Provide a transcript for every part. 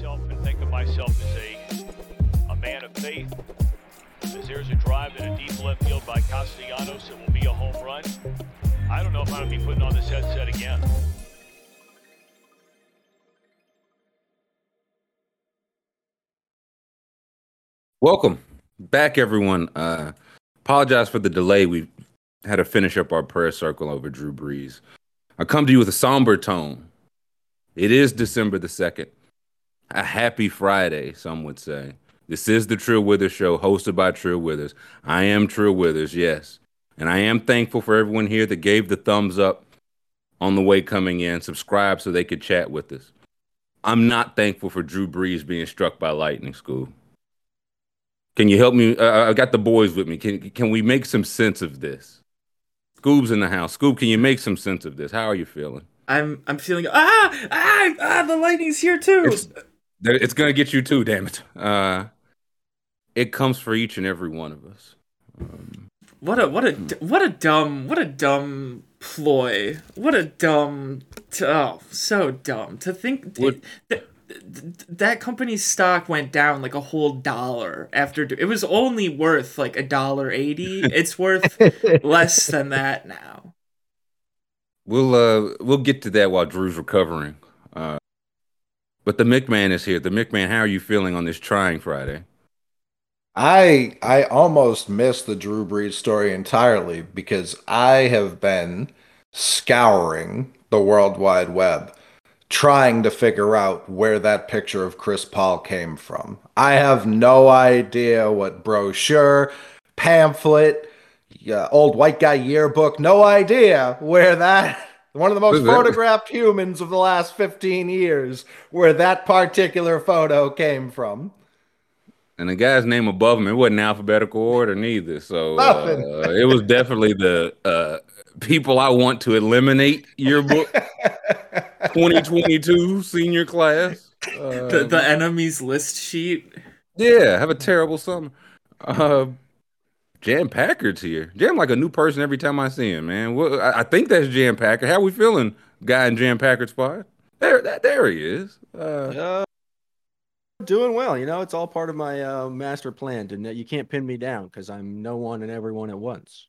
myself and think of myself as a, a man of faith. As there's a drive in a deep left field by Castellanos, it will be a home run. I don't know if I'm going to be putting on this headset again. Welcome back, everyone. Uh, apologize for the delay. We had to finish up our prayer circle over Drew Brees. I come to you with a somber tone. It is December the 2nd. A happy Friday, some would say. This is the Trill Withers Show, hosted by Trill Withers. I am Trill Withers, yes. And I am thankful for everyone here that gave the thumbs up on the way coming in, subscribe so they could chat with us. I'm not thankful for Drew Brees being struck by lightning, Scoob. Can you help me? Uh, I got the boys with me. Can can we make some sense of this? Scoob's in the house. Scoob, can you make some sense of this? How are you feeling? I'm I'm feeling ah ah ah the lightning's here too. It's, it's gonna get you too. Damn it! Uh, it comes for each and every one of us. Um, what a what a what a dumb what a dumb ploy. What a dumb oh so dumb to think what, that that company's stock went down like a whole dollar after it was only worth like a dollar 80 it's worth less than that now we'll uh we'll get to that while drew's recovering uh but the mcmahon is here the mcmahon how are you feeling on this trying friday i i almost missed the drew brees story entirely because i have been scouring the world wide web trying to figure out where that picture of Chris Paul came from. I have no idea what brochure, pamphlet, uh, old white guy yearbook, no idea where that one of the most photographed humans of the last 15 years where that particular photo came from. And the guy's name above him, it wasn't alphabetical order neither. So uh, it was definitely the uh, people I want to eliminate yearbook 2022 senior class. Uh, the the enemies list sheet. Yeah, have a terrible summer. Uh, Jam Packard's here. Jam like a new person every time I see him, man. Well, I, I think that's Jam Packard. How we feeling, guy in Jam Packard's spot? There, that, there he is. Uh, doing well. You know, it's all part of my uh, master plan. To you can't pin me down because I'm no one and everyone at once.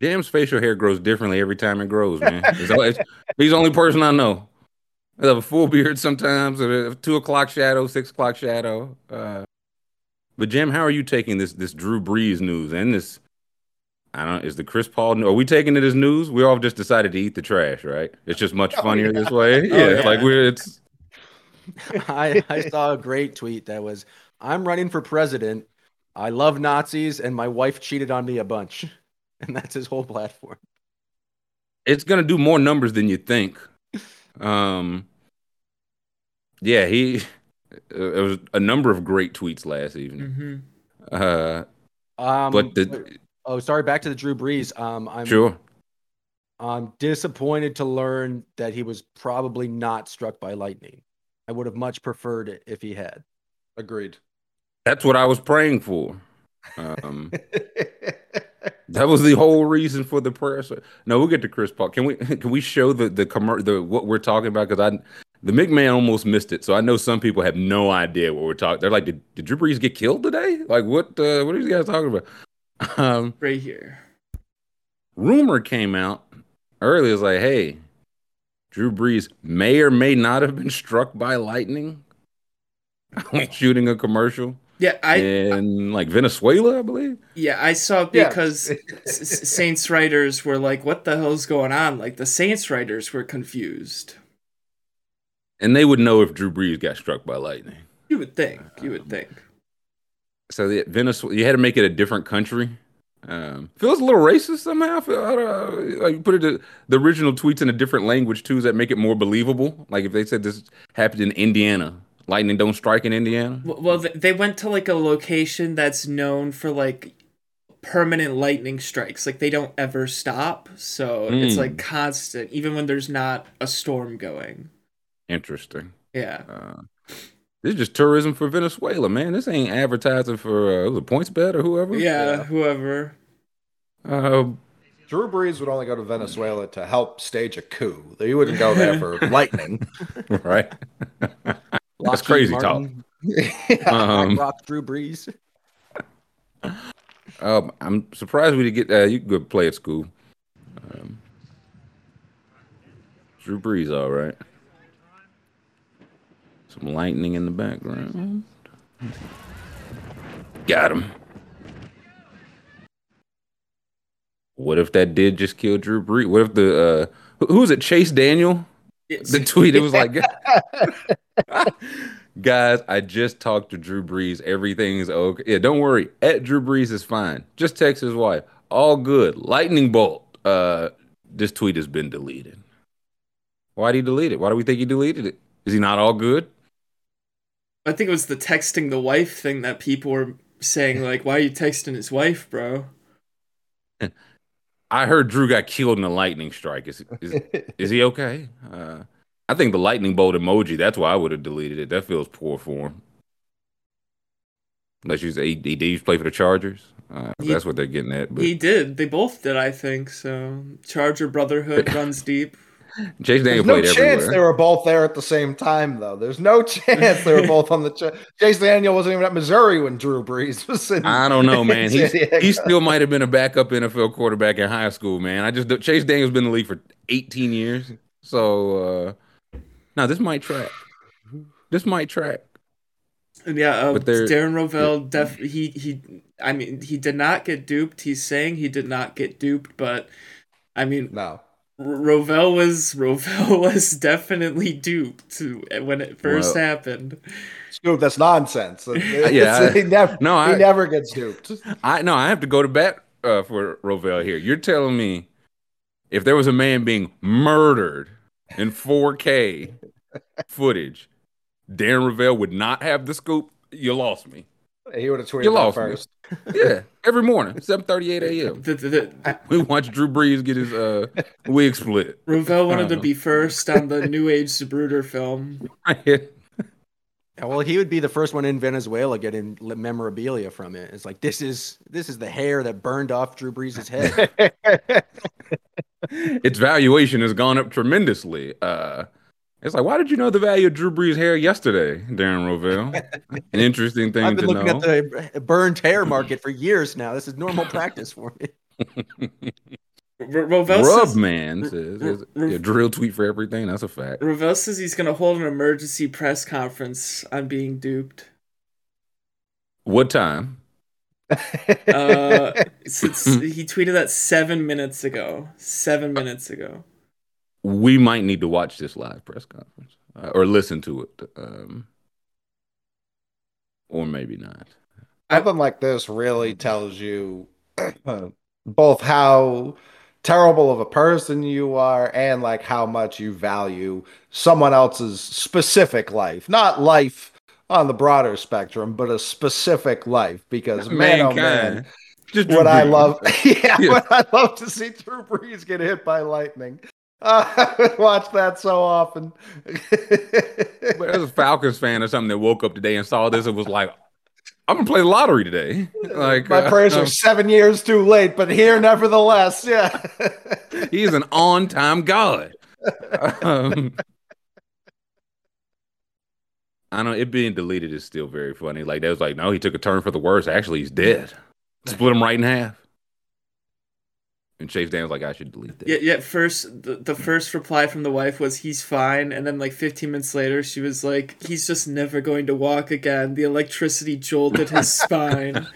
Jam's facial hair grows differently every time it grows, man. he's the only person I know. I have a full beard sometimes, a two o'clock shadow, six o'clock shadow. Uh, but Jim, how are you taking this this Drew Brees news and this? I don't. Know, is the Chris Paul? Are we taking it as news? We all just decided to eat the trash, right? It's just much oh, funnier yeah. this way. Yeah, oh, yeah, like we're it's. I I saw a great tweet that was, "I'm running for president. I love Nazis, and my wife cheated on me a bunch." and that's his whole platform. It's gonna do more numbers than you think. Um, yeah, he. It was a number of great tweets last evening. Mm-hmm. Uh, um, but the oh, sorry, back to the Drew Brees. Um, I'm sure. I'm disappointed to learn that he was probably not struck by lightning. I would have much preferred it if he had. Agreed. That's what I was praying for. Um, that was the whole reason for the prayer. No, we'll get to Chris Paul. Can we can we show the the commer- the what we're talking about? Because I the McMahon almost missed it, so I know some people have no idea what we're talking. They're like, did, did Drew Brees get killed today? Like, what uh, what are you guys talking about? Um, right here. Rumor came out earlier. It's like, hey, Drew Brees may or may not have been struck by lightning shooting a commercial. Yeah, I in like Venezuela, I believe. Yeah, I saw it because yeah. Saints writers were like, "What the hell's going on?" Like the Saints writers were confused, and they would know if Drew Brees got struck by lightning. You would think. You would think. So the Venezuela, you had to make it a different country. Um, feels a little racist somehow. Feel, uh, like put it to, the original tweets in a different language too, that make it more believable. Like if they said this happened in Indiana, lightning don't strike in Indiana? Well, they went to like a location that's known for like permanent lightning strikes. Like they don't ever stop, so mm. it's like hmm. constant, even when there's not a storm going. Interesting. Yeah. Uh, this is just tourism for Venezuela, man. This ain't advertising for uh, was PointsBet or whoever. Yeah, yeah. whoever. Uh, Drew Brees would only go to Venezuela to help stage a coup. He wouldn't go there for lightning. right. That's Lockheed crazy Martin, Um, Rock Drew Brees. Um, I'm surprised we didn't get. Uh, you could play at school. Um, Drew Brees, all right. Some lightning in the background. Got him. What if that did just kill Drew Brees? What if the uh, who was it? Chase Daniel. The tweet. It was like, guys, I just talked to Drew Brees. Everything's okay. Yeah, don't worry. At Drew Brees is fine. Just text his wife. All good. Lightning bolt. Uh, this tweet has been deleted. Why did he delete it? Why do we think he deleted it? Is he not all good? I think it was the texting the wife thing that people were saying, like, why are you texting his wife, bro? I heard Drew got killed in a lightning strike. Is is, is he okay? Uh, I think the lightning bolt emoji. That's why I would have deleted it. That feels poor form. Unless you say he, he did play for the Chargers. Uh, He- that's what they're getting at. But He did. They both did, I think. So Charger Brotherhood runs deep. Chase There's Daniel no played chance everywhere. they were both there at the same time, though. There's no chance they were both on the. Ch- Chase Daniel wasn't even at Missouri when Drew Brees was in. I don't know, man. He's, he still might have been a backup NFL quarterback in high school, man. I just Chase Daniel's been in the league for 18 years, so uh, now this might track. This might track. And yeah, uh, But they're- Darren Rovell, def- he, he, I mean, he did not get duped. He's saying he did not get duped, but I mean, No. R- Rovell was Rovell was definitely duped when it first Well- happened. Scoop, that's nonsense. Yeah, I- he never, no, he never gets duped. I no, I have to go to bat uh, for Rovell here. You're telling me if there was a man being murdered in 4K footage, Darren Rovell would not have the scoop. You lost me. He would have tweeted You that lost me. first. Yeah, every morning, 7:38 a.m. The, the, the, We watch Drew Brees get his uh wig split. Rovell wanted to Uh. be first on the New Age Zapruder film. Yeah, well, he would be the first one in Venezuela getting memorabilia from it. It's like this is this is the hair that burned off Drew Brees' head. its valuation has gone up tremendously. Uh, it's like, why did you know the value of Drew Brees' hair yesterday, Darren Rovell? An interesting thing I've been looking know. at the burned hair market for years now. This is normal practice for me. R- Rovell Rub says, man says there's R- a dril tweet for everything. That's a fact. Rovell says he's going to hold an emergency press conference on being duped. What time? Uh, since he tweeted that seven minutes ago. Seven minutes ago. We might need to watch this live press conference uh, or listen to it, um, or maybe not. Something like this really tells you both how terrible of a person you are and like how much you value someone else's specific life, not life on the broader spectrum, but a specific life. Because man, oh man, Just what I love, yeah, Yeah. what I love to see Drew Brees get hit by lightning. Uh, I watch that so often. But as a Falcons fan or something that woke up today and saw this, it was like, I'm gonna play the lottery today. Like My uh, prayers um, are seven years too late, but here nevertheless. Yeah. He's an on-time god. Um, I know it being deleted is still very funny. Like that was like, no, he took a turn for the worse. Actually, he's dead. Split him right in half. And Chase Daniels like, I should delete that. Yeah, yeah. first, the, the first reply from the wife was, he's fine. And then, like, 15 minutes later, she was like, he's just never going to walk again. The electricity jolted his spine.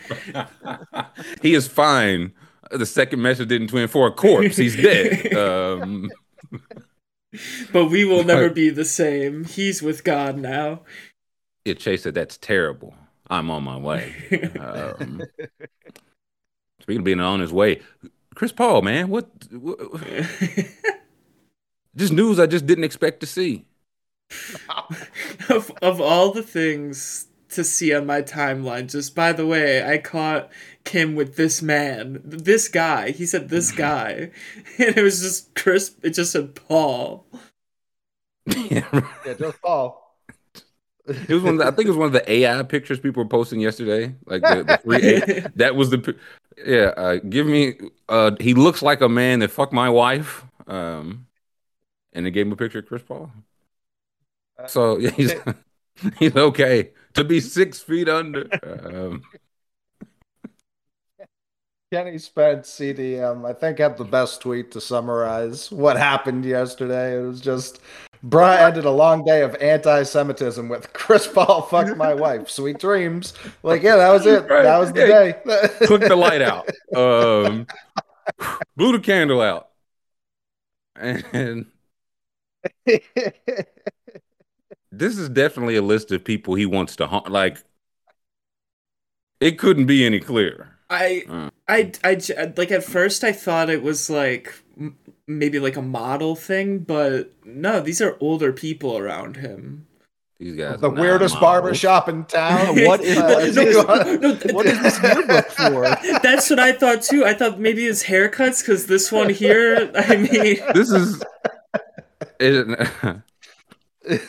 he is fine. The second message didn't twin for a corpse. He's dead. Um, But we will never be the same. He's with God now. yeah, Chase said that's terrible. I'm on my way. Um, speaking of being on his way, Chris Paul, man, what, what just news I just didn't expect to see. of, of all the things to see on my timeline, just by the way, I caught Kim with this man, this guy. He said this guy, and it was just Chris. It just said Paul. Yeah, Yeah, just Paul. it was one. Of the, I think it was one of the AI pictures people were posting yesterday. Like the, the free AI. That was the. Yeah, uh, give me. Uh, he looks like a man that fucked my wife. Um, and they gave him a picture of Chris Paul. So yeah, he's He's okay to be six feet under. Um, Kenny Spence, CDM, I think had the best tweet to summarize what happened yesterday. It was just Bruh ended a long day of anti-Semitism with Chris Paul fucked my wife. Sweet dreams. Like, yeah, that was it. Right. That was the Yeah. day. click the light out. Um, blew the candle out. And this is definitely a list of people he wants to haunt. Like, it couldn't be any clearer. I, Uh. I, I, j- like at first I thought it was like m- maybe like a model thing, but no, these are older people around him. These guys, the weirdest models. barber shop in town. What is- Uh, what is No, this? no, What is this yearbook for? That's what I thought too. I thought maybe his haircuts, because this one here, I mean, This is. It, They're Never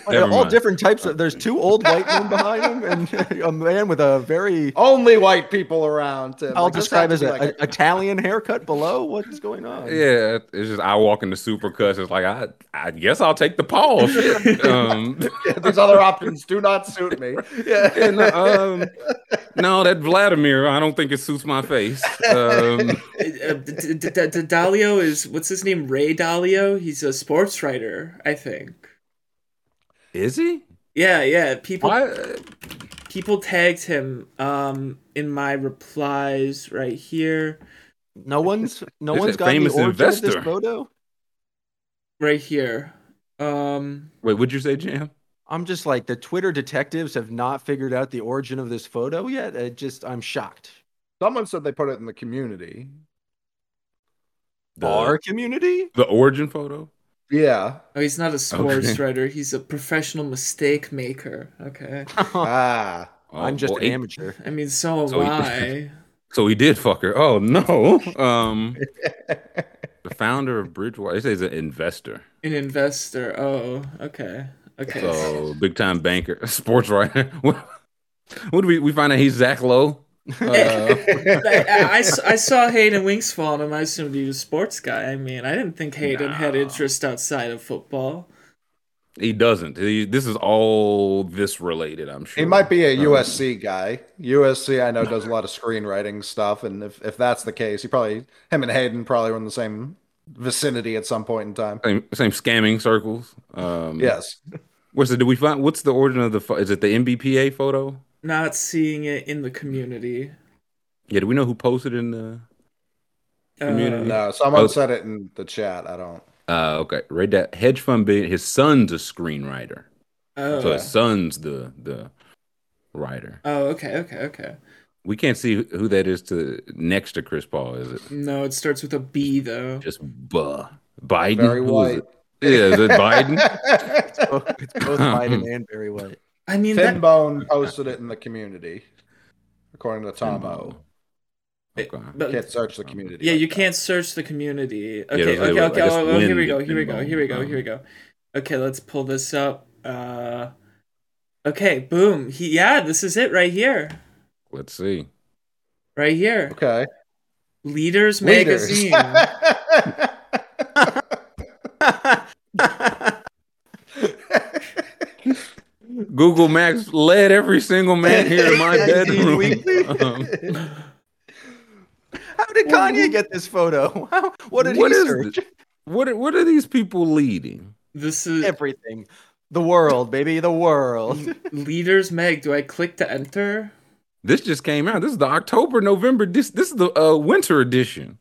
all different types of. There's two old white men behind him, and a man with a very. Only white people around. Tim. I'll Like, describe had as to a, be like a Italian haircut below. What is going on? yeah, it's just I walk into Supercuts. It's like I, I guess I'll take the Paul. Shit. Um, Yeah, these other options do not suit me. Yeah. and, um, no, that Vladimir, I don't think it suits my face. Um, uh, Dalio is what's his name? Ray Dalio. He's a sports writer, I think. Is he? Yeah, yeah. People Why? people tagged him um in my replies right here. No one's no This one's is got the famous origin of this photo. Right here. Um Wait, what'd you say, Jam? I'm just like the Twitter detectives have not figured out the origin of this photo yet. It just I'm shocked. Someone said they put it in the community. The, Our community? the origin photo. Yeah. oh he's not a sports Okay. writer, he's a professional mistake maker. Okay. Ah. Oh, I'm just well, an amateur. I mean so am So he- I. So he did fuck her. Oh no. Um, the founder of Bridgewater. It says he's an investor. An investor. Oh, okay. Okay. So big time banker, sports writer. what what do we we find out he's Zach Lowe? Uh, I, I- I s- I saw Hayden Winks fall and I assumed he was a sports guy. I mean, I didn't think Hayden had interest outside of football. he doesn't. He, this is all this related. I'm sure He might be a Um, USC guy. USC, I know, does a lot of screenwriting stuff, and if, if that's the case, he probably him and Hayden probably were in the same vicinity at some point in time. Same, same scamming circles. Um, Yes. What's the? Do we find? What's the origin of the? Is it the NBPA photo? Not seeing it in the community. Yeah. Do we know who posted in the? Uh, Community. No, someone Oh. said it in the chat. I don't. Uh, okay. Read that. Hedge fund. Big, his son's a screenwriter. oh, So his son's the the writer. oh, okay, okay, okay. We can't see who- who that is to next to Chris Paul. Is it No, it starts with a B though. just buh Biden? Very Who is white. it? Yeah, is it Biden? Oh, it's both Biden and Barry White. I mean, that, Finbone posted it in the community, according to Tomo. Okay. but, Can't search the community. yeah, like you that. can't search the community. Yeah, Okay, it was- okay, it okay. Oh, oh, here we go. Here we go. Here we go. Here we go. Okay, let's pull this up. Uh, okay, boom. He, yeah, this is it right here. Let's see. Right here. Okay. Leaders Leaders. magazine. Google Maps led every single man here in my bedroom. Um, How did Kanye get this photo? How, what did What he is search? what are, what are these people leading? this is Everything. The world, baby, the world. Leaders Mag. Do I click to enter? This just came out. This is the October November. This this is the uh, winter edition.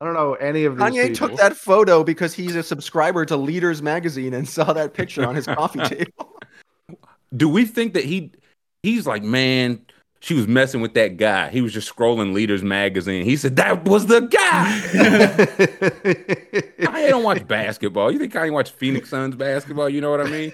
I don't know any of these Kanye people. took that photo because he's a subscriber to Leaders magazine and saw that picture on his coffee table. Do we think that he he's like man? She was messing with that guy. He was just scrolling Leaders magazine. He said that was the guy. I don't watch basketball. You think I watch Phoenix Suns basketball? You know what I mean?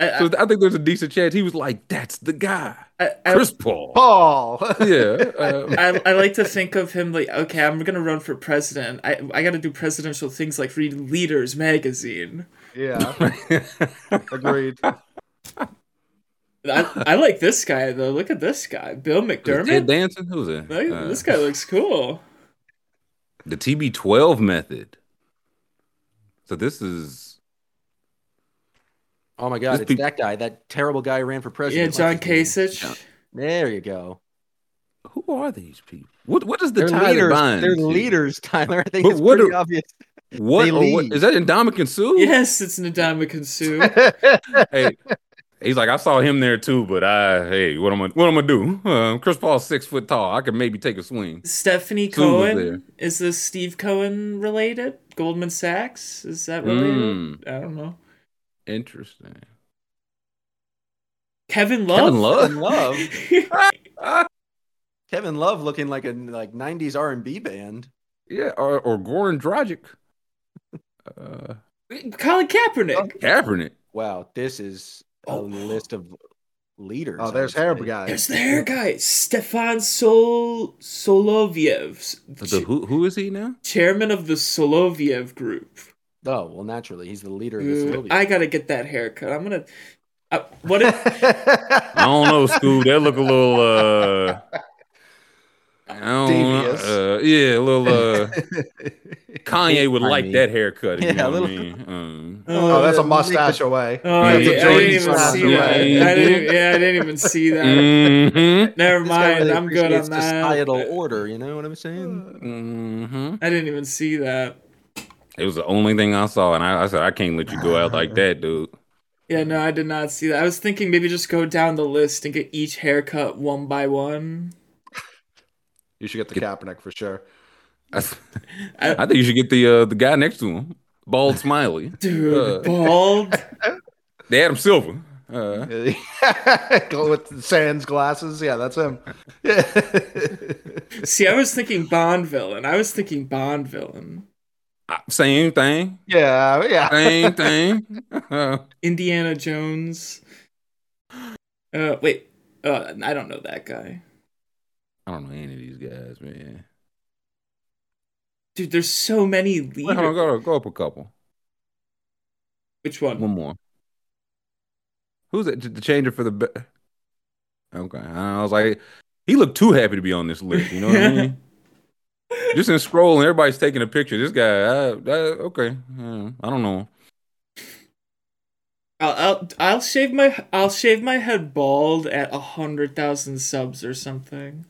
I, I, So I think there's a decent chance he was like, "That's the guy, I, I, Chris Paul." Paul. Yeah, um, I, I like to think of him like, okay, I'm gonna run for president. I I gotta do presidential things like read Leaders magazine. yeah. Agreed. I, I like this guy though. Look at this guy, Bill Ted McDermott. Danson, who's it? Look, Uh, this guy looks cool. the TB12 method. So this is Oh my God, This it's peop- that guy, that terrible guy who ran for president. Yeah. John What's his name? Kasich. There you go. Who are these people? What what is the They're tie leaders. binds They're you? leaders, Tyler. I think But it's what pretty do- obvious. What, They or what lead. is that Indomitian Sue? Yes, it's Nadamakan Sue. Hey, he's like, I saw him there too, but I, hey, what am I, what am I gonna do? Uh, Chris Paul's six foot tall. I could maybe take a swing. Stephanie Sue Cohen. Is this Steve Cohen related? Goldman Sachs? Is that related? Mm. I don't know. Interesting. Kevin Love. Kevin Love. Kevin Love. Kevin Love looking like a like '90s R&B band. yeah, or, or Goran Dragic. Uh, Colin Kaepernick. Kaepernick. Wow, this is a Oh. list of leaders. oh, there's hair say. guy. There's the hair guy, Stefan Sol Soloviev, The, who who is he now? chairman of the Soloviev Group. Oh well, naturally, he's the leader of the Ooh, Soviet. I gotta get that haircut. I'm gonna. Uh, what if I don't know, Scoob. That look a little. uh I don't Devious. know. Uh, yeah, a little. uh Kanye would like that haircut. You Yeah, know a what I little- mean? Um, oh, that's a mustache away. Oh, That's yeah, a I Jordan didn't even see that. Yeah. I didn't, yeah, I didn't even see that. mhm, Never mind. really I'm good on appreciates that. Societal order, you know what I'm saying? mhm. I didn't even see that. It was the only thing I saw, and I, I said, I can't let you go out like that, dude. Yeah, no, I did not see that. I was thinking maybe just go down the list and get each haircut one by one. You should get the Kaepernick for sure. I, I think you should get the uh, the guy next to him, bald Smiley, Dude, Uh. bald. the Adam Silver. Uh, Go with the Sans glasses. Yeah, that's him. See, I was thinking Bond villain. I was thinking Bond villain. same thing, yeah, yeah. same thing. Uh, Indiana Jones. Uh, wait. Uh, I don't know that guy. I don't know any of these guys, man. Dude, there's so many leaders. Wait, hold on, go, go up a couple. Which one? One more. Who's it? The changer for the. Be- okay, I was like, he looked too happy to be on this list. You know what I mean? Just in scrolling, everybody's taking a picture. This guy, I, I, okay, uh, I don't know. I'll, I'll I'll shave my I'll shave my head bald at a hundred thousand subs or something.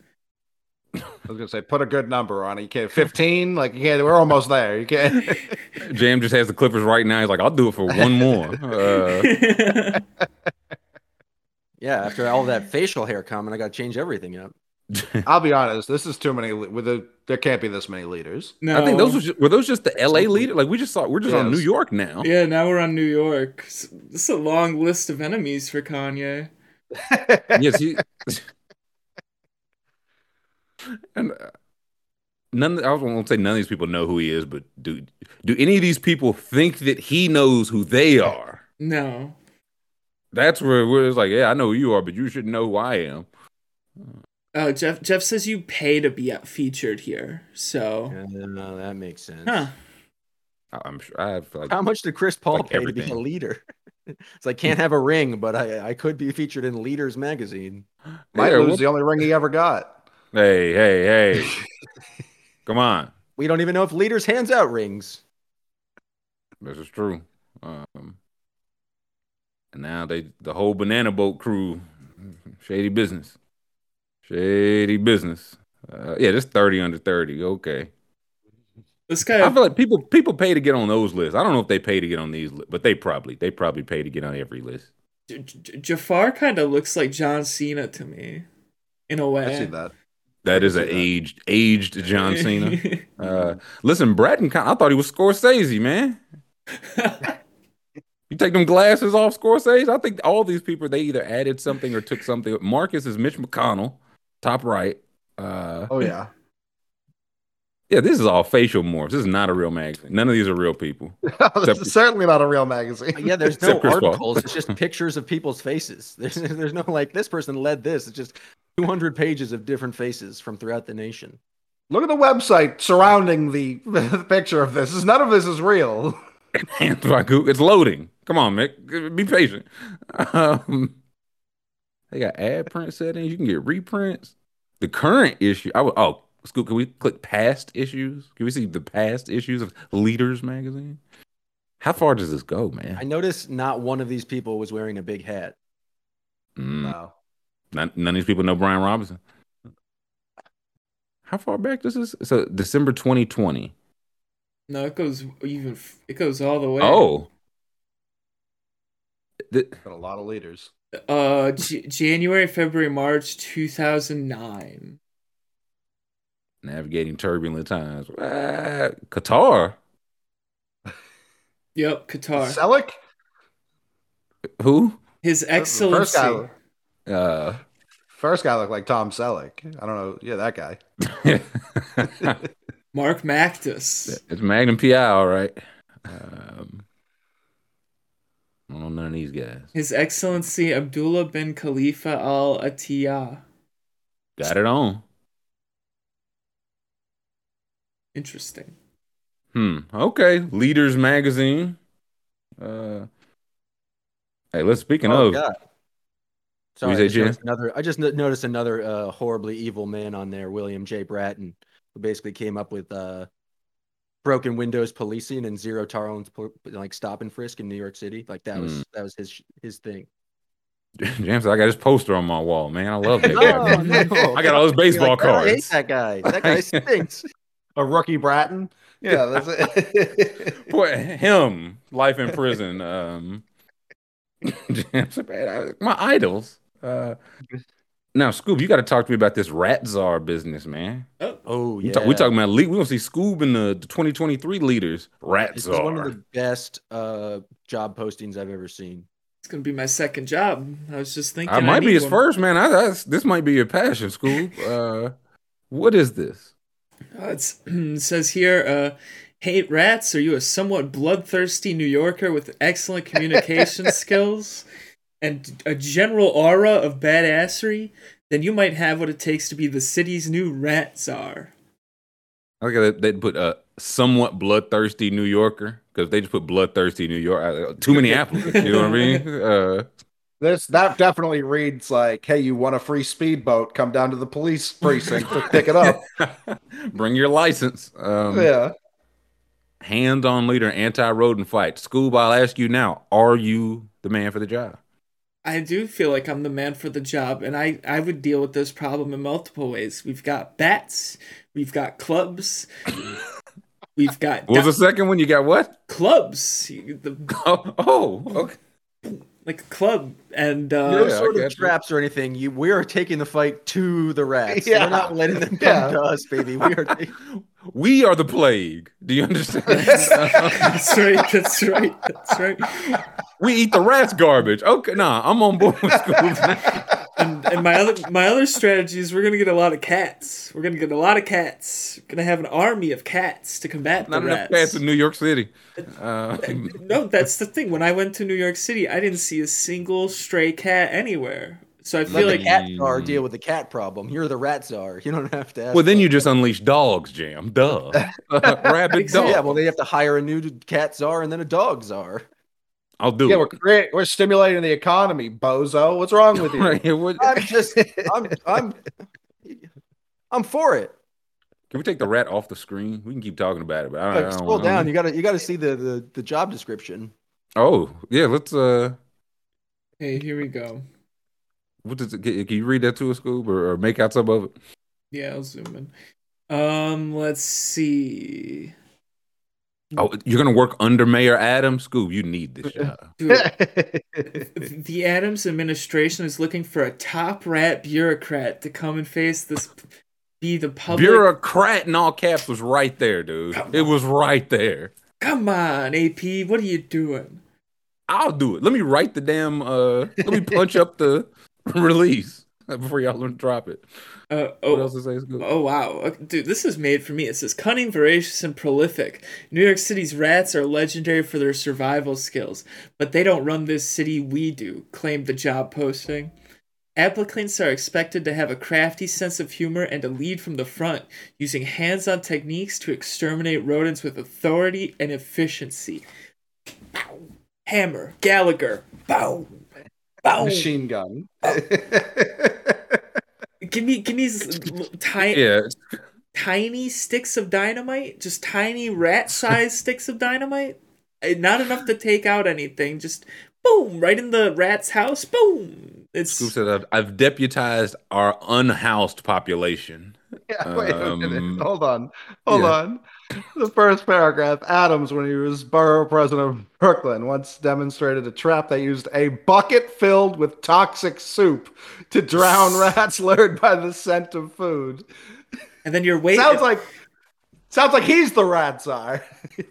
I was gonna say, put a good number on it. You can't fifteen. Like you can't. We're almost there. You can't. Jam just has the Clippers right now. He's like, I'll do it for one more. Uh, Yeah, after all that facial hair comment, I got to change everything up. I'll be honest. This is too many. With the, there can't be this many leaders. no, I think those were, just, were those just the LA leader. Like we just saw, we're just on New York now. Yeah, now we're on New York. It's, This a long list of enemies for Kanye. yes, he. And uh, none. I won't say none of these people know who he is, but do do any of these people think that he knows who they are? No. That's where where it's like, yeah, I know who you are, but you should know who I am. Oh, Jeff Jeff says you pay to be featured here. So, Yeah, no, that makes sense. huh? I- I'm sure. I feel like How much did Chris Paul Like pay to be a leader? it's like can't have a ring, but I I could be featured in Leaders magazine. Might Yeah, lose the only ring he ever got. Hey, hey, hey! Come on, We don't even know if Leaders hands out rings. this is true. Um, and now they, the whole banana boat crew, shady business, shady business. Uh, yeah, this thirty under thirty. Okay. This I feel like people people pay to get on those lists. I don't know if they pay to get on these, li- but they probably they probably pay to get on every list. J- J- Jafar, kind of looks like John Cena to me, in a way. I see that. That is an that. aged aged John Cena. Uh, listen, Bratton, I thought he was Scorsese, man. You take them glasses off, Scorsese. I think all these people they either added something or took something. Marcus is Mitch McConnell, top right. Uh, Oh yeah. yeah, this is all facial morphs. This is not a real magazine. None of these are real people. this is certainly not a real magazine. Yeah, there's no Except Chris Paul. articles. It's just pictures of people's faces. There's there's no like this person led this. It's just 200 pages of different faces from throughout the nation. Look at the website surrounding the, the picture of this. None of this is real. It's loading. Come on, Mick. Be patient. Um, they got ad print settings. You can get reprints. The current issue. I would. Oh, Scoob. Can we click past issues? Can we see the past issues of Leaders magazine? How far does this go, man? I noticed not one of these people was wearing a big hat. Mm, No. None, none of these people know Brian Robinson. How far back does this? So December 2020. No, it goes even. It goes all the way. Oh. Th- Got a lot of leaders. Uh, J- January, February, March, two thousand nine. navigating turbulent times. Ah, Qatar. Yep, Qatar. Selleck? Who? His The First Excellency. Guy, Uh, first guy looked like Tom Selleck. I don't know. Yeah, that guy. it's Mark Mactus. It's Magnum PI, all right. Um, I don't know none of these guys. His Excellency Abdullah bin Khalifa Al Attiyah. Got it on. Interesting. Hmm. Okay. Leaders Magazine. Uh. Hey, let's speaking Oh, of. God. What Sorry, I just noticed another. I just noticed another uh, horribly evil man on there, William J. Bratton, who basically came up with uh, broken windows policing and zero tolerance, like stop and frisk in New York City. Like that was Mm. that was his his thing. James, I got his poster on my wall, man. I love that No, guy. no. I got all his baseball Like, I hate cards. that guy. That guy stinks. A rookie Bratton? Yeah, that's it. Boy, him, life in prison. Um, James, my idols. Uh, now, Scoob, you got to talk to me about this Rat Czar business, man. Oh We yeah, talk, we talking about league. We gonna see Scoob in the, the 2023 leaders. Rat This is one of the best uh, job postings I've ever seen. It's gonna be my second job. I was just thinking. I might be his one. first, man. I, that's, this might be your passion, Scoob. Uh, what is this? Uh, it's, it says here, uh, hate rats? Are you a somewhat bloodthirsty New Yorker with excellent communication skills and a general aura of badassery? Then you might have what it takes to be the city's new rat czar. I like that they put a somewhat bloodthirsty New Yorker because they just put bloodthirsty New York. uh, Too many applicants. You know what I mean? Uh, this that definitely reads like, "Hey, you want a free speedboat? Come down to the police precinct to pick it up." bring your license. Um, yeah. Hands-on leader, anti-rodent fight. Scoob, I'll ask you now: Are you the man for the job? I do feel like I'm the man for the job, and I, I would deal with this problem in multiple ways. We've got bats, we've got clubs, we've got What was di- the second one? You got what? clubs, the, Oh, oh okay. Like a club, and no uh, Yeah, sort of traps or anything. You, we are taking the fight to the rats. Yeah. We're not letting them come Yeah. to us, baby. We are. taking- We are the plague. Do you understand? that's right, that's right, that's right. we eat the rats' garbage. Okay, nah, I'm on board with Scoob. And, and my other my other strategy is we're gonna get a lot of cats. We're gonna get a lot of cats. We're gonna have an army of cats to combat Not the enough rats. cats in New York City. Uh, No, that's the thing. When I went to New York City, I didn't see a single stray cat anywhere. So I Let feel the like cat czar deal with the cat problem. You're the rat czar. You don't have to. Ask well, then you it. just unleash dogs, Jam. Duh. Rabid Exactly. dog. Yeah, well, they have to hire a new cat czar and then a dog czar. I'll do Yeah, it. we're create, we're stimulating the economy, bozo. What's wrong with you? Right, what- I'm just, I'm, I'm, I'm for it. Can we take the rat off the screen? We can keep talking about it, but I, I Like, don't scroll wanna- down. You gotta, you gotta see the, the, the job description. Oh, yeah. Let's. uh Hey, here we go. What does it? Can can you read that to us, Scoob, or, or make out some of it? Yeah, I'll zoom in. Um, let's see. Oh, you're gonna work under Mayor Adams, Scoob. You need this job. Dude, the Adams administration is looking for a top rat bureaucrat to come and face this, be the public. Bureaucrat in all caps was right there, dude. Come It was right there. Come on, AP, what are you doing? I'll do it. Let me write the damn. uh Let me punch up the release before y'all learn to drop it. Uh, What oh, to Oh wow, dude, this is made for me. It says cunning, voracious, and prolific. New York City's rats are legendary for their survival skills, but they don't run this city. We do. Claimed the job posting. Applicants are expected to have a crafty sense of humor and a lead from the front, using hands-on techniques to exterminate rodents with authority and efficiency. Bow. Hammer, Gallagher, bow, bow. Machine gun. Give me, give me tiny. Yeah, tiny sticks of dynamite, just tiny rat-sized sticks of dynamite. Eh, Not enough to take out anything. Just boom, right in the rat's house. Boom. It's Scoop said, I've, I've deputized our unhoused population. Yeah, wait a Um, minute. Hold on. Hold yeah. on. The first paragraph Adams, when he was borough president of Brooklyn, once demonstrated a trap that used a bucket filled with toxic soup to drown rats lured by the scent of food. and then you're waiting. Sounds like sounds like he's the rat czar.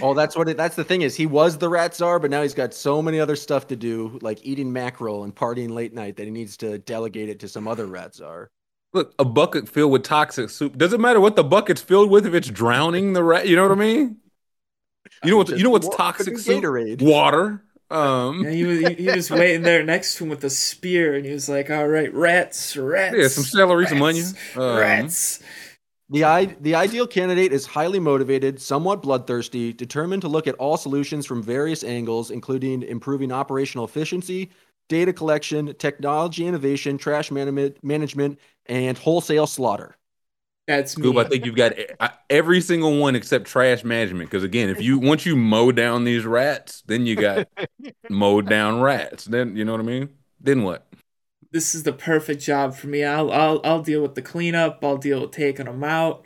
Oh, that's what it. That's the thing is he was the rat czar, but now he's got so many other stuff to do, like eating mackerel and partying late night, that he needs to delegate it to some other rat czar. Look, a bucket filled with toxic soup. Doesn't matter what the bucket's filled with if it's drowning the rat. You know what I mean? You know what? You know what's toxic soup? Gatorade. Water. Um, And he was he, he was waiting there next to him with a spear, and he was like, "All right, rats, rats, yeah, some celery, some onion. rats, Um, rats." The, I- the ideal candidate is highly motivated, somewhat bloodthirsty, determined to look at all solutions from various angles, including improving operational efficiency, data collection, technology innovation, trash management, management and wholesale slaughter. That's me. Scoob, I think you've got I- every single one except trash management. Because again, if you once you mow down these rats, then you got mowed down rats. Then you know what I mean. Then what? this is the perfect job for me. I'll I'll I'll deal with the cleanup. I'll deal with taking them out.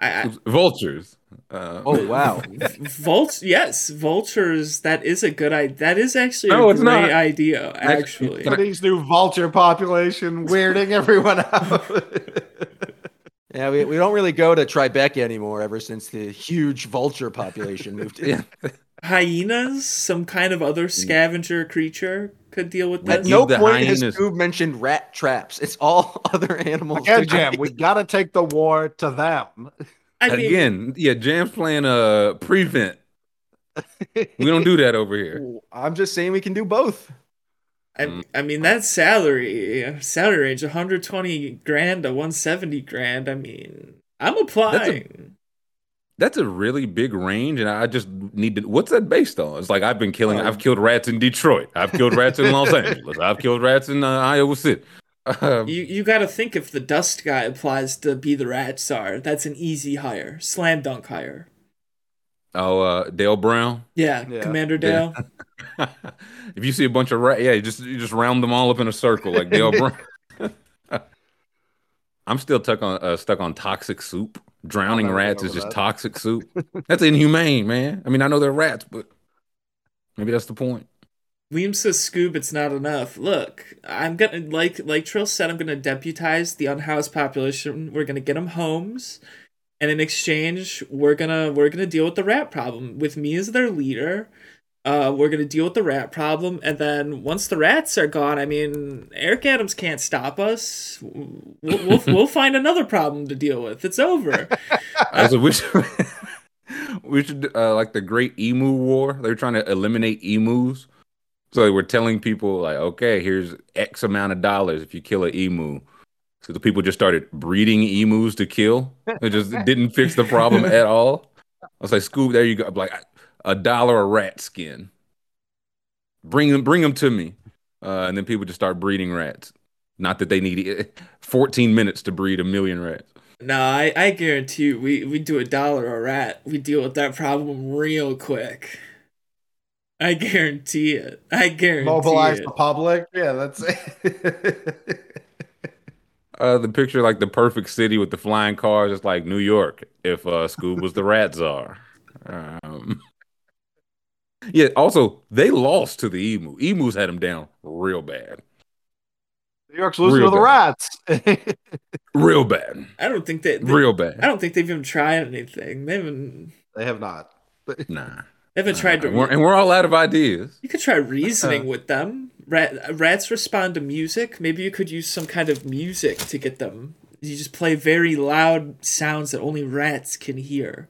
I, I Vultures. Uh, Oh wow. Vult yes, vultures. That is a good idea. That is actually No, a it's great not. idea. Actually, Actually, can I- Today's new vulture population weirding everyone out. Yeah, we, we don't really go to Tribeca anymore ever since the huge vulture population moved in. yeah. hyenas, some kind of other scavenger creature, could deal with Like At no the point has hyenas- Scoob mentioned rat traps. It's all other animals. Again, Jam, we gotta take the war to them. I mean, Again, yeah, Jam's playing uh prevent. We don't do that over here. I'm just saying we can do both. I, I mean that salary, salary range, 120 grand to 170 grand. I mean, I'm applying. That's a really big range, and I just need to. What's that based on? It's like I've been killing. I've killed rats in Detroit. I've killed rats in Los Angeles. I've killed rats in uh, Iowa City. Um, You you got to think if the dust guy applies to be the rat czar, that's an easy hire, slam dunk hire. oh, uh, Dale Brown. Yeah, Yeah. Commander Dale. if you see a bunch of rats, yeah, you just you just round them all up in a circle like Dale Brown. I'm still stuck on uh, stuck on toxic soup. Drowning rats is just that. toxic soup. That's inhumane, man. I mean, I know they're rats, but maybe that's the point. William says, "Scoob, it's not enough. Look, I'm gonna like like Trill said, I'm gonna deputize the unhoused population. We're gonna get them homes, and in exchange, we're gonna we're gonna deal with the rat problem with me as their leader. Uh, we're gonna deal with the rat problem, and then once the rats are gone, I mean, Eric Adams can't stop us. We'll we'll, we'll find another problem to deal with. It's over. So we should, we should uh, like the Great Emu War. They were trying to eliminate emus, so they were telling people like, okay, here's X amount of dollars if you kill an emu. So the people just started breeding emus to kill. It just didn't fix the problem at all. I was like, Scoob, there you go. I'm like a dollar a rat skin. Bring them, bring them to me, uh, and then people just start breeding rats. Not that they need 14 minutes to breed a million rats. No, I, I guarantee you, we, we do a dollar a rat, we deal with that problem real quick. I guarantee it. I guarantee Mobilize it. the public. Yeah, that's it. Uh, the picture like the perfect city with the flying cars, just like New York. If uh, Scoob was the rat czar. Um, yeah. Also, they lost to the emu. Emus had them down real bad, New York's losing Real to the rats. real bad, I don't think they, they real I bad. don't think they've even tried anything. They haven't they have not. Nah. They haven't tried to and, we're, and we're all out of ideas. You could try reasoning uh-huh. with them. Rat, rats respond to music. Maybe you could use some kind of music to get them. You just play very loud sounds that only rats can hear.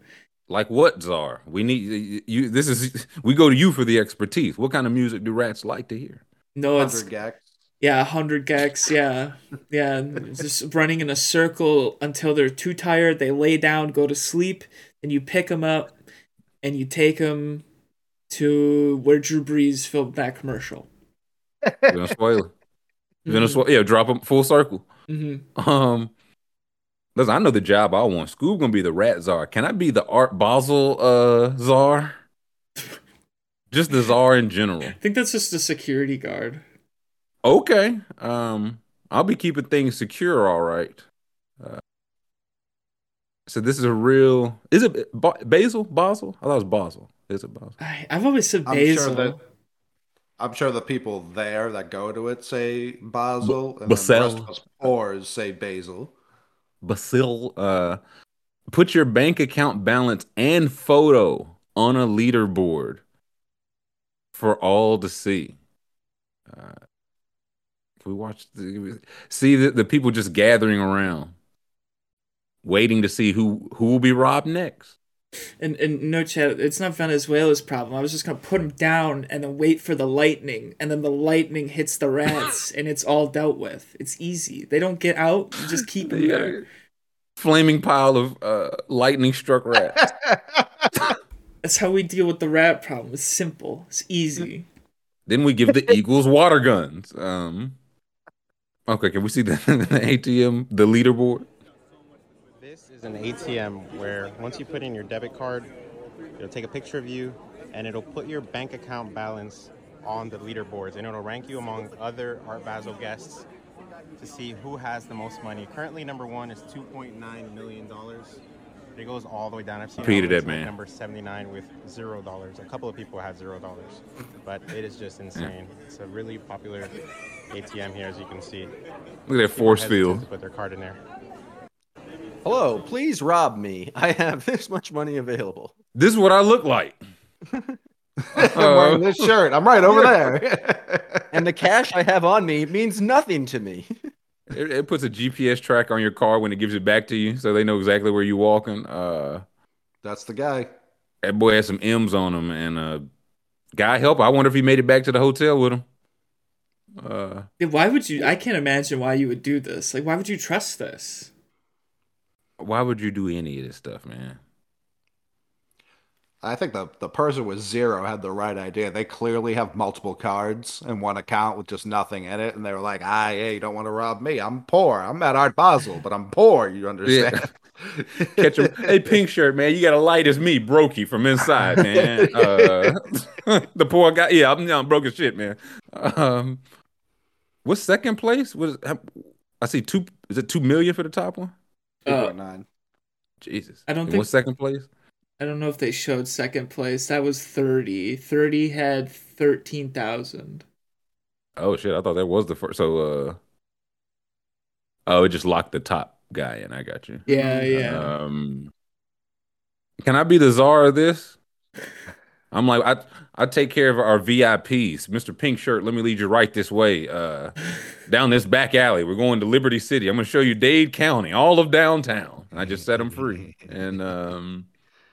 Like what, czar? We need you. This is we go to you for the expertise. What kind of music do rats like to hear? No, it's Hundred gecs. yeah, hundred gecs. Yeah, yeah, just running in a circle until they're too tired. They lay down, go to sleep, and you pick them up, and you take them to where Drew Brees filmed that commercial. We're gonna spoil it. We're gonna spoil. Yeah, drop them full circle. hmm Um, listen, I know the job I want. Scoob gonna be the rat czar. Can I be the Art Basel uh czar? Just the czar in general. I think that's just a security guard. Okay. Um, I'll be keeping things secure. All right. Uh, so this is a real. Is it ba- Basil? Basel? I thought it was Basel. Is it Basel? I, I've always said I'm basil. sure that I'm sure the people there that go to it say Basel, and then the rest of us poors say Basil. Basil. Uh, put your bank account balance and photo on a leaderboard for all to see. Uh, can we watch the, see the, the people just gathering around, waiting to see who who will be robbed next. And and no chat, it's not Venezuela's problem. I was just gonna put them down and then wait for the lightning, and then the lightning hits the rats, and it's all dealt with. It's easy. They don't get out. You just keep them Yeah. there. Flaming pile of uh, lightning struck rats. That's how we deal with the rat problem. It's simple. It's easy. then we give the Eagles water guns. Um, okay, can we see the, the ATM, the leaderboard? An ATM where once you put in your debit card, it'll take a picture of you and it'll put your bank account balance on the leaderboards and it'll rank you among other Art Basel guests to see who has the most money. Currently, number one is $2.9 million. It goes all the way down. I've seen Repeated all it, the way to man. Number 79 with zero dollars. A couple of people had zero dollars, but it is just insane. It's a really popular ATM here, as you can see. Look at that force field. Put their card in there. Hello, please rob me. I have this much money available. This is what I look like. I'm wearing this shirt. I'm right over there. And the cash I have on me means nothing to me. It, it puts a GPS track on your car when it gives it back to you, so they know exactly where you're walking. Uh, That's the guy. that boy has some M's on him, and uh, guy help. I wonder if he made it back to the hotel with him. Uh, Yeah, Why would you? I can't imagine why you would do this. Like, why would you trust this? Why would you do any of this stuff, man? I think the, the person with zero had the right idea. They clearly have multiple cards in one account with just nothing in it. And they were like, ah, yeah, you don't want to rob me. I'm poor. I'm at Art Basel, but I'm poor. You understand? Catch him. hey, pink shirt, man. You got a light as me, brokey from inside, man. Uh, the poor guy. Yeah, I'm, I'm broke as shit, man. Um, what's second place? How- I see two. Is it two million for the top one? Uh, Jesus. I don't And think- what's second place? I don't know if they showed second place. That was thirty. Thirty had thirteen thousand. Oh shit! I thought that was the first. So, uh, oh, it just locked the top guy in. I got you. Yeah, yeah. Um, can I be the czar of this? I'm like, I I take care of our VIPs, Mr. Pink Shirt. Let me lead you right this way, uh, down this back alley. We're going to Liberty City. I'm gonna show you Dade County, all of downtown. And I just set them free, and um,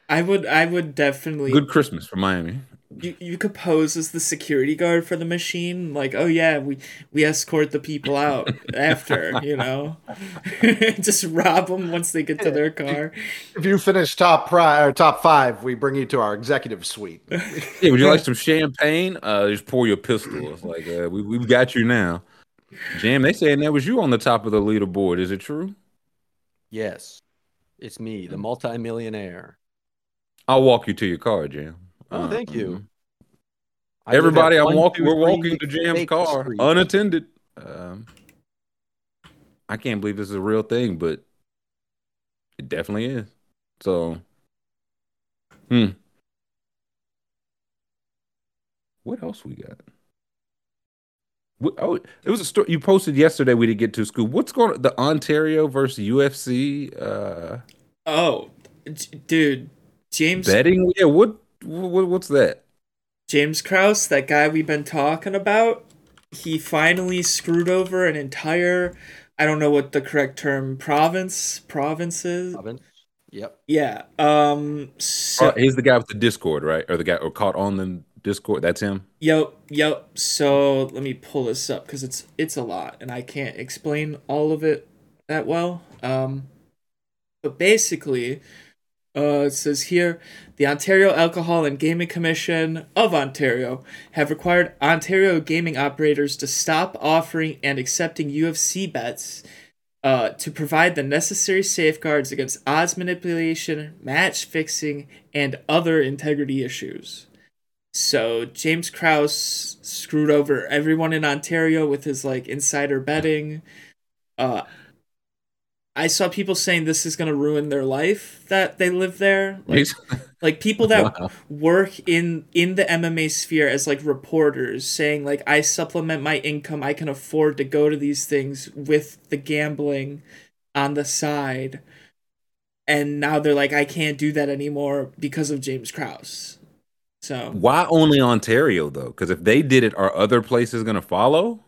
I would. I would definitely. good Christmas for Miami. You, you could pose as the security guard for the machine, like, oh yeah, we we escort the people out after, you know, just rob them once they get to their car. If you finish top pri- or top five, we bring you to our executive suite. Yeah, would you like some champagne? Uh, just pour your pistol. It's like uh, we we've got you now. Jam, they saying that was you on the top of the leaderboard. Is it true? Yes, it's me, the multimillionaire. I'll walk you to your car, Jam. Oh, thank you. I Everybody, I'm one, walking. We're walking to Jam's car Street. unattended. Um, I can't believe this is a real thing, but it definitely is. So, hmm. What else we got? What, oh, it was a story you posted yesterday. We didn't get to school. What's going on? The Ontario versus UFC uh, Oh, d- dude, James betting? Yeah. What, what? What's that? James Krause, that guy we've been talking about, he finally screwed over an entire. I don't know what the correct term province provinces. Province. Yep. Yeah. Um. So, Oh, he's the guy with the Discord, right? Or the guy or caught on the Discord. That's him. Yep, yep. So let me pull this up because it's it's a lot, and I can't explain all of it that well. Um, but basically, uh, it says here the Ontario Alcohol and Gaming Commission of Ontario have required Ontario gaming operators to stop offering and accepting UFC bets. Uh, to provide the necessary safeguards against odds manipulation, match fixing, and other integrity issues. So James Krause screwed over everyone in Ontario with his like insider betting. Uh I saw people saying this is going to ruin their life that they live there. Like, like people that wow. work in in the MMA sphere as like reporters saying like I supplement my income, I can afford to go to these things with the gambling on the side. And now they're like I can't do that anymore because of James Krause. So why only Ontario though? Because if they did it, are other places going to follow?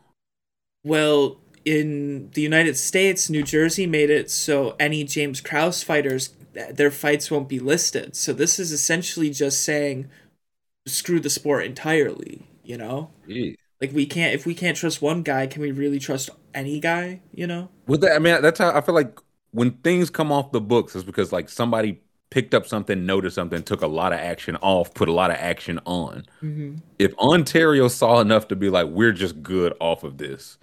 Well, in the United States, New Jersey made it so any James Krause fighters, their fights won't be listed. So this is essentially just saying, screw the sport entirely. You know, like we can't if we can't trust one guy, can we really trust any guy? You know. With that, I mean, that's how I feel like when things come off the books, it's because like somebody picked up something, noticed something, took a lot of action off, put a lot of action on. Mm-hmm. If Ontario saw enough to be like, we're just good off of this,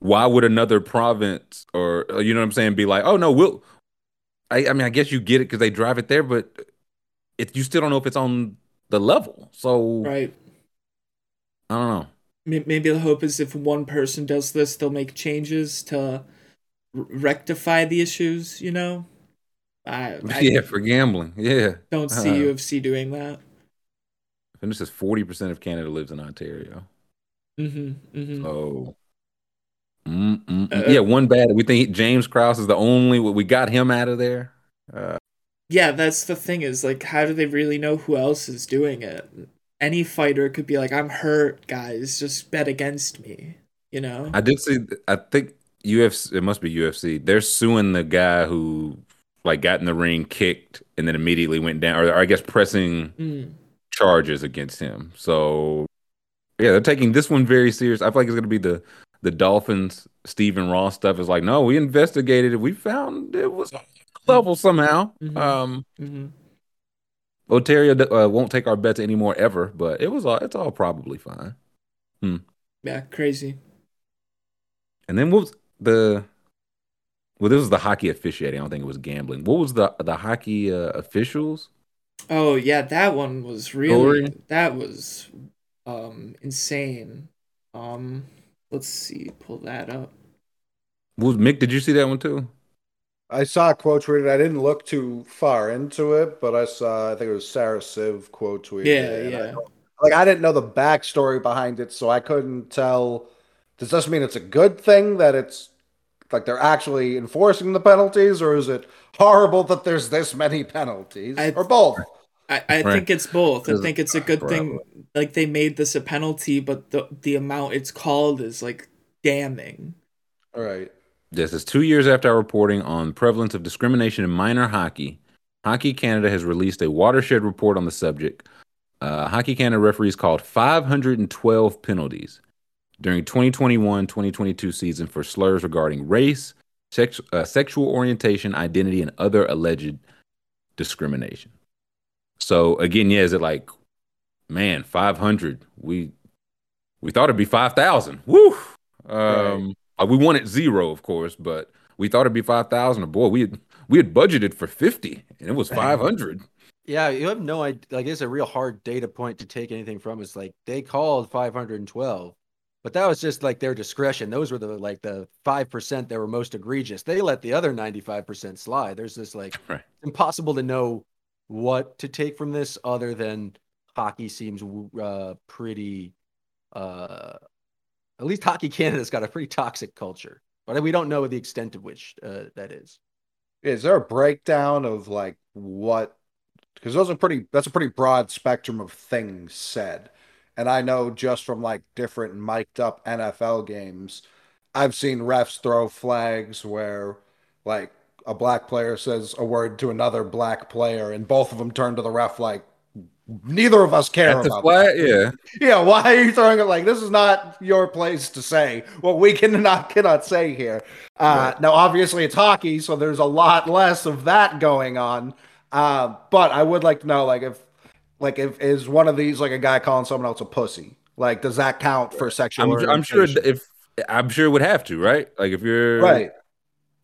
why would another province or uh, you know what I'm saying be like, oh no, we'll. I, I mean, I guess you get it because they drive it there, but if you still don't know if it's on the level, so right. I don't know. Maybe the hope is if one person does this, they'll make changes to rectify the issues. You know. I, I yeah, for gambling. Yeah. Don't see uh, UFC doing that. And this is forty percent of Canada lives in Ontario. Mm-hmm. mm-hmm. So uh, yeah, one bad. We think James Krause is the only. We got him out of there. Uh, yeah, that's the thing. Is like, how do they really know who else is doing it? Any fighter could be like, "I'm hurt, guys. Just bet against me." You know. I did see. I think UFC. It must be UFC. They're suing the guy who like got in the ring, kicked, and then immediately went down, or, or I guess pressing mm. charges against him. So yeah, they're taking this one very serious. I feel like it's going to be the the Dolphins Stephen Ross stuff is like, no, we investigated it. We found it was level somehow. Mm-hmm. Um, mm-hmm. Ontario uh, won't take our bets anymore ever, but it was all it's all probably fine. Hmm. Yeah, crazy. And then what was the? Well, this was the hockey officiating. I don't think it was gambling. What was the the hockey uh, officials? Oh yeah, that one was really that was um insane. Um Let's see, pull that up. Was Mick? Did you see that one too? I saw a quote tweeted. I didn't look too far into it, but I saw. I think it was Sarah Civ quote tweeted. Yeah, yeah. I, like I didn't know the backstory behind it, so I couldn't tell. Does this mean it's a good thing that it's like they're actually enforcing the penalties, or is it horrible that there's this many penalties, I, or both? I, I right. think it's both. I think it's a good thing. Like they made this a penalty, but the the amount it's called is like damning. All right. This is two years after our reporting on prevalence of discrimination in minor hockey. Hockey Canada has released a watershed report on the subject. Uh, hockey Canada referees called 512 penalties during 2021-2022 season for slurs regarding race, sex, uh, sexual orientation, identity, and other alleged discrimination. So again, yeah, is it like, man, five hundred? We we thought it'd be five thousand. Woo! Um, right. we wanted zero, of course, but we thought it'd be five thousand. Boy, we had we had budgeted for fifty, and it was five hundred. Yeah, you have no idea. Like, it's a real hard data point to take anything from. It's like they called 512, but that was just like their discretion. Those were the like the five percent that were most egregious. They let the other 95 percent slide. There's this like right. impossible to know what to take from this other than hockey seems uh, pretty uh, at least hockey canada's got a pretty toxic culture but we don't know the extent of which uh, that is. Is there a breakdown of like what because those are pretty that's a pretty broad spectrum of things said. And i know just from like different mic'd up nfl games i've seen refs throw flags where like a black player says a word to another black player, and both of them turn to the ref like, neither of us care At about that. Yeah, yeah. Why are you throwing it like this? Is not your place to say what we cannot cannot say here. Uh, right. Now, obviously, it's hockey, so there's a lot less of that going on. Uh, but I would like to know, like, if like if is one of these like a guy calling someone else a pussy? Like, does that count for sexual? I'm, I'm sure if I'm sure it would have to, right? Like, if you're right.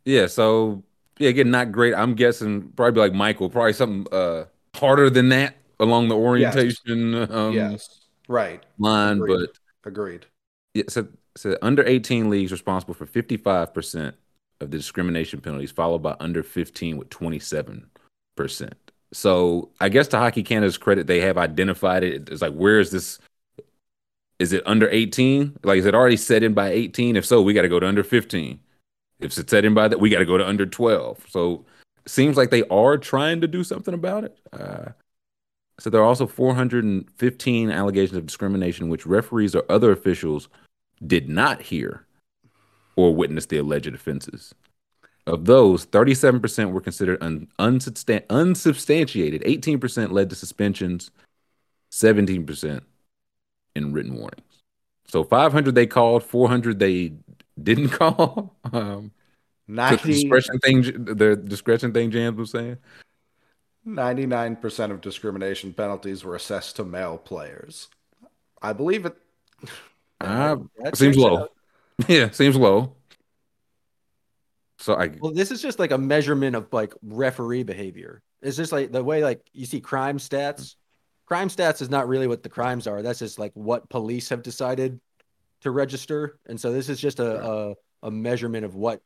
Yeah, so yeah, again, not great. I'm guessing probably like Michael, probably something uh harder than that. along the orientation um, yes, right. line, Agreed. but Agreed. yeah, so, so under 18 leagues responsible for 55% of the discrimination penalties, followed by under 15 with 27%. So I guess to Hockey Canada's credit, they have identified it. It's like, where is this? Is it under 18? Like, is it already set in by 18? If so, we got to go to under 15. If it's set in by that, we got to go to under 12. So seems like they are trying to do something about it. Uh, so there are also 415 allegations of discrimination, which referees or other officials did not hear or witness the alleged offenses. Of those, 37% were considered un- unsubstan- unsubstantiated, 18% led to suspensions, 17% in written warnings. So 500 they called, 400 they didn't call. Um, so the 90, discretion thing, the discretion thing, Jams was saying. 99% of discrimination penalties were assessed to male players. I believe it. Ah, seems low. out. Yeah, seems low. So I Well, this is just like a measurement of like referee behavior. It's just like the way like you see crime stats. Crime stats is not really what the crimes are. That's just like what police have decided to register. And so this is just a a, a measurement of what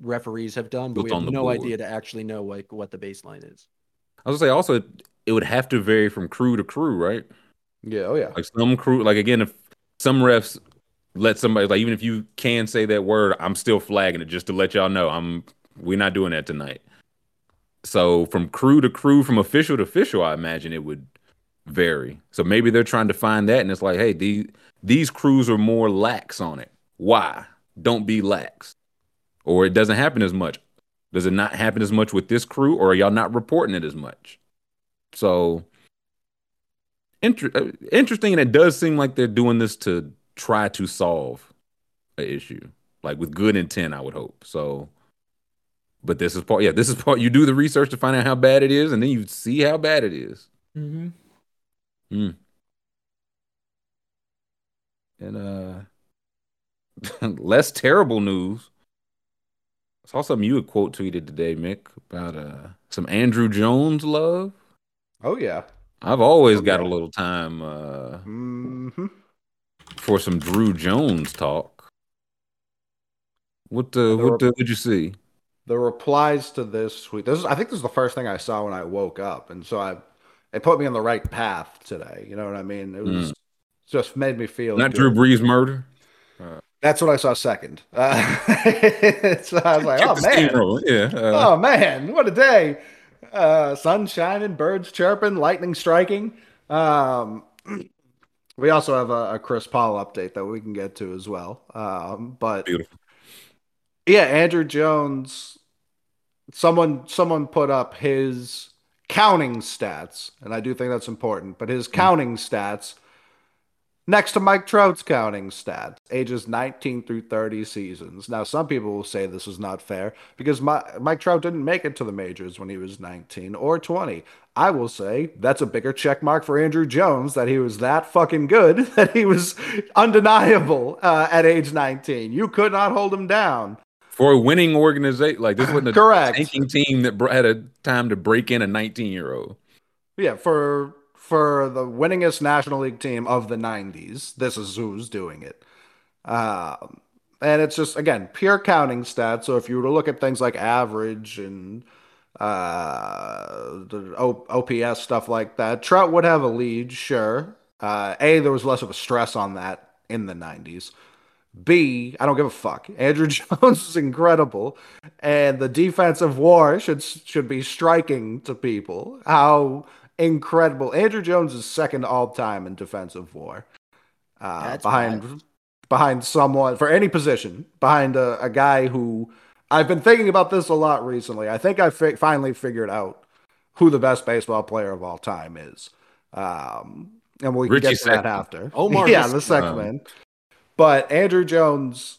referees have done, but What's we have no board. idea to actually know like what the baseline is. I was gonna say also it, it would have to vary from crew to crew, right? Yeah, oh yeah. Like some crew, like again, if some refs let somebody like even if you can say that word, I'm still flagging it just to let y'all know I'm we're not doing that tonight. So from crew to crew, from official to official, I imagine it would vary. So maybe they're trying to find that, and it's like, hey, these these crews are more lax on it. Why? Don't be lax, or it doesn't happen as much. Does it not happen as much with this crew, or are y'all not reporting it as much? So inter- uh, interesting, and it does seem like they're doing this to try to solve an issue, like with good intent. I would hope so. But this is part, yeah. This is part. You do the research to find out how bad it is, and then you see how bad it is. Mm-hmm. And uh, less terrible news. I saw something you had quote tweeted today, Mick, about uh some Andruw Jones love. Oh yeah. I've always got a little time uh hmm for some Drew Jones talk. What the there what were- the, did you see? The replies to this tweet. This is, I think this is the first thing I saw when I woke up, and so I, it put me on the right path today. You know what I mean? It was just made me feel Mm. Not good. Drew Brees murder. That's what I saw second. Uh, so I was like, oh man, Yeah. uh, oh man, what a day! Uh, sun shining, birds chirping, lightning striking. Um, we also have a, a Chris Paul update that we can get to as well. Um, but Beautiful. yeah, Andruw Jones. Someone someone put up his counting stats, and I do think that's important. But his counting stats next to Mike Trout's counting stats, ages 19 through 30 seasons. Now, some people will say this is not fair because my, Mike Trout didn't make it to the majors when he was 19 or 20. I will say that's a bigger check mark for Andruw Jones that he was that fucking good that he was undeniable uh, at age 19. You could not hold him down. For a winning organization, like this wasn't a Correct. tanking team that had a time to break in a 19 year old. Yeah, for for the winningest National League team of the 90s, this is who's doing it. Um, and it's just again pure counting stats. So if you were to look at things like average and uh, the o- OPS stuff like that, Trout would have a lead, sure. Uh, a there was less of a stress on that in the 90s. B, I don't give a fuck. Andruw Jones is incredible, and the defensive war should should be striking to people. How incredible! Andruw Jones is second all time in defensive war, uh, That's behind behind someone for any position, behind a, a guy who I've been thinking about this a lot recently. I think I fi- finally figured out who the best baseball player of all time is. Um, and we can Richie get to that Sexton. after. Omar yeah, Vizquel. the Sexton. But Andruw Jones,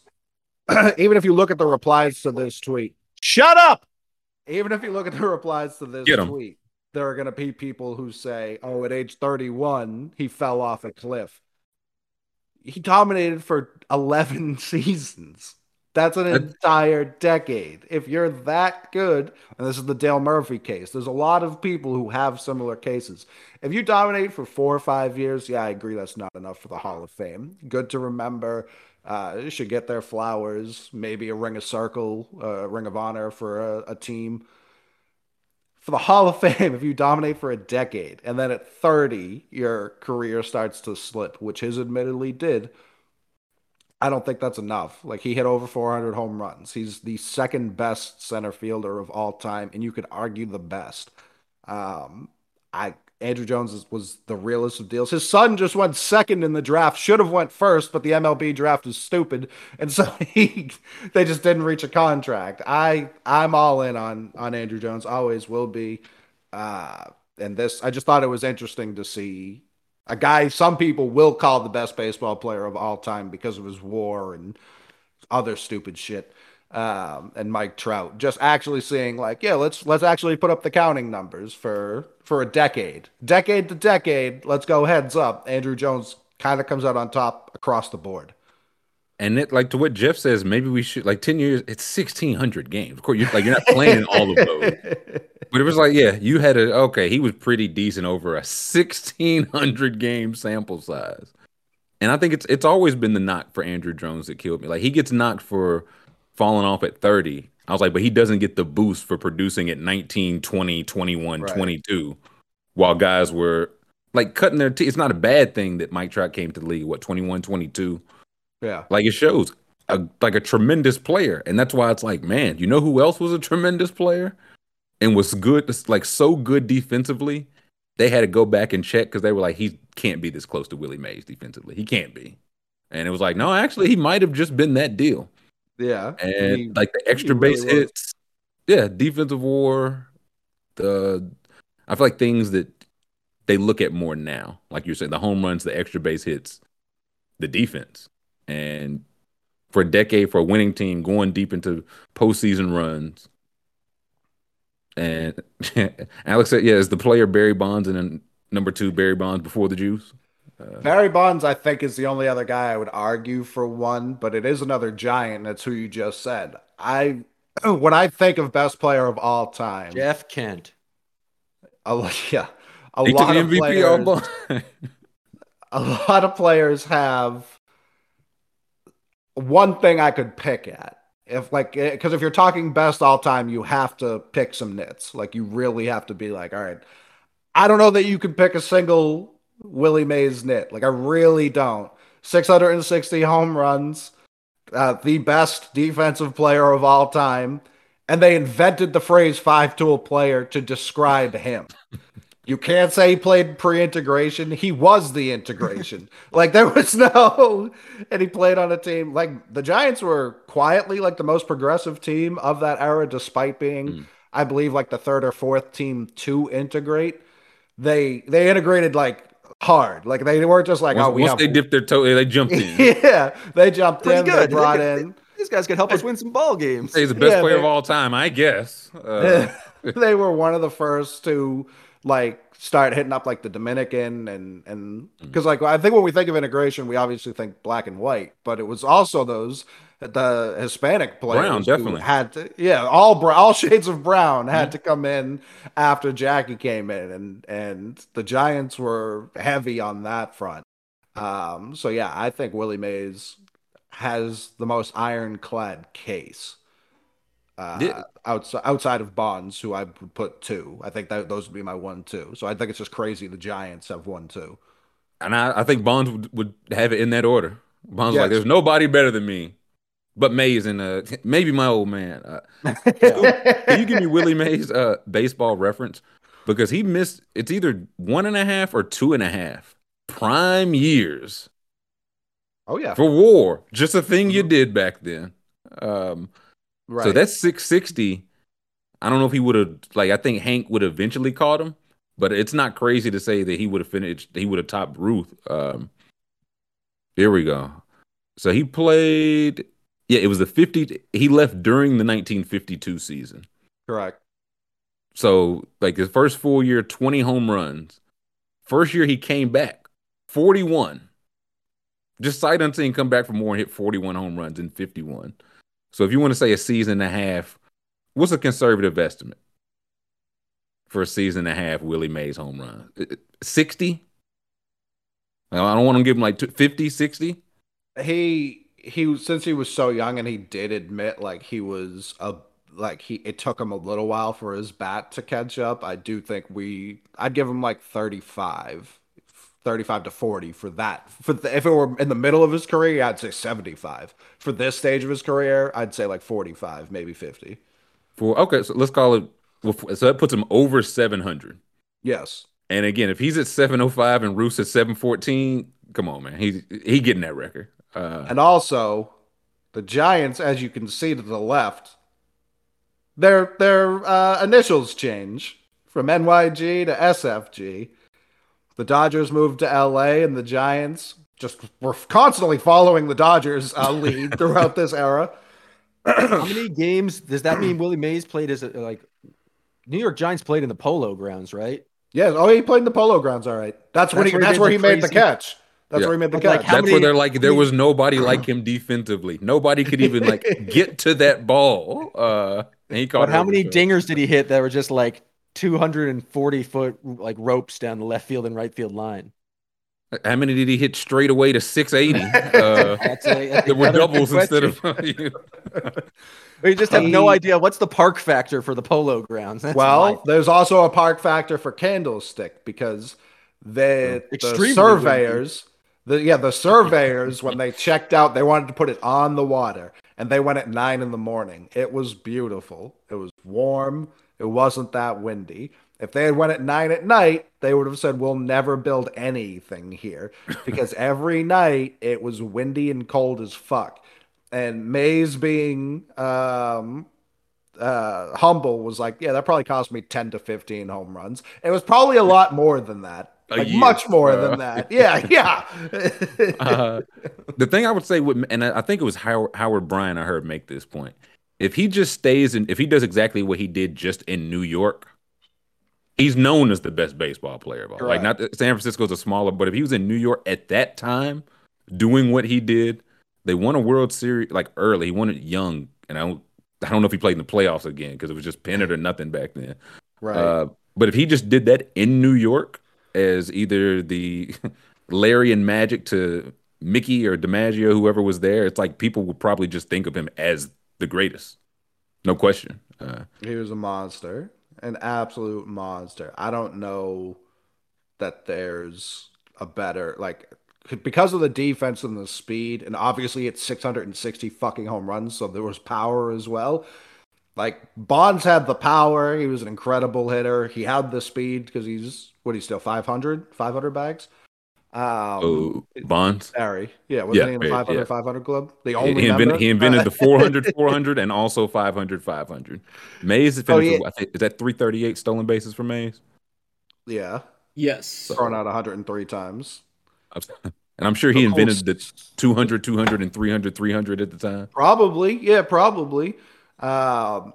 even if you look at the replies to this tweet, Shut up! even if you look at the replies to this tweet, there are going to be people who say, "Oh, at age 31, he fell off a cliff." He dominated for 11 seasons. That's an entire decade. If you're that good, and this is the Dale Murphy case, there's a lot of people who have similar cases. If you dominate for four or five years, yeah, I agree that's not enough for the Hall of Fame. Good to remember. Uh, should get their flowers, maybe a ring of circle, a uh, ring of honor for a, a team for the Hall of Fame, if you dominate for a decade and then at 30 your career starts to slip, which his admittedly did, I don't think that's enough. Like he hit over 400 home runs. He's the second best center fielder of all time, and you could argue the best. Um, I Andruw Jones was the realest of deals. His son just went second in the draft, should have went first, but the MLB draft is stupid, and so he they just didn't reach a contract. I I'm all in on on Andruw Jones, always will be. Uh, and this I just thought it was interesting to see a guy some people will call the best baseball player of all time because of his war and other stupid shit um, and Mike Trout. Just actually seeing like, yeah, let's let's actually put up the counting numbers for for a decade, decade to decade. Let's go heads up. Andruw Jones kind of comes out on top across the board. And it like to what Jeff says, maybe we should like ten years. It's sixteen hundred games. Of course, you're like you're not playing all of those, but it was like yeah, you had a okay. He was pretty decent over a sixteen hundred game sample size, and I think it's it's always been the knock for Andruw Jones that killed me. Like he gets knocked for falling off at 30. I was like, but he doesn't get the boost for producing at 19, 20, 21, right. 22, while guys were like cutting their teeth. It's not a bad thing that Mike Trout came to the league, what, 21, 22? Yeah. Like it shows a, like a tremendous player. And that's why it's like, man, you know who else was a tremendous player and was good, like so good defensively? They had to go back and check because they were like, he can't be this close to Willie Mays defensively. He can't be. And it was like, no, actually, he might have just been that deal. Yeah, and he, like the extra base really hits. Yeah, defensive war. The I feel like things that they look at more now, like you're saying, the home runs, the extra base hits, the defense, and for a decade for a winning team going deep into postseason runs. And Alex said, "Yeah, is the player Barry Bonds and then number two Barry Bonds before the juice?" Uh, Barry Bonds, I think, is the only other guy I would argue for one, but it is another giant. That's who you just said. I when I think of best player of all time, Jeff Kent. A, yeah, a he lot of MVP players. a lot of players have one thing I could pick at. If like, because if you're talking best all time, you have to pick some nits. Like, you really have to be like, all right. I don't know that you can pick a single Willie Mays nit. Like I really don't. 660 home runs, uh, the best defensive player of all time, and they invented the phrase five tool player to describe him. You can't say he played pre-integration. He was the integration. like there was no, and he played on a team like the Giants were quietly like the most progressive team of that era, despite being, mm. I believe, like the third or fourth team to integrate. They they integrated like hard. Like they weren't just like, once, oh, we once have... they dipped their toe, they jumped in. yeah, they jumped Pretty in. Good. They brought they, in. These guys could help us win some ball games. He's the best yeah, player they, of all time, I guess. Uh, they were one of the first to like start hitting up like the Dominican and and because mm. like I think when we think of integration, we obviously think black and white, but it was also those the Hispanic players brown, definitely had to, yeah, all all shades of brown had mm-hmm. to come in after Jackie came in, and and the Giants were heavy on that front. Um, so yeah, I think Willie Mays has the most ironclad case. Uh, yeah. outside outside of Bonds, who I would put two. I think that those would be my one two. So I think it's just crazy the Giants have one two. And I, I think Bonds would, would have it in that order. Bonds yes. like, there's nobody better than me but Mays and uh, maybe my old man. Uh, can you give me Willie Mays' uh, baseball reference? Because he missed. It's either one and a half or two and a half prime years. Oh yeah, for war, just a thing mm-hmm. you did back then. Um, right. So that's six sixty. I don't know if he would have like. I think Hank would eventually caught him, but it's not crazy to say that he would have finished. He would have topped Ruth. Um, here we go. So he played yeah, it was the 50. He left during the 1952 season. Correct. So, like his first full year, 20 home runs. First year he came back, 41. Just sight unseen, come back for more and hit 41 home runs in 51. So if you want to say a season and a half, what's a conservative estimate for a season and a half? Willie Mays home run sixty. I don't want to give him like 50, 60. He he since he was so young and he did admit like he was a like he it took him a little while for his bat to catch up. I do think we I'd give him like 35 35 to 40 for that. For the, if it were in the middle of his career, I'd say 75. For this stage of his career, I'd say like 45, maybe 50. For okay, so let's call it so that puts him over 700. Yes. And again, if he's at 705 and Ruth's at 714, come on, man. He's he getting that record. Uh, and also, the Giants, as you can see to the left, their their uh, initials change from NYG to SFG. The Dodgers moved to LA, and the Giants just were constantly following the Dodgers uh, lead throughout this era. How many games does that mean Willie Mays played as a, like New York Giants played in the Polo Grounds, right? Yes. Oh, he played in the Polo Grounds. All right. That's, that's when he. Where that's where he made the catch. That's yeah. where he made the catch. Like, that's many, where they're like, there was nobody like him defensively. Nobody could even like get to that ball. Uh, and he caught. But how many dingers did he hit that were just like 240 foot like ropes down the left field and right field line? How many did he hit straight away to 680? Uh, that's a, that's there were doubles instead of. we just have no idea what's the park factor for the polo grounds. That's well, there's also a park factor for Candlestick because the, the surveyors, the yeah, the surveyors when they checked out, they wanted to put it on the water, and they went at nine in the morning. It was beautiful. It was warm. It wasn't that windy. If they had went at nine at night, they would have said, "We'll never build anything here," because every night it was windy and cold as fuck. And Mays being um, uh, humble was like, "Yeah, that probably cost me ten to fifteen home runs. It was probably a lot more than that." Like much more uh, than that. Yeah, yeah. uh, the thing I would say, with, and I think it was Howard, Howard Bryant I heard make this point. If he just stays in, if he does exactly what he did just in New York, he's known as the best baseball player of all. Like not San Francisco's a smaller, but if he was in New York at that time doing what he did, they won a World Series like early. He won it young, and I don't I don't know if he played in the playoffs again because it was just pennant or nothing back then. Right. Uh, but if he just did that in New York as either the Larry and Magic to Mickey or DiMaggio, whoever was there, it's like people would probably just think of him as the greatest. No question. Uh, he was a monster an absolute monster. I don't know that there's a better like because of the defense and the speed, and obviously it's 660 fucking home runs, so there was power as well. Like Bonds had the power; he was an incredible hitter. He had the speed because he's what he's still 500, 500 bags. Um, oh, Bonds? Barry. Yeah, was yeah, he in the 500 yeah. 500 club? The only he, invented, he invented the 400 400 and also 500 500. Mays is oh, yeah. I think, is that 338 stolen bases for Mays? Yeah. Yes. Thrown out 103 times. And I'm sure he invented the 200 200 and 300 300 at the time. Probably. Yeah, probably. Um,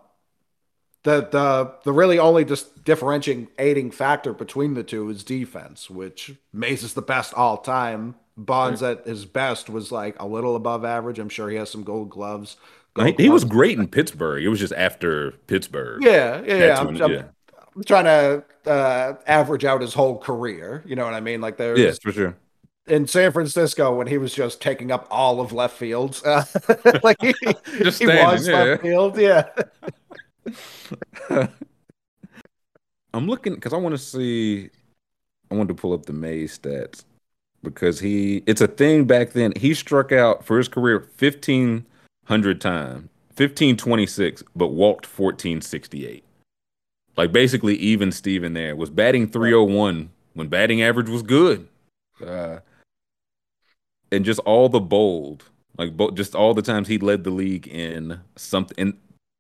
the the the really only just differentiating aiding factor between the two is defense, which Mays is the best all time. Bonds right. at his best was like a little above average. I'm sure he has some gold gloves. Gold he, gloves. he, was great in Pittsburgh. It was just after Pittsburgh. Yeah, yeah, yeah. I'm, I'm, I'm, trying to uh, average out his whole career. You know what I mean? Like there's yes, for sure. In San Francisco, when he was just taking up all of left field, uh, like he, just he was yeah. left field, yeah. I'm looking because I want to see. I want to pull up the Mays stats because he. It's a thing back then. He struck out for his career fifteen hundred times, fifteen twenty six, but walked fourteen sixty eight. Like basically even Steven there was batting three oh one when batting average was good. Uh, and just all the bold, like bo- just all the times he led the league in something.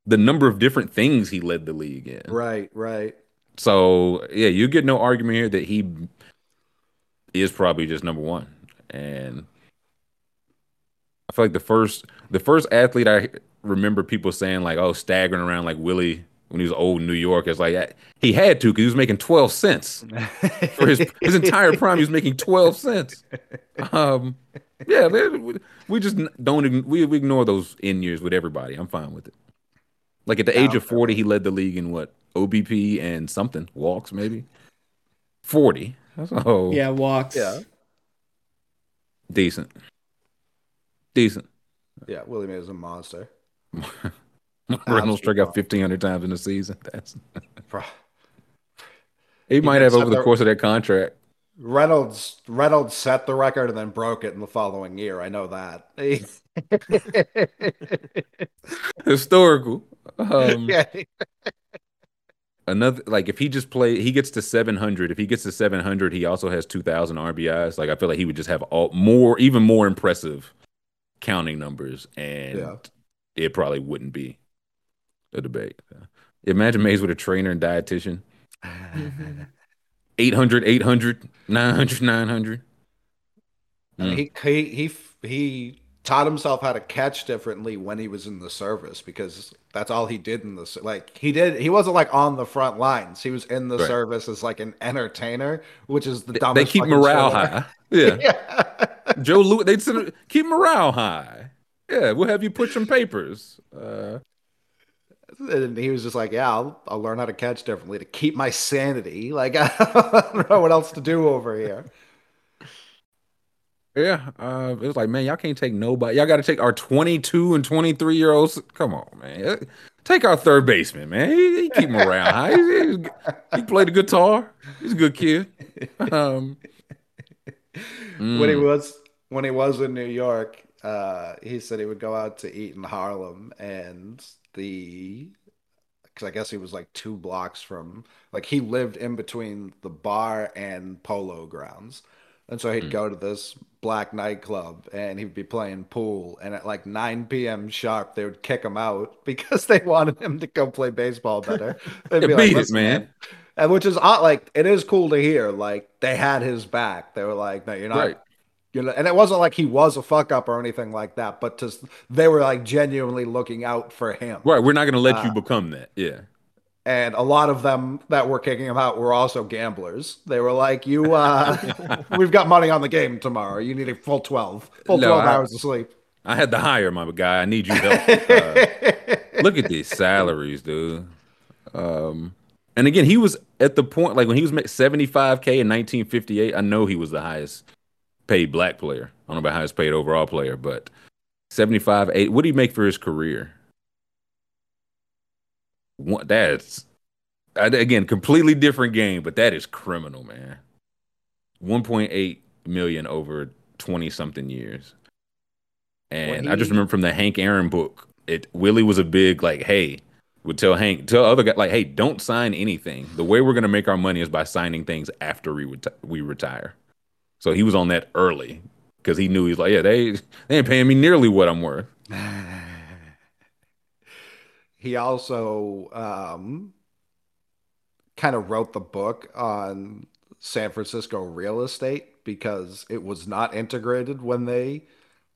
The number of different things he led the league in. Right, right. So yeah, you get no argument here that he is probably just number one. And I feel like the first the first athlete I remember people saying like, oh, staggering around like Willie when he was old in New York. It's like he had to because he was making twelve cents for his his entire prime. He was making twelve cents. Um, yeah, we- we just don't we, we ignore those in years with everybody. I'm fine with it. Like at the age of 40, he led the league in what OBP and something walks maybe 40. So Yeah, walks. Yeah. decent, decent. Yeah, Willie Mays is a monster. Reynolds struck out 1,500 times in the season. That's Bro. he might did have over set the the- course of that contract. Reynolds Reynolds set the record and then broke it in the following year. I know that. Historical. Um, yeah. another like if he just play he gets to 700 if he gets to 700 he also has 2000 rbis like i feel like he would just have all more even more impressive counting numbers and Yeah. it probably wouldn't be a debate imagine mays with a trainer and dietitian 800 800 900 900 I mean, he, he he he taught himself how to catch differently when he was in the service because that's all he did in the like he did he wasn't like on the front lines. He was in the Right. service as like an entertainer which is the dumbest they keep morale high. Yeah. Yeah. Joe Louis they said keep morale high. Yeah we'll have you put some papers uh. And he was just like yeah I'll, I'll learn how to catch differently to keep my sanity. Like I don't know what else to do over here Yeah, uh, it was like, man, y'all can't take nobody. Y'all got to take our 22 and 23 year olds. Come on, man. Take our third baseman, man. He, he keep him around. high. He, he, he played the guitar. He's a good kid. Um, when he mm, was when he was in New York, uh, he said he would go out to eat in Harlem, and the because I guess he was like two blocks from like he lived in between the bar and Polo Grounds, and so he'd Mm. go to this black nightclub and he'd be playing pool, and at like 9 p.m. sharp, they would kick him out because they wanted him to go play baseball better. They'd be like, beat it, "Listen, man." And which is odd, like it is cool to hear. Like they had his back. They were like, "No, you're not right. you know, and it wasn't like he was a fuck up or anything like that, but just they were like genuinely looking out for him. Right. We're not going to let you Uh, become that. Yeah. And a lot of them that were kicking him out were also gamblers. They were like, "You, uh, we've got money on the game tomorrow. You need a full twelve, full No, twelve I- hours of sleep." I had to hire my guy. I need you help. Uh, look at these salaries, dude. Um, and again, he was at the point like when he was making 75k in 1958. I know he was the highest paid black player. I don't know about highest paid overall player, but 75, 8. What did he make for his career? What that's again completely different game, but that is criminal, man. 1.8 million over 20 something years. And I just remember from the Hank Aaron book, it Willie was a big like, hey, would tell Hank, tell other guy like, hey, don't sign anything. The way we're gonna make our money is by signing things after we reti- we retire. So he was on that early because he knew he's like, yeah, they they ain't paying me nearly what I'm worth. he also um, kind of wrote the book on San Francisco real estate because it was not integrated when they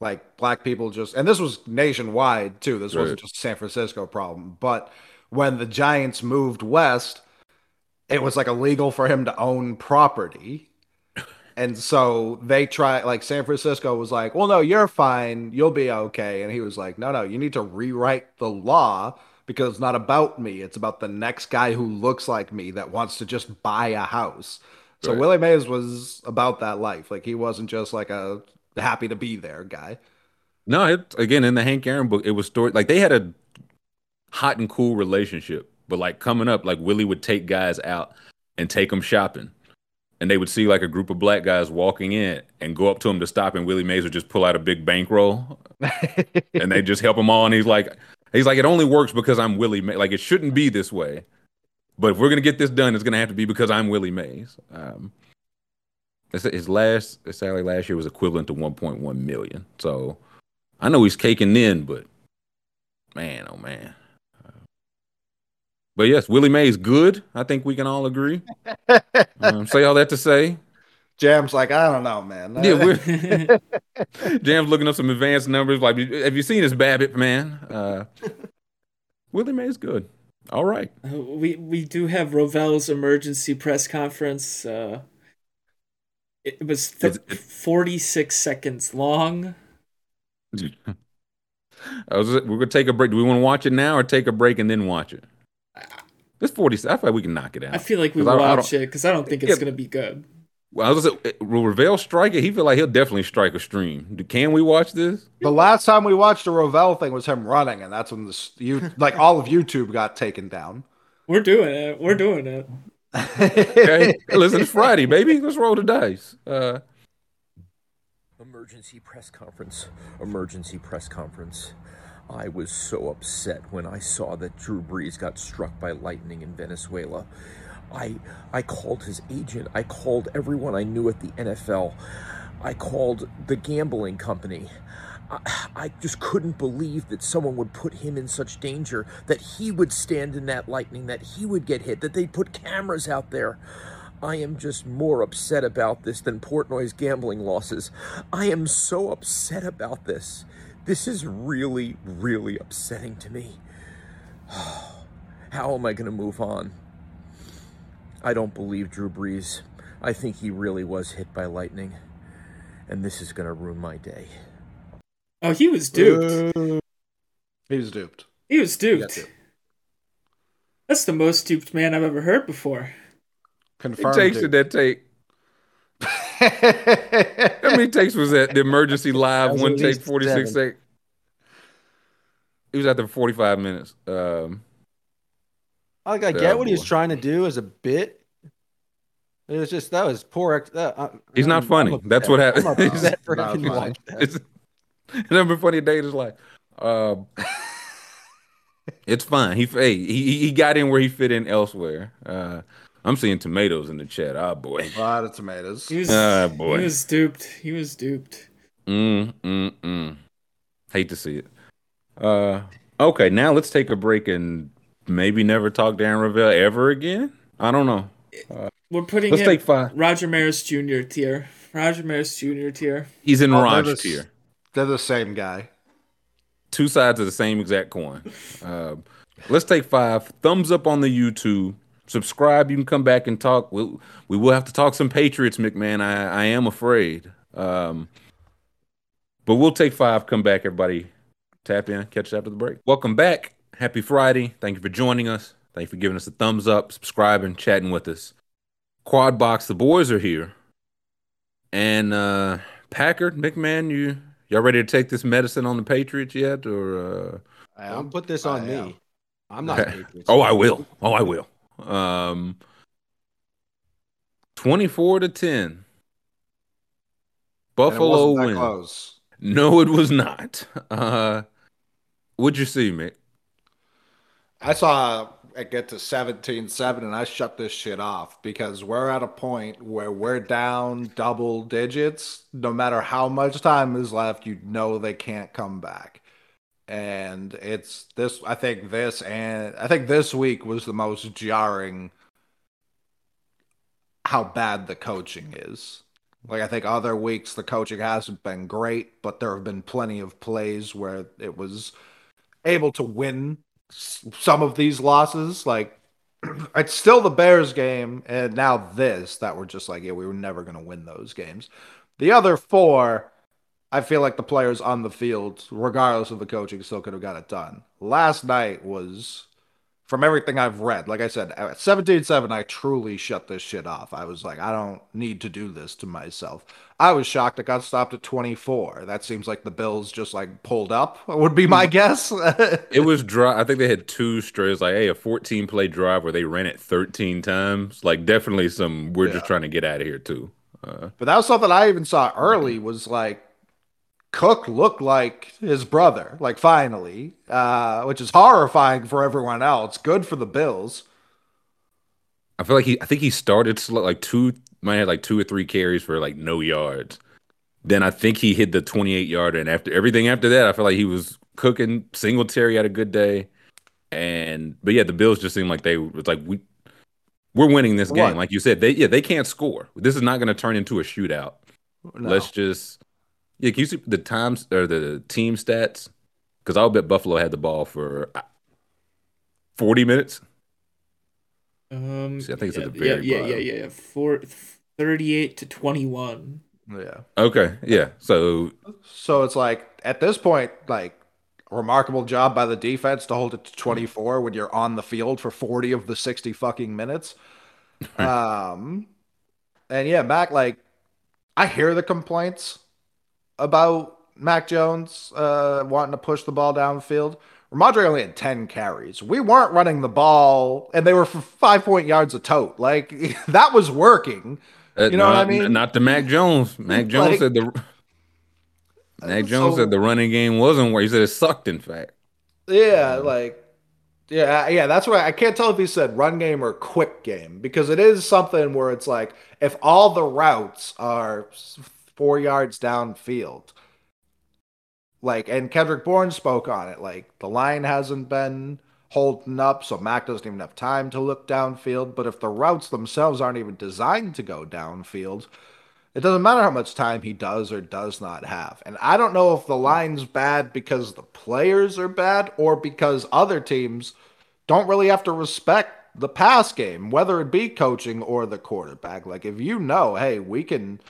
like black people just and this was nationwide too this wasn't just a San Francisco problem but when the Giants moved west it was like illegal for him to own property and so they try like San Francisco was like, "Well, no, you're fine. You'll be okay." And he was like, "No, no, you need to rewrite the law because it's not about me. It's about the next guy who looks like me that wants to just buy a house." So Right. Willie Mays was about that life. Like he wasn't just like a happy to be there guy. No, it again in the Hank Aaron book, it was story like they had a hot and cool relationship. But like coming up, like Willie would take guys out and take them shopping. And they would see like a group of black guys walking in and go up to him to stop, and Willie Mays would just pull out a big bankroll and they just help him all. And he's like, he's like, it only works because I'm Willie Mays. Like it shouldn't be this way, but if we're gonna get this done, it's gonna have to be because I'm Willie Mays. Um, his- last salary last year was equivalent to 1.1 million. So I know he's caking in, but man, oh man. But yes, Willie Mays good. I think we can all agree. Um, say all that to say, Jam's like, I don't know, man. yeah, we're Jam's looking up some advanced numbers. Like, have you seen his BABIP, man? Uh, Willie Mays good. All right. Uh, we we do have Rovell's emergency press conference. Uh, It was th- Is it- 46 seconds long. I was, we're gonna take a break. Do we want to watch it now or take a break and then watch it? It's forty. I feel like we can knock it out. I feel like we 'Cause I I watch it because I don't think it's Yeah. gonna be good. Well, I was gonna say, will Rovell strike it? He feel like he'll definitely strike a stream. Can we watch this? The last time we watched the Rovell thing was him running, and that's when this you like all of YouTube got taken down. We're doing it. We're doing it. Okay, listen, it's Friday, baby. Let's roll the dice. Uh, Emergency press conference. Emergency press conference. I was so upset when I saw that Drew Brees got struck by lightning in Venezuela. I I called his agent. I called everyone I knew at the NFL. I called the gambling company. I, I just couldn't believe that someone would put him in such danger, that he would stand in that lightning, that he would get hit, that they'd put cameras out there. I am just more upset about this than Portnoy's gambling losses. I am so upset about this. This is really, really upsetting to me. How am I going to move on? I don't believe Drew Brees. I think he really was hit by lightning. And this is going to ruin my day. Oh, he was duped. he was duped. He was He duped. duped. That's the most duped man I've ever heard before. it Confirmed. takes to that take. How many takes was that? The emergency live one take, forty six seven. seconds. He was out there for forty five minutes. Um, Like I Yeah, get what he was trying to do as a bit. It was just that was poor. Ex- uh, uh, He's not I'm- funny. I'm That's what happened. I'm upset for Not funny. watch that. it's, it's never funny a day in his life. Um, it's fine. He, hey, he he got in where he fit in elsewhere. Uh, I'm seeing tomatoes in the chat. Oh boy. A lot of tomatoes. He was, Ah, boy. he was duped. He was duped. Mm, mm, mm. Hate to see it. Uh, okay, now let's take a break and maybe never talk Darren Rovell ever again. I don't know. We're putting Let's him take five. Roger Maris Jr. tier. Roger Maris Jr. tier. He's in Oh, they're Raj the tier. They're the same guy. Two sides of the same exact coin. Uh, let's take five. Thumbs up on the YouTube. Subscribe. You can come back and talk. We'll, we will have to talk some Patriots, McMahon. I, I am afraid. Um, but we'll take five. Come back, everybody. Tap in. Catch us after the break. Welcome back. Happy Friday. Thank you for joining us. Thank you for giving us a thumbs up, subscribing, chatting with us. Quad Box, the boys are here. And uh Packard, McMahon, you y'all ready to take this medicine on the Patriots yet? Or uh I Don't am. put this I on am. me. I'm not. Patriots Oh. I will. Oh, I will. Um 24 to 10. Buffalo wasn't win. close. No, it was not. Uh what'd you see, Mick? I saw it get to 17-7 and I shut this shit off because we're at a point where we're down double digits. No matter how much time is left, you know they can't come back. And it's this I think this and I think this week was the most jarring how bad the coaching is. Like I think other weeks the coaching hasn't been great, but there have been plenty of plays where it was able to win some of these losses. Like it's still the Bears game, and now this that we're just like, yeah, we were never going to win those games. The other four, I feel like the players on the field, regardless of the coaching, still could have got it done. Last night was, from everything I've read, like I said, at 17 7, I truly shut this shit off. I was like, I don't need to do this to myself. I was shocked it got stopped at 24. That seems like the Bills just like pulled up, would be my guess. It was dry. I think they had two strays, like, hey, a 14 play drive where they ran it 13 times. Like, definitely some, we're just trying to get out of here, too. Uh, But that was something I even saw early was like Cook looked like his brother, like finally, uh, which is horrifying for everyone else. Good for the Bills. I feel like he, I think he started slow, like two, might have like two or three carries for like no yards. Then I think he hit the 28 yarder. And after everything after that, I feel like he was cooking. Singletary had a good day. And, but yeah, the Bills just seemed like they was like, we, we're winning this game. What? Like you said, they, yeah, they can't score. This is not going to turn into a shootout. No. Let's just yeah. Can you see the times or the team stats? Because I'll bet Buffalo had the ball for uh, forty minutes. Um, See, I think it's yeah, at the very yeah, yeah, bottom. yeah, yeah, yeah. Four, 38 to 21. Yeah. Okay, yeah. So So it's like at this point, like remarkable job by the defense to hold it to 24 when you're on the field for 40 of the 60 fucking minutes. um and yeah, Mac like I hear the complaints about Mac Jones uh wanting to push the ball downfield. Rhamondre only had 10 carries. We weren't running the ball and they were for 5 point yards a tote. Like that was working. uh, You know what I mean? Not to Mac Jones. Mac Jones Like- said the Mac Jones So- said the running game wasn't where he said it sucked. In fact, Yeah, like yeah, yeah, that's why I can't tell if he said run game or quick game because it is something where it's like if all the routes are 4 yards downfield. Like and Kendrick Bourne spoke on it like the line hasn't been holding up so Mac doesn't even have time to look downfield, but if the routes themselves aren't even designed to go downfield, it doesn't matter how much time he does or does not have. And I don't know if the line's bad because the players are bad or because other teams don't really have to respect the pass game, whether it be coaching or the quarterback. Like if you know, hey, we can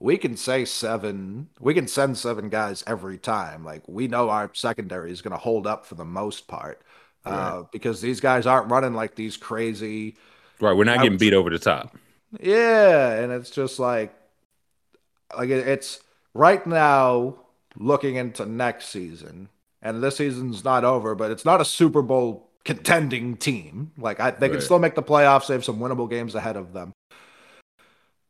we can say seven, we can send seven guys every time. Like we know our secondary is going to hold up for the most part. Uh, because these guys aren't running like these crazy right? We're not getting beat over the top. yeah, and it's just like, like it- it's right now looking into next season, and this season's not over, but it's not a Super Bowl contending team. Like I, they can still make the playoffs. They have some winnable games ahead of them.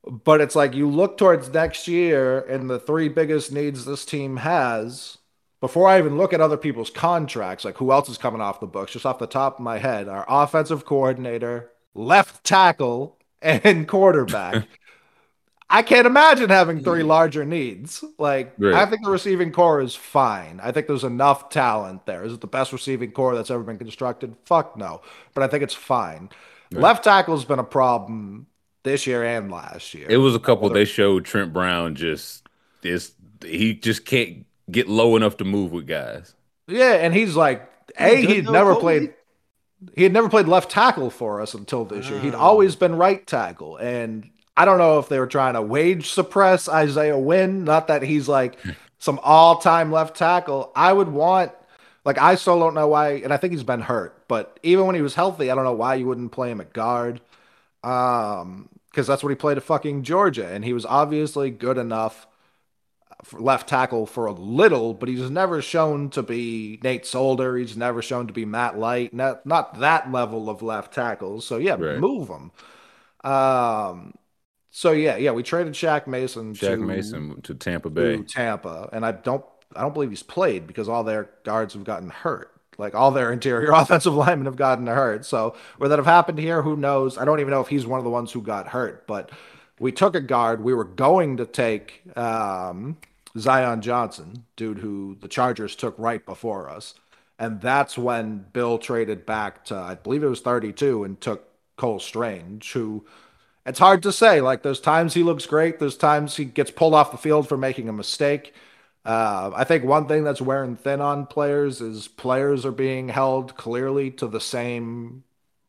But it's like you look towards next year, and the three biggest needs this team has. Before I even look at other people's contracts, like who else is coming off the books, just off the top of my head, our offensive coordinator, left tackle, and quarterback. I can't imagine having three larger needs. Like, Right. I think the receiving core is fine. I think there's enough talent there. Is it the best receiving core that's ever been constructed? Fuck no. But I think it's fine. Left tackle's been a problem this year and last year. It was a couple. They showed Trent Brown just is he just can't get low enough to move with guys. Yeah, and he's like, A, he'd never Colby? played he had never played left tackle for us until this year. He'd Oh. always been right tackle. And I don't know if they were trying to wage suppress Isaiah Wynn. Not that he's like some all-time left tackle. I would want like I still don't know why, and I think he's been hurt, but even when he was healthy, I don't know why you wouldn't play him at guard. Um, because that's what he played at fucking Georgia, and he was obviously good enough for left tackle for a little, but he's never shown to be Nate Solder. He's never shown to be Matt Light. Not not that level of left tackle. So yeah, Right. move him. Um. So yeah, yeah, we traded Shaq Mason. Shaq to, Mason to Tampa to Bay. Tampa, and I don't I don't believe he's played because all their guards have gotten hurt. Like all their interior offensive linemen have gotten hurt. So where that have happened here, who knows? I don't even know if he's one of the ones who got hurt. But we took a guard. We were going to take um, Zion Johnson, dude who the Chargers took right before us, and that's when Bill traded back to I believe it was 32 and took Cole Strange, who it's hard to say. Like there's times he looks great, there's times he gets pulled off the field for making a mistake. Uh, I think one thing that's wearing thin on players is players are being held clearly to the same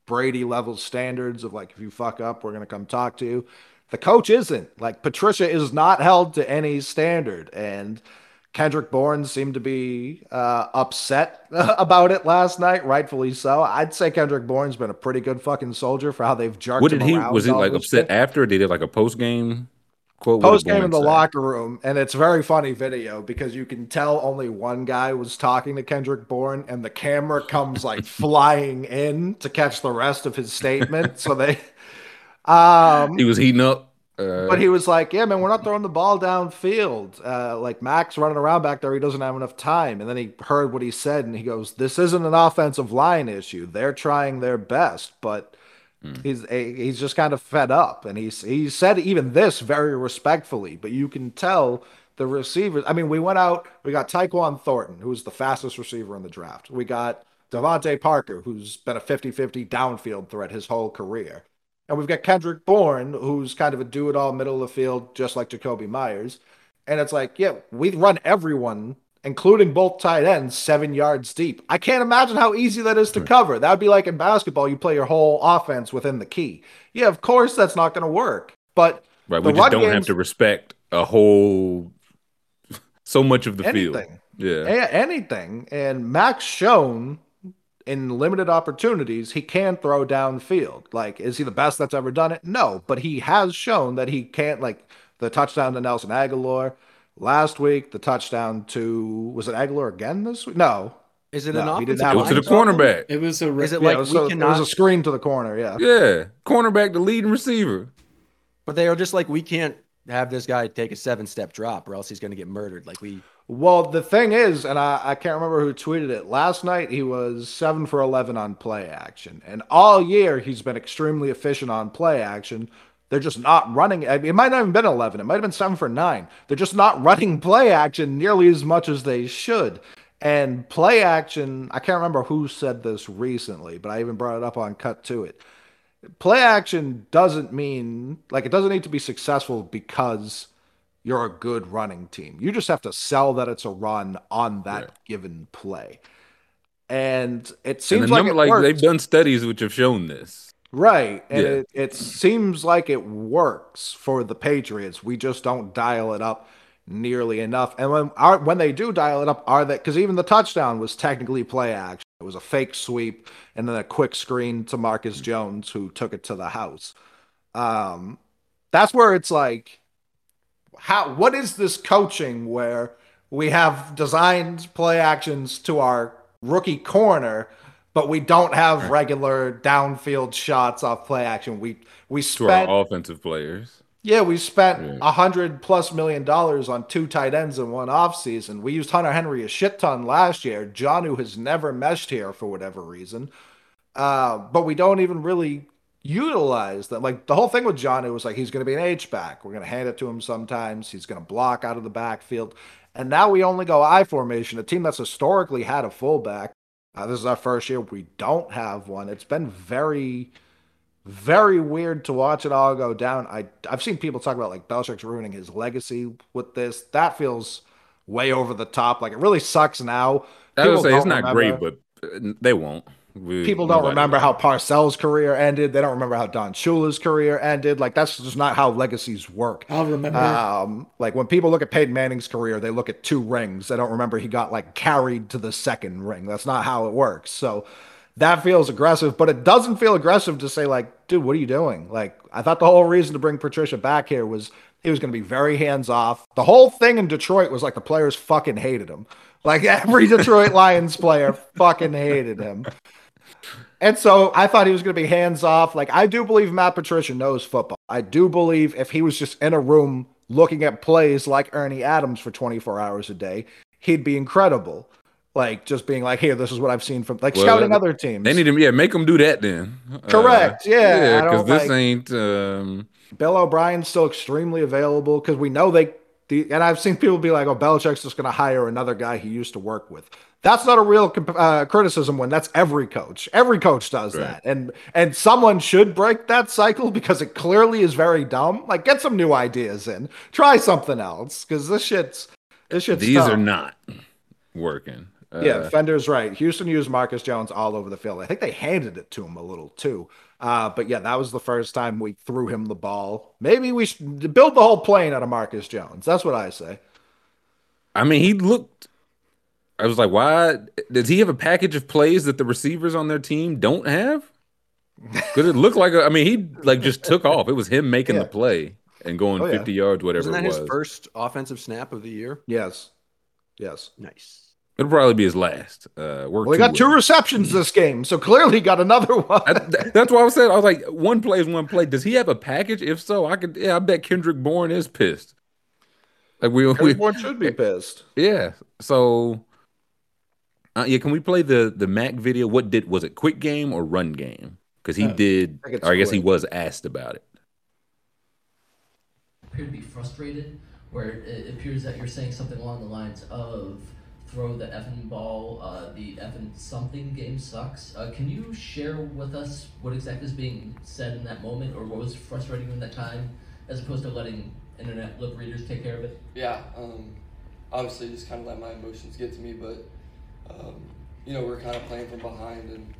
Brady level standards of like if you fuck up, we're gonna come talk to you. The coach isn't. Like Patricia is not held to any standard, and Kendrick Bourne seemed to be uh, upset about it last night, rightfully so. I'd say Kendrick Bourne's been a pretty good fucking soldier for how they've jerked What him did he? around Was he like upset after? Did did like a post game quote. Post game in the locker room, and it's very funny video because you can tell only one guy was talking to Kendrick Bourne, and the camera comes like flying in to catch the rest of his statement. so they, um, He was heating up. Uh, but he was like, "Yeah, man, we're not throwing the ball downfield. Uh, like Max running around back there, he doesn't have enough time." And then he heard what he said, and he goes, "This isn't an offensive line issue. They're trying their best, but Mm. he's a, he's just kind of fed up." And he's he said even this very respectfully, but you can tell the receivers. I mean, we went out, we got Tyquan Thornton, who's the fastest receiver in the draft. We got DeVante Parker, who's been a 50-50 downfield threat his whole career. And we've got Kendrick Bourne, who's kind of a do it all middle of the field, just like Jakobi Meyers. And it's like, yeah, we run everyone, including both tight ends, seven yards deep. I can't imagine how easy that is to cover. That would be like in basketball, you play your whole offense within the key. Yeah, of course that's not going to work. But Right. We just don't have to respect a whole so much of the field. Yeah. A- anything. And Max shown in limited opportunities he can throw downfield. Like, is he the best that's ever done it? No, but he has shown that he can't. Like the touchdown to Nelson Agholor last week, the touchdown to was it Agholor again this week? No, Is it No, an he offensive didn't have Go one. to the cornerback. It was a. Is it yeah, like it was, we a, it was a screen to the corner. Yeah, Yeah. Cornerback, the leading receiver. But they are just like we can't have this guy take a seven step drop or else he's going to get murdered. Like we Well, the thing is, and I, I can't remember who tweeted it. Last night he was seven for eleven on play action, and all year he's been extremely efficient on play action. They're just not running. I mean, it might not have been eleven. It might have been seven for nine. They're just not running play action nearly as much as they should. And play action, I can't remember who said this recently, but I even brought it up on Cut to It. Play action doesn't mean like it doesn't need to be successful because you're a good running team. You just have to sell that it's a run on that Right. given play. And it seems the like number, like works. they've done studies which have shown this. Right. And Yeah. it, it seems like it works for the Patriots. We just don't dial it up nearly enough. And when our, when they do dial it up, are they because even the touchdown was technically play action. It was a fake sweep and then a quick screen to Marcus Jones, who took it to the house. Um, that's where it's like, how? What is this coaching where we have designed play actions to our rookie corner, but we don't have regular downfield shots off play action? We we To spent our offensive players. yeah, we spent Yeah. a hundred plus million dollars on two tight ends in one offseason. We used Hunter Henry a shit ton last year. Jonnu has never meshed here for whatever reason. Uh, but we don't even really utilize that. Like the whole thing with John, Jonnu was like he's going to be an H back. We're going to hand it to him sometimes. He's going to block out of the backfield. And now we only go I formation, a team that's historically had a fullback. Uh, this is our first year. We don't have one. It's been very very weird to watch it all go down. I I've seen people talk about like Belichick's ruining his legacy with this. That feels way over the top. Like it really sucks now. I would People say it's don't remember- great, but uh, they won't. We- People don't nobody remember will. how Parcells' career ended. They don't remember how Don Shula's career ended. Like that's just not how legacies work. I'll remember. Um, like when people look at Peyton Manning's career, they look at two rings. They don't remember he got like carried to the second ring. That's not how it works. So that feels aggressive, but it doesn't feel aggressive to say like, dude, what are you doing? Like I thought the whole reason to bring Patricia back here was he was going to be very hands off. The whole thing in Detroit was like the players fucking hated him. Like every Detroit Lions player fucking hated him. And so I thought he was going to be hands off. Like, I do believe Matt Patricia knows football. I do believe if he was just in a room looking at plays like Ernie Adams for 24 hours a day, he'd be incredible. Like, just being like, here, this is what I've seen from, like, Well, scouting other teams. They need to, yeah, make them do that then. Correct, yeah, I yeah, because this like- ain't. Um, Bill O'Brien's still extremely available because we know they. The, and I've seen people be like, "Oh, Belichick's just going to hire another guy he used to work with." That's not a real uh, criticism when that's every coach. Every coach does Right. that, and and someone should break that cycle because it clearly is very dumb. Like, get some new ideas in, try something else because this shit's this shit's. these tough. are not working. Uh, Yeah, Fender's right. Houston used Marcus Jones all over the field. I think they handed it to him a little too. Uh, but yeah, that was the first time we threw him the ball. Maybe we should build the whole plane out of Marcus Jones. That's what I say. I mean, he looked. I was like, why does he have a package of plays that the receivers on their team don't have? Because it looked like a, I mean, he like just took off. It was him making Yeah. the play and going Oh, yeah. 50 yards, whatever wasn't that it was. his first offensive snap of the year? Yes. Yes. Nice. It'll probably be his last. Uh, worked Well, he too got two receptions this game, so clearly he got another one. That- that's why I was saying I was like, one play is one play. Does he have a package? If so, I could. Yeah, I bet Kendrick Bourne is pissed. Like we, we Everyone should be pissed. yeah. So, uh, yeah, can we play the the Mac video? What did was it? Quick game or run game? Because he Uh, did, I or I guess he was asked about it. appear to be frustrated, where it appears that you're saying something along the lines of throw the effing ball, uh, the effing something game sucks. Uh, can you share with us what exactly is being said in that moment, or what was frustrating in that time, as opposed to letting internet lip readers take care of it? yeah, um, obviously just kind of let my emotions get to me, but um, you know we're kind of playing from behind, and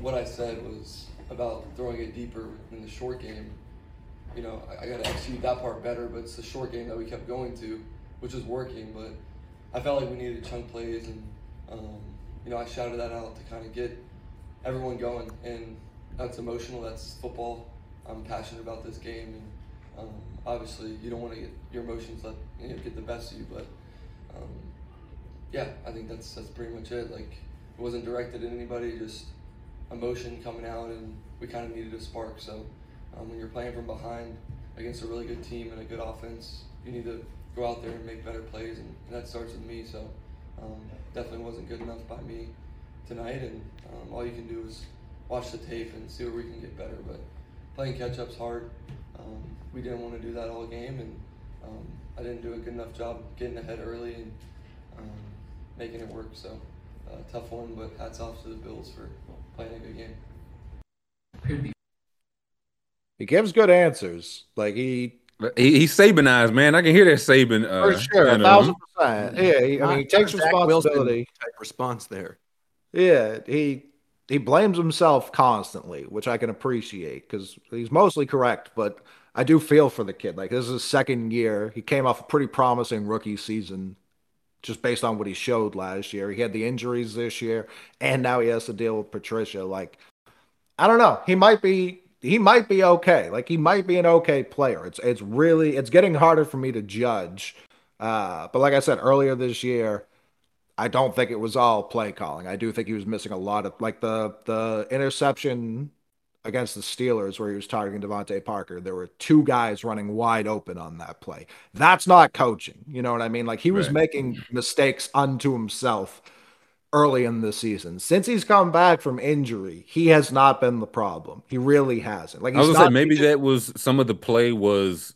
what I said was about throwing it deeper in the short game. you know, I, I got to execute that part better. But it's the short game that we kept going to, which was working. But I felt like we needed chunk plays, and um, you know, I shouted that out to kind of get everyone going. And that's emotional. That's football. I'm passionate about this game, and um, obviously, you don't want to get your emotions let you know, get the best of you. But um, yeah, I think that's that's pretty much it. Like it wasn't directed at anybody, just emotion coming out, and we kind of needed a spark. So um, when you're playing from behind against a really good team and a good offense, you need to go out there and make better plays, and, and that starts with me. So um, definitely wasn't good enough by me tonight, and um, all you can do is watch the tape and see where we can get better. But playing catch up's hard. Um, we didn't want to do that all game, and um, I didn't do a good enough job getting ahead early and um, making it work. So uh, tough one, but hats off to the Bills for playing a good game. He gives good answers. Like he He, he's Sabanized, man. I can hear that Saban. Uh, for sure, a thousand percent. Yeah, he, I mean, he takes Zach responsibility. type response there. Yeah, he he blames himself constantly, which I can appreciate because he's mostly correct. But I do feel for the kid. Like this is his second year. He came off a pretty promising rookie season, just based on what he showed last year. He had the injuries this year, and now he has to deal with Patricia. Like I don't know. He might be he might be okay. Like he might be an okay player. It's it's really it's getting harder for me to judge. Uh, but like I said earlier this year, I don't think it was all play calling. I do think he was missing a lot of like the the interception against the Steelers where he was targeting DeVante Parker. There were two guys running wide open on that play. That's not coaching. You know what I mean? Like he was Right. making mistakes unto himself early in the season. Since he's come back from injury, he has not been the problem. He really hasn't. Like I was gonna say maybe that was some of the play was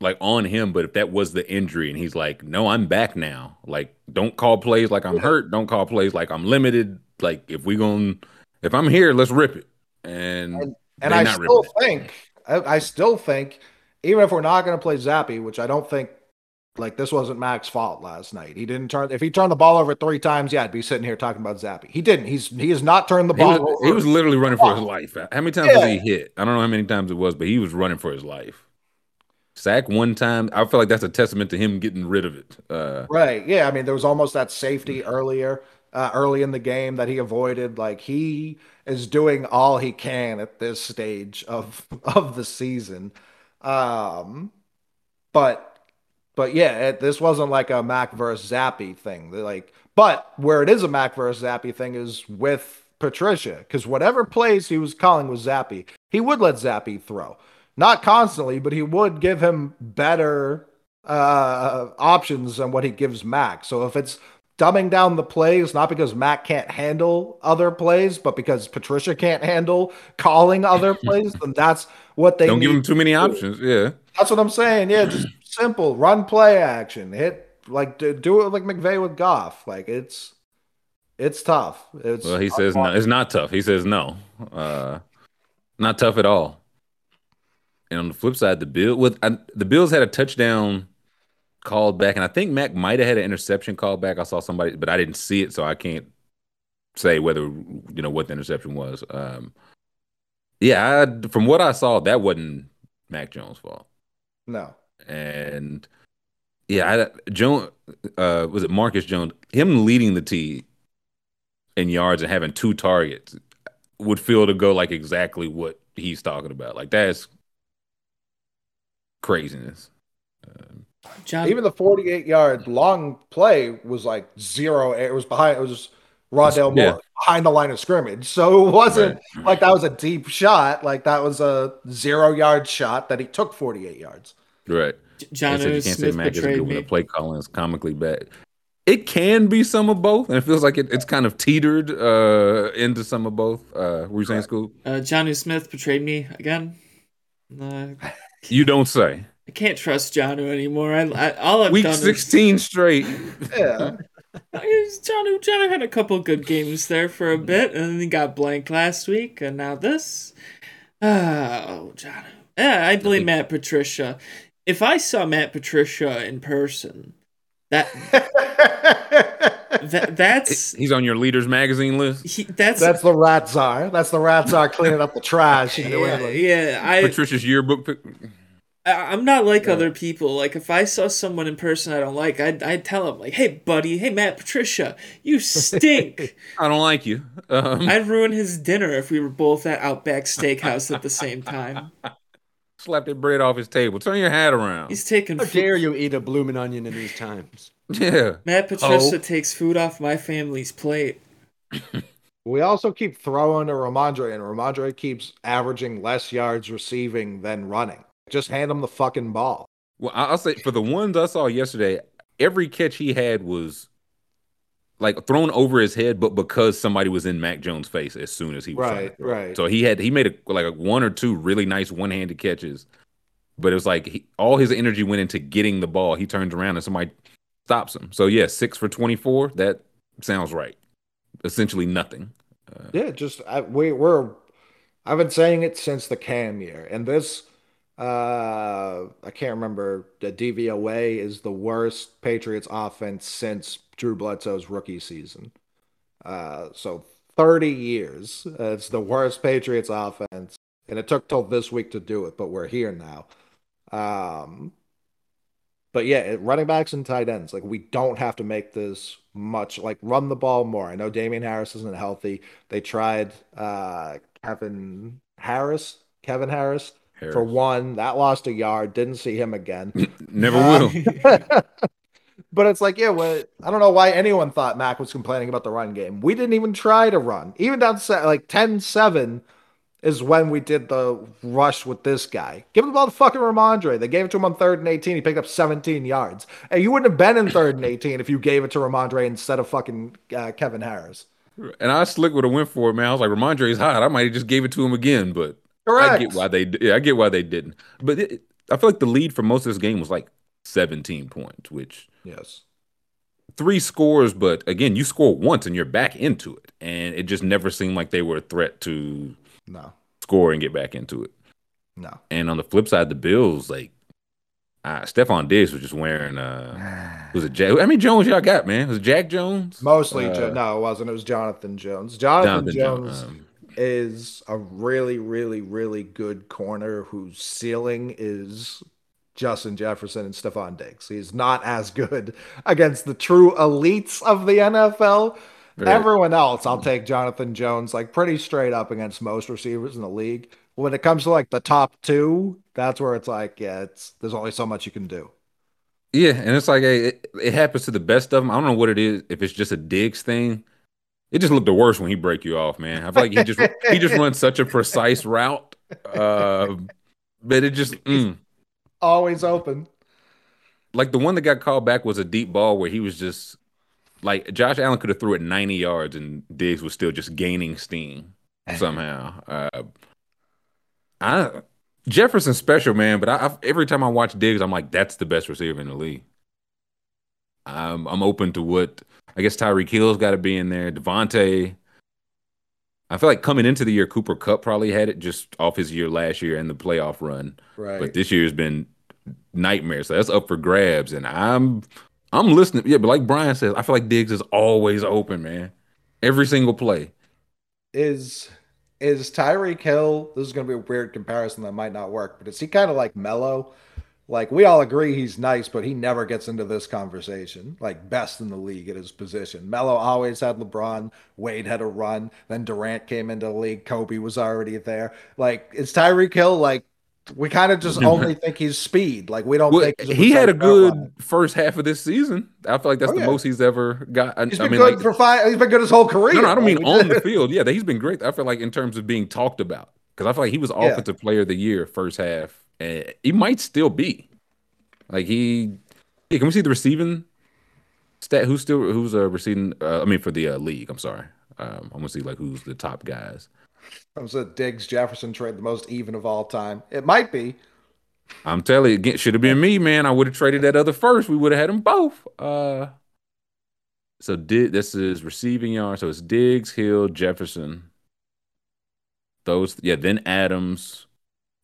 like on him, but if that was the injury and he's like, "No, I'm back now." Like, don't call plays like I'm hurt. Don't call plays like I'm limited. Like, if we're gonna if I'm here, let's rip it. And And they I still think, I, I still think, even if we're not going to play Zappe, which I don't think, like this wasn't Mac's fault last night. He didn't turn. If he turned the ball over three times, yeah, I'd be sitting here talking about Zappe. He didn't. He's he has not turned the He ball. was, over. he was literally running for his life. How many times Yeah. he hit? I don't know how many times it was, but he was running for his life. Sack one time. I feel like that's a testament to him getting rid of it. Uh, Right. Yeah. I mean, there was almost that safety earlier, uh, early in the game that he avoided. Like he is doing all he can at this stage of of the season. Um, but but yeah, it, this wasn't like a Mac versus Zappe thing. Like, but where it is a Mac versus Zappe thing is with Patricia, because whatever plays he was calling was Zappe, he would let Zappe throw. Not constantly, but he would give him better uh, options than what he gives Mac. So if it's dumbing down the plays, not because Mac can't handle other plays, but because Patricia can't handle calling other plays, then that's what they don't give him too many options. Yeah. That's what I'm saying. Yeah, just simple run play action. Hit like do, do it like McVay with Goff. Like it's it's tough. It's Well, he says no. It's not tough. He says no. Uh, not tough at all. And on the flip side, the bill with I, the Bills had a touchdown called back, and I think Mac might have had an interception called back. I saw somebody, but I didn't see it, so I can't say whether you know what the interception was. Um, yeah, I, from what I saw, that wasn't Mac Jones' fault. no. and yeah, I, Jones uh, was it Marcus Jones? Him leading the T in yards and having two targets would feel to go like exactly what he's talking about. Like that's craziness. John, Even the 48 yard long play was like zero. It was behind. It was Rondell Moore Yeah. behind the line of scrimmage. So it wasn't like that was a deep shot. Like that was a zero yard shot that he took 48 yards. Right. John They said you can't say Smith Mac is betrayed good when me. the play calling is comically bad. It can be some of both, and it feels like it, it's kind of teetered uh, into some of both. Uh, were you saying, Scoop? Uh, Jonnu Smith betrayed me again. Uh, You don't say. I can't trust Jonnu anymore. I, I all I've Week done sixteen straight. Yeah. is Jonnu John O. had a couple good games there for a mm-hmm. bit, and then he got blanked last week, and now this. Oh, John. Yeah, I blame Matt Patricia. If I saw Matt Patricia in person, that that that's He's on your leaders magazine list. he, that's That's the rat czar. That's the rat czar cleaning up the trash in New yeah, yeah. I Patricia's yearbook. Pic- I- I'm not like Yeah. other people. Like if I saw someone in person I don't like, I'd I'd tell them like, "Hey, buddy, hey Matt Patricia, you stink." I don't like you. Um, I'd ruin his dinner if we were both at Outback Steakhouse at the same time. slap that bread off his table. Turn your hat around. He's taking How food. dare you eat a blooming onion in these times? Yeah. Matt Patricia Oh. takes food off my family's plate. We also keep throwing to Rhamondre, and Rhamondre keeps averaging less yards receiving than running. Just hand him the fucking ball. Well, I'll say for the ones I saw yesterday, every catch he had was like thrown over his head, but because somebody was in Mac Jones' face as soon as he was Right, right. So he had he made a, like a one or two really nice one-handed catches, but it was like he, all his energy went into getting the ball. He turns around and somebody stops him. So yeah, six for twenty-four. That sounds right. Essentially nothing. Uh, Yeah, just I, we we're. I've been saying it since the Cam year, and this, uh, I can't remember. The DVOA is the worst Patriots offense since Drew Bledsoe's rookie season. Uh, so thirty years, uh, it's the worst Patriots offense, and it took till this week to do it, but we're here now. Um, but yeah, running backs and tight ends, like we don't have to make this much like run the ball more. I know Damien Harris isn't healthy. They tried uh Kevin Harris, Kevin Harris, Harris. for one. That lost a yard. Didn't see him again. Never Uh, will. but it's like, yeah, well, I don't know why anyone thought Mac was complaining about the run game. We didn't even try to run. Even down to like 10 7 is when we did the rush with this guy. Give him the ball to fucking Rhamondre. They gave it to him on third and 18. He picked up 17 yards. And you wouldn't have been in third and 18 if you gave it to Rhamondre instead of fucking uh, Kevin Harris. And I slick would have went for it, man. I was like, Rhamondre's hot. I might have just gave it to him again, but I get why they. Yeah, I get why they didn't. But it, I feel like the lead for most of this game was like 17 points, which Yes. three scores. But again, you score once and you're back into it, and it just never seemed like they were a threat to No. score and get back into it. No. And on the flip side, the Bills, like uh, Stefon Diggs was just wearing uh, was it Jack? How many Jones y'all got, man? Was it Jack Jones? Mostly, Uh, Jo- no, it wasn't. It was Jonathan Jones. Jonathan, Jonathan Jones Jones. Um, is a really, really, really good corner whose ceiling is Justin Jefferson and Stefon Diggs. He's not as good against the true elites of the NFL. Right. Everyone else, I'll take Jonathan Jones like pretty straight up against most receivers in the league. When it comes to like the top two, that's where it's like, yeah, it's there's only so much you can do. Yeah, and it's like hey, it, it happens to the best of them. I don't know what it is. If it's just a Diggs thing, it just looked the worst when he break you off, man. I feel like he just he just runs such a precise route, uh, but it just mm. Always open. like the one that got called back was a deep ball where he was just like Josh Allen could have threw it 90 yards and Diggs was still just gaining steam somehow. Uh, I Jefferson's special, man, but I, I every time I watch Diggs, I'm like, that's the best receiver in the league. I'm I'm open to what I guess Tyreek Hill's got to be in there. Devontae. I feel like coming into the year, Cooper Kupp probably had it just off his year last year and the playoff run. Right. But this year's been nightmare. So that's up for grabs. And I'm I'm listening. Yeah, but like Brian says, I feel like Diggs is always open, man. Every single play. is is Tyreek Hill? This is going to be a weird comparison that might not work, but is he kind of like Melo? Like we all agree he's nice, but he never gets into this conversation. Like best in the league at his position. Melo always had LeBron. Wade had a run. Then Durant came into the league. Kobe was already there. Like is Tyreek Hill like? We kind of just only think he's speed. Like we don't Well, think he's he had a good runner. first half of this season. I feel like that's Oh, the most he's ever got. I, He's I been mean, good like, for five. He's been good his whole career. no, no, I don't mean on the field. Yeah, he's been great. I feel like in terms of being talked about, because I feel like he was Yeah. offensive player of the year first half, and he might still be. Like he, yeah, can we see the receiving stat? Who's still who's uh, receiving? Uh, I mean, for the uh, league. I'm sorry. Um, I want to see like who's the top guys. I was a Diggs Jefferson trade, the most even of all time. It might be. I'm telling you, again, should have been me, man. I would have traded that other first. We would have had them both. Uh, so did this is receiving yards. So it's Diggs, Hill, Jefferson. Those, yeah. Then Adams,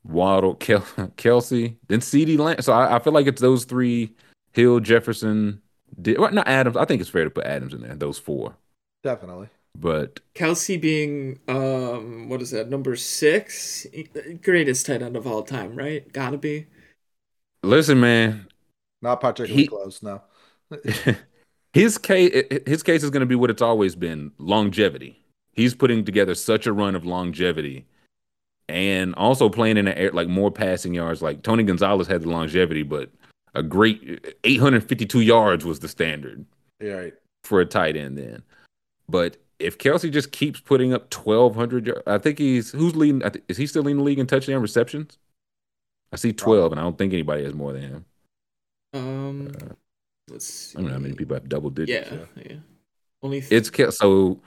Waddle, Kel- Kelce, then CeeDee Lamb. So I, I feel like it's those three: Hill, Jefferson. Di- well, not Adams. I think it's fair to put Adams in there. Those four, Definitely. but Kelce being um what is that number six greatest tight end of all time, right? Gotta be. Listen, man, Not particularly He- close, no. his case his case is going to be what it's always been longevity he's putting together such a run of longevity and also playing in the air like more passing yards. Like tony gonzalez had the longevity but a great 852 yards was the standard Yeah, right. for a tight end then. But if kelce just keeps putting up 1200 yards i think he's who's leading is he still leading the league in touchdown receptions? I see 12 and i don't think anybody has more than him. Um, let's see. i don't know how many people have double digits Yeah, yeah. Only th- it's Kel- so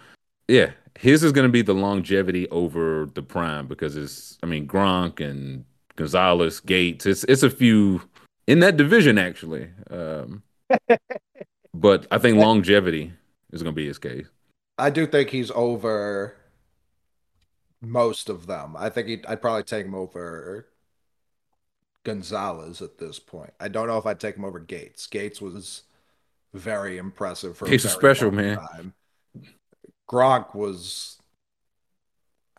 yeah his is going to be the longevity over the prime because it's i mean gronk and gonzalez gates it's it's a few in that division actually um but i think longevity is going to be his case I do think he's over most of them. I think he'd, I'd probably take him over Gonzalez at this point. I don't know if I'd take him over Gates. Gates was very impressive for a Gates is very special, man. Time. Gronk was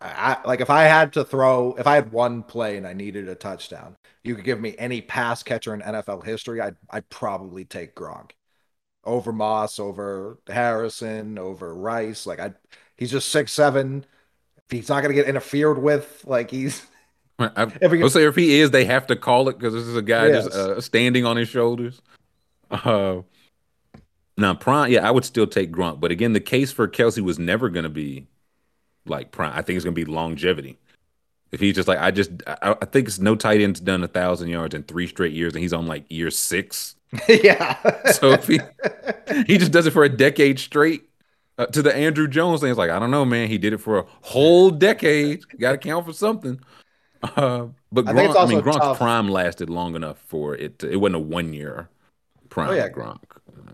I, like if I had to throw if I had one play and I needed a touchdown, you could give me any pass catcher in NFL history, I'd I'd probably take Gronk over Moss, over Harrison, over Rice. Like I, he's just six seven. He's not gonna get interfered with. Like he's I, If will say if he is they have to call it because this is a guy just uh, standing on his shoulders uh now prime yeah i would still take gronk but again the case for kelce was never going to be like prime i think it's going to be longevity if he's just like i just I, I think it's no tight end's done a thousand yards in three straight years and he's on like year six yeah. so if he he just does it for a decade straight uh, to the andruw jones thing it's like i don't know man he did it for a whole decade got to count for something uh, but I think Gronk, I mean, Gronk's tough. prime lasted long enough for it. To, it wasn't a one year prime. Oh, yeah. Gronk.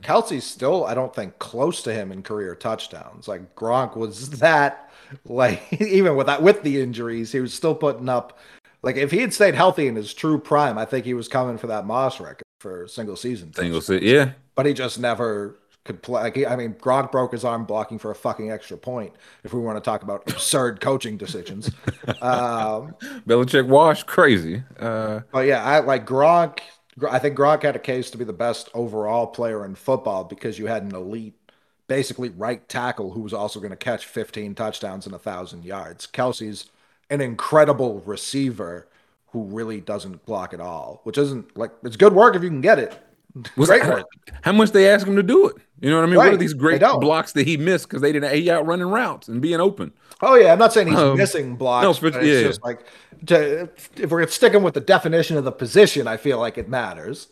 Kelce's still, I don't think, close to him in career touchdowns. Like Gronk was that, like even with that with the injuries, he was still putting up. Like if he had stayed healthy in his true prime, I think he was coming for that Moss record for single season. Single touchdowns. se- yeah. but he just never could play. Like he, I mean, Gronk broke his arm blocking for a fucking extra point. If we want to talk about absurd coaching decisions, um, Belichick wash crazy. Uh, but yeah, I like Gronk. I think Gronk had a case to be the best overall player in football because you had an elite, basically right tackle who was also going to catch 15 touchdowns and a thousand yards. Kelce's an incredible receiver who really doesn't block at all, which isn't like it's good work if you can get it. was Great how, work. how much they ask him to do it? You know what I mean? What are these great blocks that he missed because they didn't he out running routes and being open? Oh yeah, I'm not saying he's Um, missing blocks. no, for- but it's yeah. just like to, if we're sticking with the definition of the position, I feel like it matters.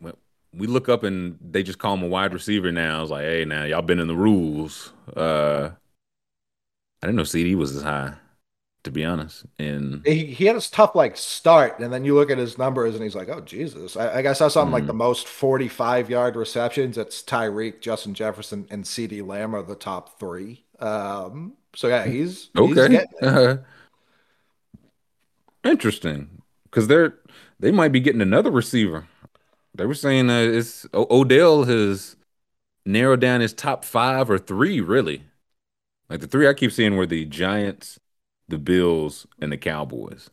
Well, we look up and they just call him a wide receiver now. It's like, hey, now y'all been in the rules. Uh, I didn't know CeeDee was as high, to be honest. And He, he had his tough like start, and then you look at his numbers, and he's like, "Oh Jesus!" I, I guess I saw something like Mhm. the most 45 yard receptions. It's Tyreek, Justin Jefferson, and CeeDee Lamb are the top three. Um, so yeah, he's he's okay, it. uh, interesting, because they're they might be getting another receiver. They were saying uh, it's o- Odell has narrowed down his top five or three, really. Like the three I keep seeing were the Giants, the Bills, and the Cowboys.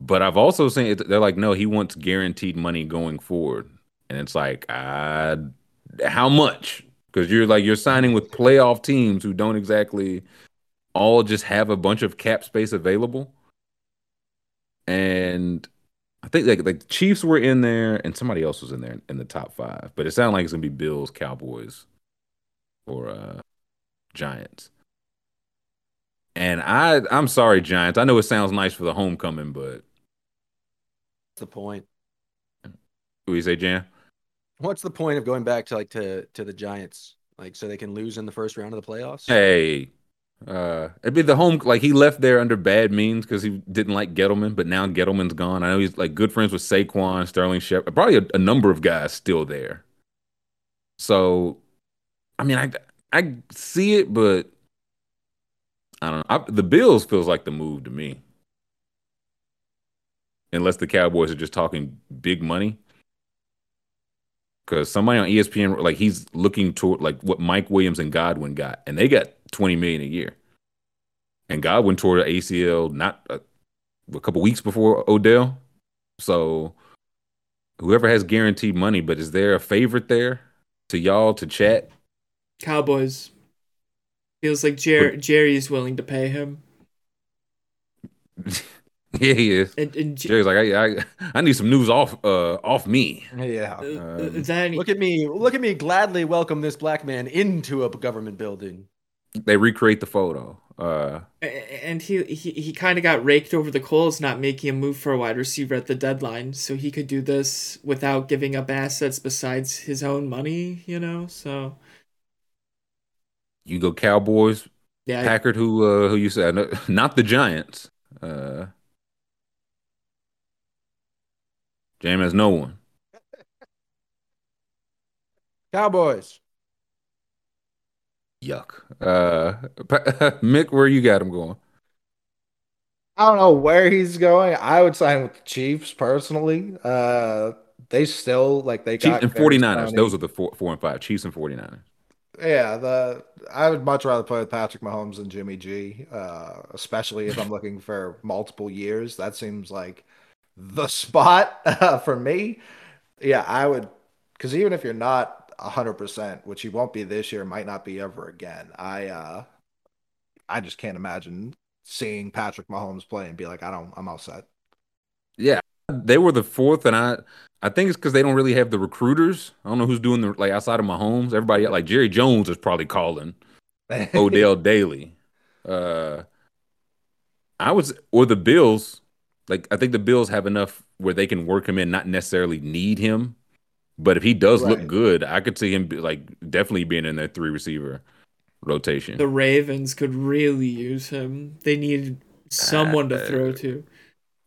But I've also seen it, they're like, no, he wants guaranteed money going forward, and it's like, uh, how much? Because you're like you're signing with playoff teams who don't exactly all just have a bunch of cap space available, and I think like like the Chiefs were in there, and somebody else was in there in the top five, but it sounded like it's gonna be Bills, Cowboys, or uh, Giants. And I, I'm sorry, Giants. I know it sounds nice for the homecoming, but What's the point? what do you say, Jan? What's the point of going back to like to to the Giants, like so they can lose in the first round of the playoffs? Hey, uh, it'd be the home like he left there under bad means because he didn't like Gettleman, but now Gettleman's gone. I know he's like good friends with Saquon, Sterling Shepard, probably a, a number of guys still there. So, I mean, I I see it, but I don't know. I, the Bills feels like the move to me, unless the Cowboys are just talking big money. Because somebody on ESPN, like he's looking toward like what Mike Williams and Godwin got, and they got twenty million a year. And Godwin tore the ACL not a, a couple weeks before Odell. So whoever has guaranteed money, but is there a favorite there to y'all to chat? Cowboys. Feels like Jer- Jerry is willing to pay him. yeah, he is. And, and J- Jerry's like, I, I, I need some news off, uh, off me. Yeah. uh, Um, then Look at me, look at me gladly welcome this black man into a government building. they recreate the photo. Uh, and he he, he kind of got raked over the coals not making a move for a wide receiver at the deadline so he could do this without giving up assets besides his own money you know so you go Cowboys, yeah Packard, who, uh, who you said, not the Giants. Uh, Jam has no one. Cowboys. Yuck. Uh, Mick, where you got him going? I don't know where he's going. I would sign with the Chiefs personally. Uh, they still like they Chiefs got and Kadarius 49ers. Toney. Those are the four, four and five. Chiefs and 49ers. Yeah, the I would much rather play with Patrick Mahomes than Jimmy G, uh, especially if I'm looking for multiple years. That seems like the spot uh, for me. Yeah, I would, because even if you're not 100%, which you won't be this year, might not be ever again. I uh, I just can't imagine seeing Patrick Mahomes play and be like, I don't, I'm all set. Yeah, they were the fourth, and I I think it's because they don't really have the recruiters. I don't know who's doing the like outside of Mahomes. Everybody like Jerry Jones is probably calling Odell Daly. Uh, I was or the Bills. Like I think the Bills have enough where they can work him in, not necessarily need him. But if he does look good, I could see him be, like definitely being in that three receiver rotation. the ravens could really use him they needed someone to throw to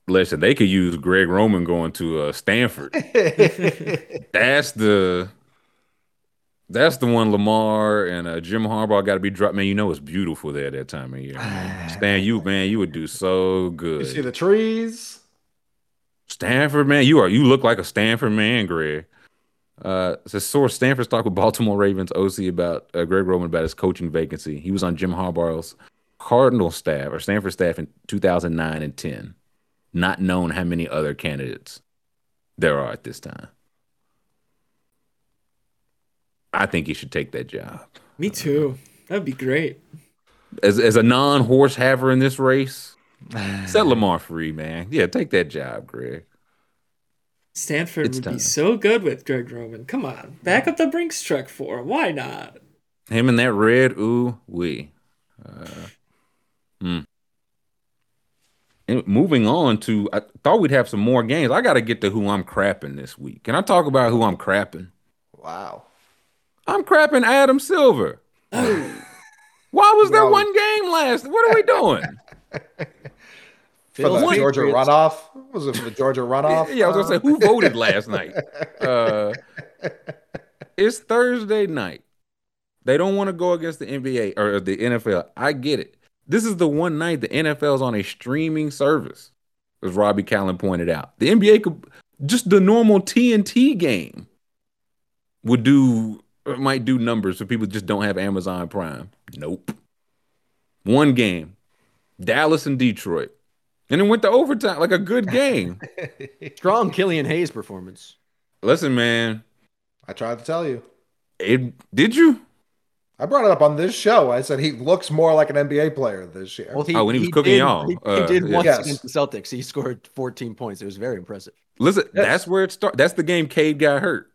Listen, they could use Greg Roman going to uh, Stanford. That's the that's the one Lamar and uh, Jim Harbaugh got to be dropped. Man, you know it's beautiful there that time of year. Man. Stan, you man, you would do so good. You see the trees? Stanford, man, you are you look like a Stanford man, Greg. Uh, it's a source. Stanford's talked with Baltimore Ravens OC about uh, Greg Roman about his coaching vacancy. He was on Jim Harbaugh's Cardinal staff or Stanford staff in 2009 and 10. Not known how many other candidates there are at this time. I think he should take that job. me too that'd be great As as a non horse haver in this race, set Lamar free, man. Yeah, take that job, Greg. stanford It's would time. be so good with greg roman come on back up the brinks truck for him why not Him and that red, ooh, we. Uh, hmm. And moving on to, I thought we'd have some more games. I got to get to who I'm crapping this week. Can I talk about who I'm crapping? Wow. I'm crapping Adam Silver. Why was there one game last? What are we doing? For the Phil's Georgia Patriots. runoff? Was it for the Georgia runoff? yeah, I was gonna say who voted last night. Uh, it's Thursday night. They don't want to go against the NBA or the NFL. I get it. This is the one night the NFL's on a streaming service, as Robbie Callen pointed out. The NBA could just the normal TNT game would do or might do numbers for people who just don't have Amazon Prime. Nope. One game, Dallas and Detroit, and it went to overtime like a good game. Strong Killian Hayes performance. Listen, man. I tried to tell you. It did you? I brought it up on this show. I said he looks more like an NBA player this year. Well, he, Oh, when he was cooking did, y'all. He, he Uh, did yeah. once Yes. against the Celtics. He scored 14 points. It was very impressive. Listen, Yes. that's where it started. That's the game Cade got hurt.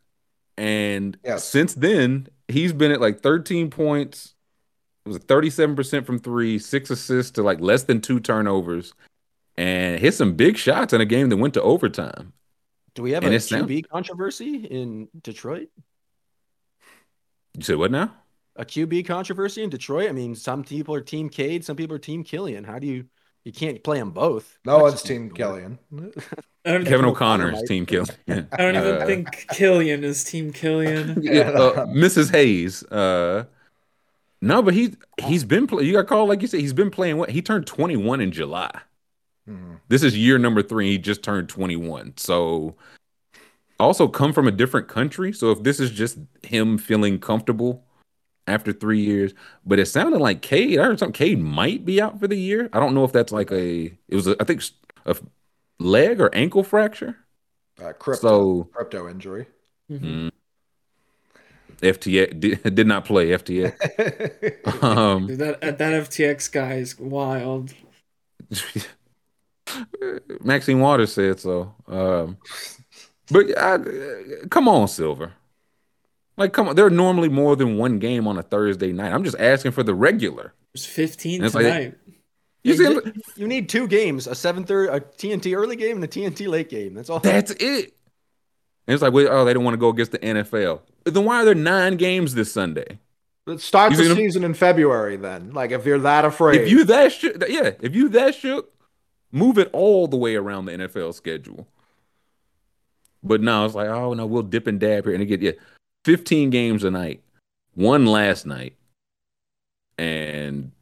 And Yes. since then, he's been at like 13 points. It was 37% from three, six assists to like less than two turnovers, and hit some big shots in a game that went to overtime. Do we have And a it sound- QB controversy in Detroit? You said what now? A QB controversy in Detroit? I mean, some people are Team Cade, some people are Team Killian. How do you? You can't play them both. no That's one's Team Killian. I don't, Kevin O'Connor O'Connor is might- team kill. I don't even Uh, think Killian is Team Killian. Yeah, uh, Mrs. Hayes. Uh, no, but he he's been play- you got called like you said. He's been playing. What he turned twenty one in July. Mhm. This is year number three. He just turned twenty one. So also come from a different country. So if this is just him feeling comfortable after three years, but it sounded like Cade. I heard something. Cade might be out for the year. I don't know if that's like a. It was a, I think a leg or ankle fracture. Uh, crypto, So crypto injury. mm, FTX did, did not play FTX. um, that that FTX guy is wild. Maxine Waters said so. Um, but I, come on, Silver. Like, come on. There are normally more than one game on a Thursday night. I'm just asking for the regular. There's 15 And it's like- tonight. You You, you- you need two games: a seven thirty, a TNT early game, and a TNT late game. That's all. that's it. And it's like, oh, they don't want to go against the NFL. Then why are there nine games this Sunday? Let's start You the season in February then. Like if you're that afraid. If you that shook, yeah, if you that shook, move it all the way around the NFL schedule. But now it's like, oh no, we'll dip and dab here, and again, yeah, 15 games a night, one last night, and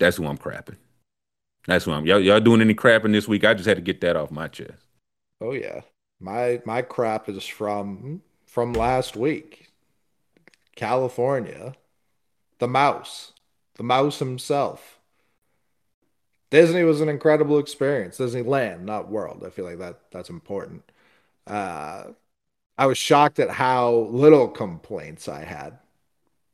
that's who I'm crapping. That's who I'm. Y'all, y'all doing any crapping this week? I just had to get that off my chest. Oh yeah. My my crap is from from last week. California. The mouse. The mouse himself. Disney was an incredible experience. Disneyland, not world. I feel like that that's important. Uh I was shocked at how little complaints I had.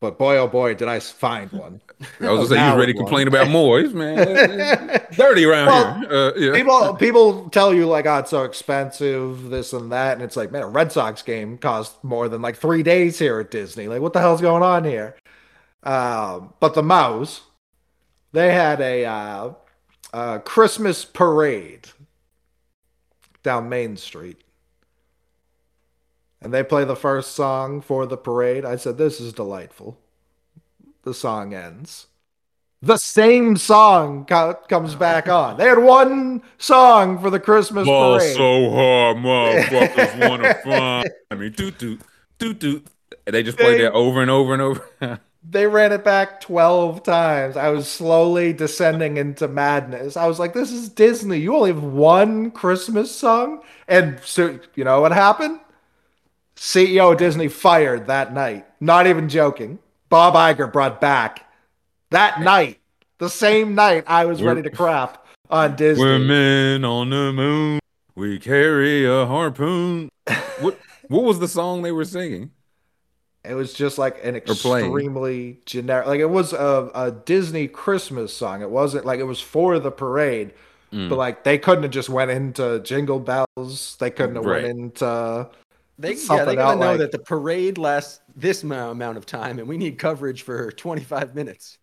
But boy oh boy, did I find one. I was gonna A say he's ready to complain about more. He's man, dirty around Well, here. Uh, yeah. people people tell you like oh it's so expensive this and that and it's like man a red sox game cost more than like three days here at disney like what the hell's going on here um but the mouse they had a uh, uh christmas parade down main street and they play the first song for the parade i said this is delightful the song ends the same song co- comes back on. They had one song for the Christmas Ball parade. so hard, motherfuckers want to find. I mean, toot toot toot. And they just played that over and over and over. They ran it back 12 times. I was slowly descending into madness. I was like, this is Disney. You only have one Christmas song? And so, you know what happened? CEO of Disney fired that night. Not even joking. Bob Iger brought back that night, the same night I was We're- ready to crap on Disney. We're men on the moon. We carry a harpoon. what What was the song they were singing? It was just like an extremely generic. Like it was a, a Disney Christmas song. It wasn't like it was for the parade, Mm. but like they couldn't have just went into Jingle Bells. They couldn't have Right. went into. They, yeah, they gotta know like- that the parade lasts this amount of time, and we need coverage for 25 minutes.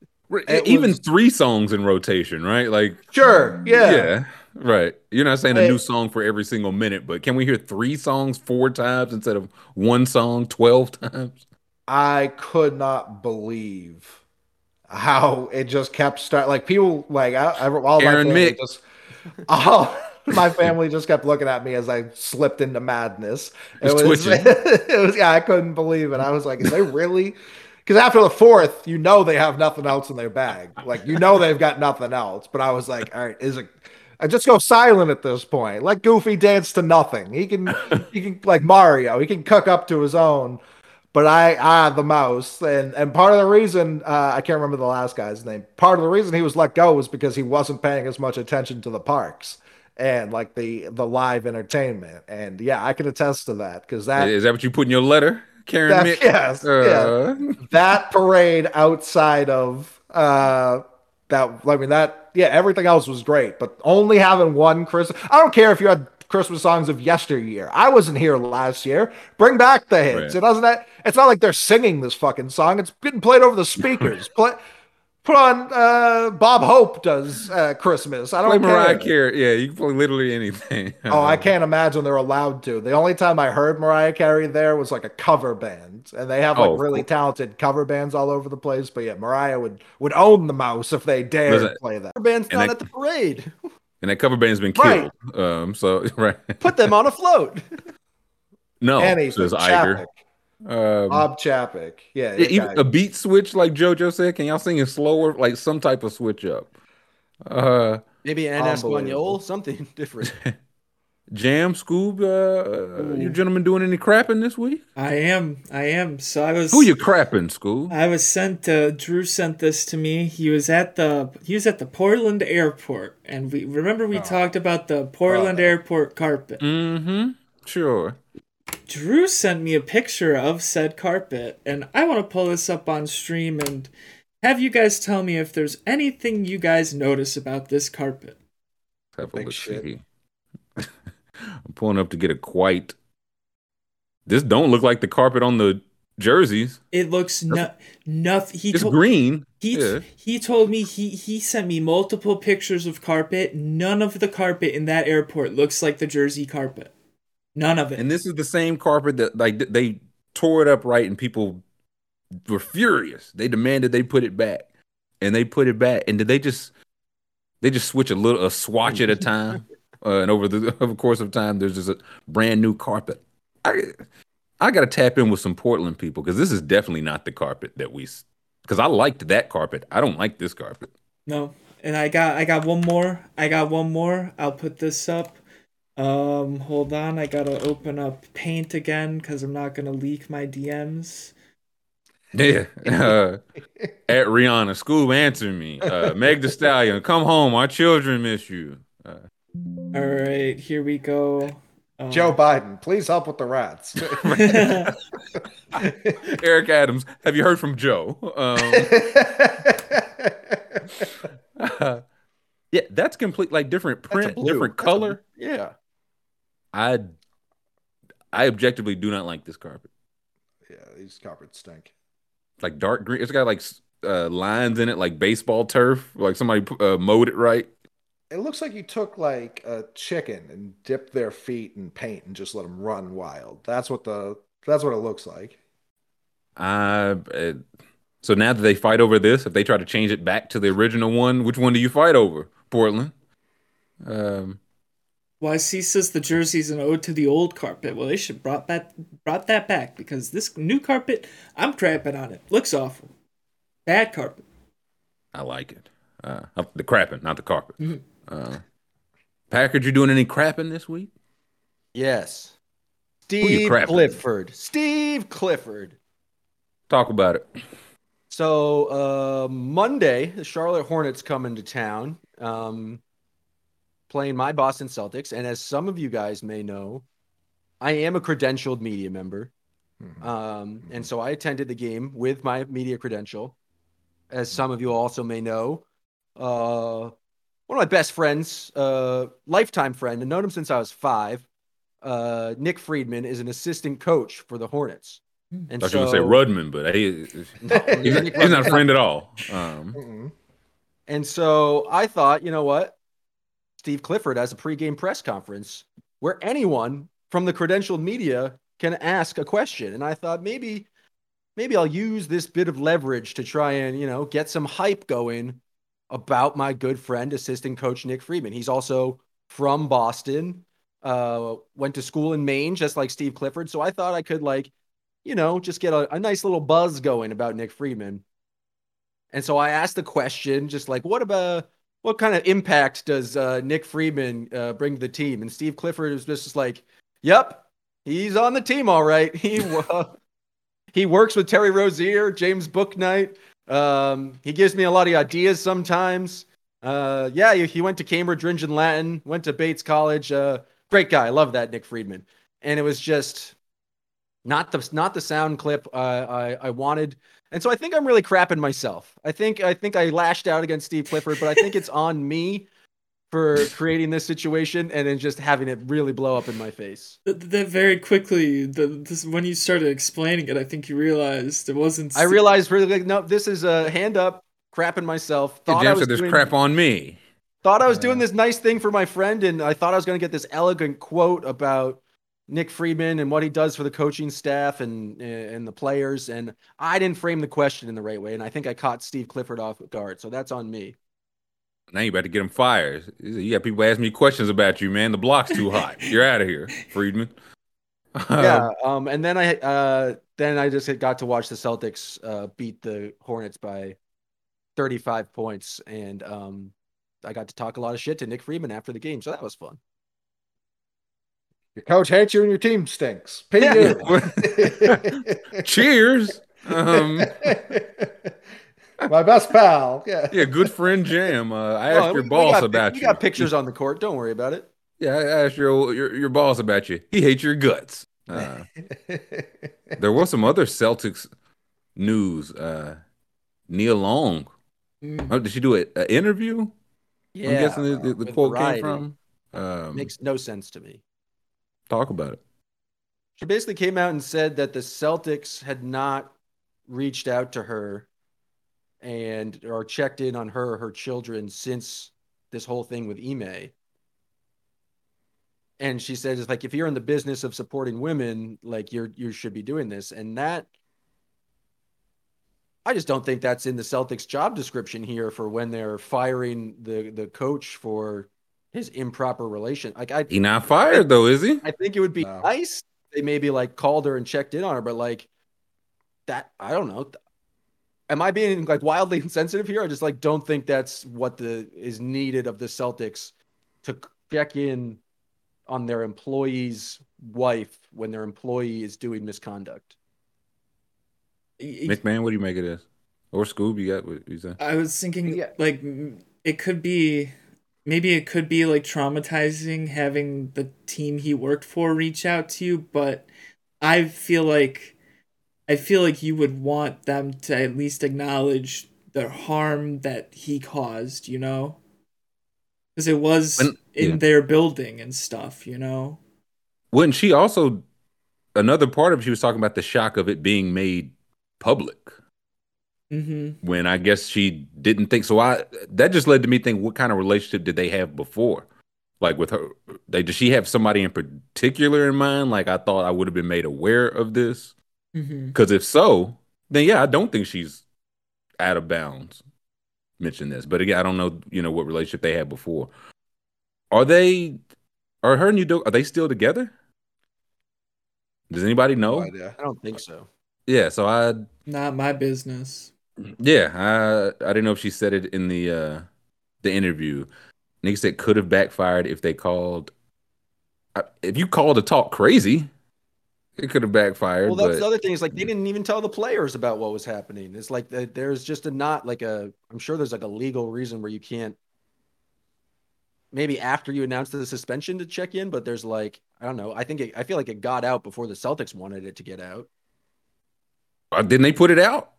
It Even was- three songs in rotation, right? Like, Sure, yeah. yeah, right. You're not saying a new song for every single minute, but can we hear three songs four times instead of one song 12 times? I could not believe how it just kept start. Like people, like I, I, all my Aaron family Mick. just, all my family just kept looking at me as I slipped into madness. It was, it was, yeah, I couldn't believe it. I was like, is they really? Because after the fourth, you know they have nothing else in their bag. Like you know they've got nothing else. But I was like, all right, is it? I just go silent at this point. Let Goofy dance to nothing. He can, he can like Mario. He can cook up to his own. But I, ah, the mouse, and and part of the reason uh, I can't remember the last guy's name. Part of the reason he was let go was because he wasn't paying as much attention to the parks and like the the live entertainment. And yeah, I can attest to that because that Is that what you put in your letter, Karen that- Mick? yes, Uh, that parade outside of uh that I mean that yeah everything else was great but only having one Christmas I don't care if you had Christmas songs of yesteryear I wasn't here last year bring back the hits Right. it doesn't it's not like they're singing this fucking song it's getting played over the speakers play put on uh Bob Hope does uh Christmas I don't Mariah care Carey. Yeah, you can play literally anything. Oh, I can't imagine they're allowed to. The only time I heard Mariah Carey there was like a cover band, and they have like Oh, really cool. talented cover bands all over the place. But yeah, Mariah would would own the mouse if they dared Listen, play that. Cover band's And not I- at the parade. And that cover band's been Right. killed. Um, so right. Put them on a float. No, says Iger. Chapek, Um, Bob Chapek, yeah, Yeah, even a beat switch like JoJo said. Can y'all sing it slower, like some type of switch up? Uh, Maybe an Espanol, something different. Jam, Scoob, uh, you gentlemen doing any crapping this week? I am. I am. So I was. Who you crapping, Scoob? I was sent. Uh, Drew sent this to me. He was at the. He was at the Portland airport, and we remember we talked about the Portland airport carpet. Mm-hmm. Sure. Drew sent me a picture of said carpet, and I want to pull this up on stream and have you guys tell me if there's anything you guys notice about this carpet. Have a Big look shit. I'm pulling up to get a quite. This don't look like the carpet on the jerseys. It looks no, nothing. He It's told green. he yeah. he told me he he sent me multiple pictures of carpet. None of the carpet in that airport looks like the Jersey carpet. None of it. And this is the same carpet that like they tore it up right, and people were furious. They demanded they put it back, and they put it back. And did they just they just switch a little a swatch at a time? Uh, and over the over the course of time, there's just a brand new carpet. I I got to tap in with some Portland people because this is definitely not the carpet that we. Because I liked that carpet. I don't like this carpet. No. And I got I got one more. I got one more. I'll put this up. Um hold on. I got to open up Paint again cuz I'm not going to leak my DMs. Yeah. Uh, at Rihanna, Scoob, answer me. Uh, Meg the Stallion, come home. Our children miss you. Uh, All right, here we go. Um, Joe Biden, please help with the rats. Eric Adams, have you heard from Joe? Um, yeah, that's complete, like different print, different That's a- color. yeah. I, I objectively do not like this carpet. yeah, these carpets stink. Like dark green. It's got like uh, lines in it, like baseball turf. Like somebody uh, mowed it right. It looks like you took like a chicken and dipped their feet in paint and just let them run wild. That's what the that's what it looks like. Uh, uh, so now that they fight over this, if they try to change it back to the original one, which one do you fight over? Portland. Um, YC says the jersey's an ode to the old carpet. Well, they should brought that brought that back because this new carpet, I'm crapping on it. Looks awful. Bad carpet. I like it. Uh, the crapping, not the carpet. Mhm. Uh, Packard, you doing any crapping this week? Yes. Steve? Clifford. Steve Clifford. Talk about it. So uh, Monday, the Charlotte Hornets come into town, um, playing my Boston Celtics. And as some of you guys may know, I am a credentialed media member, Mhm. um, and so I attended the game with my media credential. As some of you also may know, uh, one of my best friends, uh, lifetime friend, and known him since I was five. Uh, Nick Friedman is an assistant coach for the Hornets. And Thought so, gonna say Rudman, but he, he's, No, not, he's not a friend at all. Um, And so I thought, you know what? Steve Clifford has a pregame press conference where anyone from the credentialed media can ask a question. And I thought maybe maybe I'll use this bit of leverage to try and, you know, get some hype going about my good friend assistant coach Nick Friedman. He's also from Boston, uh went to school in Maine just like Steve Clifford. So I thought I could like, you know, just get a, a nice little buzz going about Nick Friedman. And so I asked the question, just like, what about what kind of impact does uh, Nick Freeman uh, bring to the team? And Steve Clifford was just like, "Yep, he's on the team, all right. He uh, he works with Terry Rozier, James Bouknight. Um, he gives me a lot of ideas sometimes. Uh, yeah, he, he went to Cambridge Rindge and Latin, went to Bates College. Uh, great guy, love that Nick Friedman. And it was just not the not the sound clip uh, I I wanted. And so I think I'm really crapping myself. I think I think I lashed out against Steve Clifford, but I think it's on me for creating this situation and then just having it really blow up in my face. Th- That very quickly, the, this when you started explaining it, I think you realized it wasn't. I realized really like no, this is a hand up, crapping myself. Thought I Jam was said there's doing- crap on me. thought I was doing uh. this nice thing for my friend, and I thought I was going to get this elegant quote about Nick Friedman and what he does for the coaching staff and and the players, and I didn't frame the question in the right way, and I think I caught Steve Clifford off guard, so that's on me. Now you about to get him fired. You got people asking me questions about you, man. The block's too hot. You're out of here, Friedman. yeah, um, and then I uh, then I just got to watch the Celtics uh, beat the Hornets by 35 points, and um, I got to talk a lot of shit to Nick Friedman after the game, so that was fun. Your coach hates you and your team stinks. PU. Cheers. Um, My best pal. Yeah. yeah, good friend Jam. Uh, I asked Oh, your we- we boss got, about you. you. got pictures on the court. Don't worry about it. Yeah, I asked your your, your boss about you. He hates your guts. Uh, there was some other Celtics news. Uh, Nia Long. Mm. Oh, did she do an interview? Yeah, I'm guessing the, the, the quote Variety. came from. Um, Makes no sense to me. Talk about it. She basically came out and said that the Celtics had not reached out to her and or checked in on her her children since this whole thing with Ime. And she said, "It's like if you're in the business of supporting women, like you're you should be doing this." And that, I just don't think that's in the Celtics job description here for when they're firing the the coach for his improper relation. Like I, He not fired though, is he? I think it would be No. nice they maybe like called her and checked in on her, but like that, I don't know. Am I being like wildly insensitive here? I just like don't think that's what the is needed of the Celtics to check in on their employee's wife when their employee is doing misconduct. McMahon, what do you make of this? Or Scoob, you got what you say? I was thinking Yeah. like it could be maybe it could be like traumatizing having the team he worked for reach out to you, but I feel like I feel like you would want them to at least acknowledge the harm that he caused, you know? Cuz it was When- in yeah. their building and stuff, you know? When she also another part of it, she was talking about the shock of it being made public. Mhm. When I guess she didn't think so. I that just led to me think, what kind of relationship did they have before? Like with her, they did she have somebody in particular in mind? Like I thought I would have been made aware of this. Mhm. Because if so, then yeah, I don't think she's out of bounds. Mention this, but again, I don't know, you know, what relationship they had before. Are they? Are her and you? Do, are they still together? Does anybody know? No idea. I don't think so. Yeah, so I Not my business. Yeah, I I didn't know if she said it in the uh the interview. Nigga said could have backfired if they called. If you called to talk crazy, it could have backfired. Well, that's but the other thing is like they didn't even tell the players about what was happening. It's like the, there's just a not like a. I'm sure there's like a legal reason where you can't. Maybe after you announced the suspension to check in, but there's like I don't know. I think it, I feel like it got out before the Celtics wanted it to get out. Uh, didn't they put it out?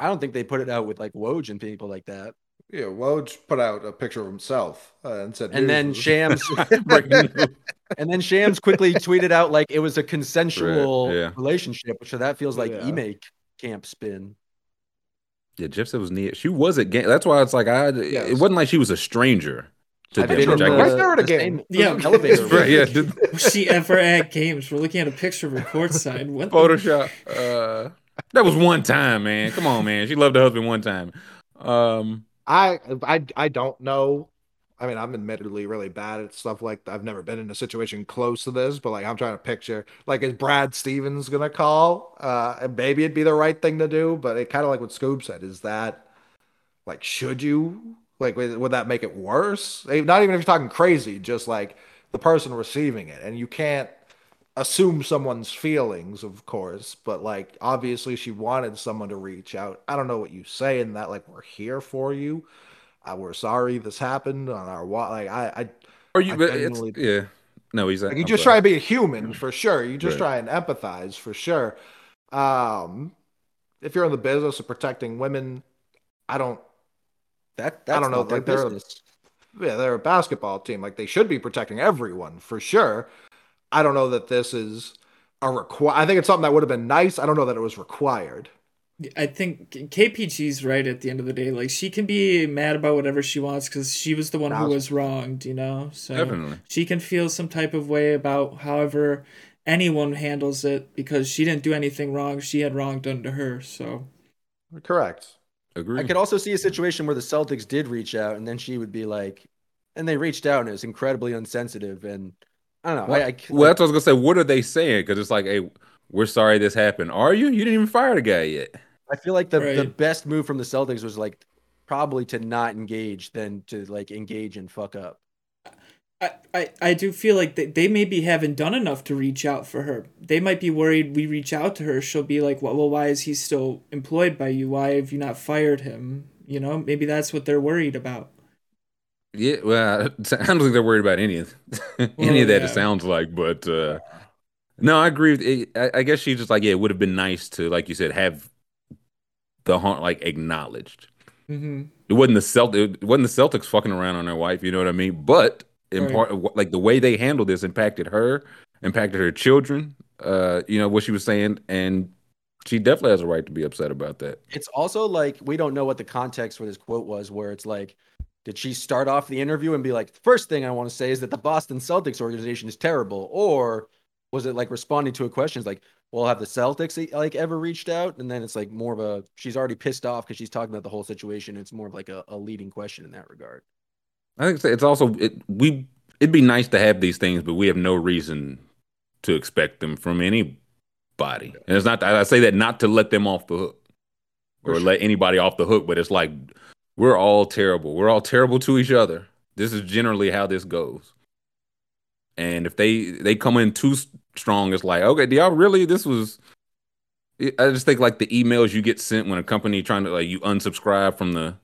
I don't think they put it out with like Woj and people like that. Yeah, Woj put out a picture of himself uh, and said, And then Shams, and then Shams quickly tweeted out like it was a consensual Right, yeah. relationship, so that feels like Yeah. Ime camp spin. Yeah, Jeff said it was Nia. She was at game. That's why it's like I. Yes. It wasn't like she was a stranger to I've been in which the, guess- Right there at a the game. Yeah. elevator. right, yeah, did- Was she ever at games? We're looking at a picture of her courtside. What the- Photoshop. Uh, that was one time, man. Come on, man. She loved her husband one time. Um, I, I I don't know. I mean, I'm admittedly really bad at stuff like. I've never been in a situation close to this, but like I'm trying to picture like is Brad Stevens gonna call? Uh and maybe it'd be the right thing to do, but it kind of like what Scoob said, is that like should you like would, that make it worse? Not even if you're talking crazy, just like the person receiving it. And you can't assume someone's feelings, of course, but like obviously she wanted someone to reach out. I don't know what you say in that, like we're here for you. Uh, we're sorry this happened on our wa Like I, I are you? I it's, yeah. No, he's. like you I'm just try to be a human for sure. You just Right. try and empathize for sure. Um, if you're in the business of protecting women, I don't. That that's I don't know, like, they're- Yeah, they're a basketball team. Like they should be protecting everyone for sure. I don't know that this is a require. I think it's something that would have been nice. I don't know that it was required. I think KPG's right at the end of the day. Like she can be mad about whatever she wants because she was the one who was wronged, you know. So Definitely. she can feel some type of way about however anyone handles it because she didn't do anything wrong. She had wrong done to her. So Correct. Agree. I could also see a situation where the Celtics did reach out, and then she would be like, and they reached out, and it was incredibly insensitive, and I don't know. I, I, well, that's what I was gonna say. What are they saying? Because it's like, hey, we're sorry this happened. Are you? You didn't even fire the guy yet. I feel like the, the best move from the Celtics was like probably to not engage than to like engage and fuck up. I, I, I do feel like they, they maybe haven't done enough to reach out for her. They might be worried we reach out to her. She'll be like, well, well, why is he still employed by you? Why have you not fired him? You know, maybe that's what they're worried about. Yeah, well, I don't think they're worried about any of any Well, of that. yeah. It sounds like, but uh, no, I agree. With it. I, I guess she's just like, yeah, it would have been nice to, like you said, have the haunt like acknowledged. Mm-hmm. It wasn't the Celt. It wasn't the Celtics fucking around on their wife. You know what I mean? But in Right. part, like the way they handled this impacted her, impacted her children. Uh, you know what she was saying, and she definitely has a right to be upset about that. It's also like we don't know what the context for this quote was, where it's like, did she start off the interview and be like, the first thing I want to say is that the Boston Celtics organization is terrible? Or was it like responding to a question? It's like, well, have the Celtics like ever reached out? And then it's like more of a she's already pissed off because she's talking about the whole situation. It's more of like a, a leading question in that regard. I think it's also it, we. It'd be nice to have these things, but we have no reason to expect them from anybody. And it's not. I say that not to let them off the hook or let anybody off the hook, but it's like we're all terrible. We're all terrible to each other. This is generally how this goes. And if they they come in too strong, it's like, okay, do y'all really? This was. I just think like the emails you get sent when a company trying to like you unsubscribe from the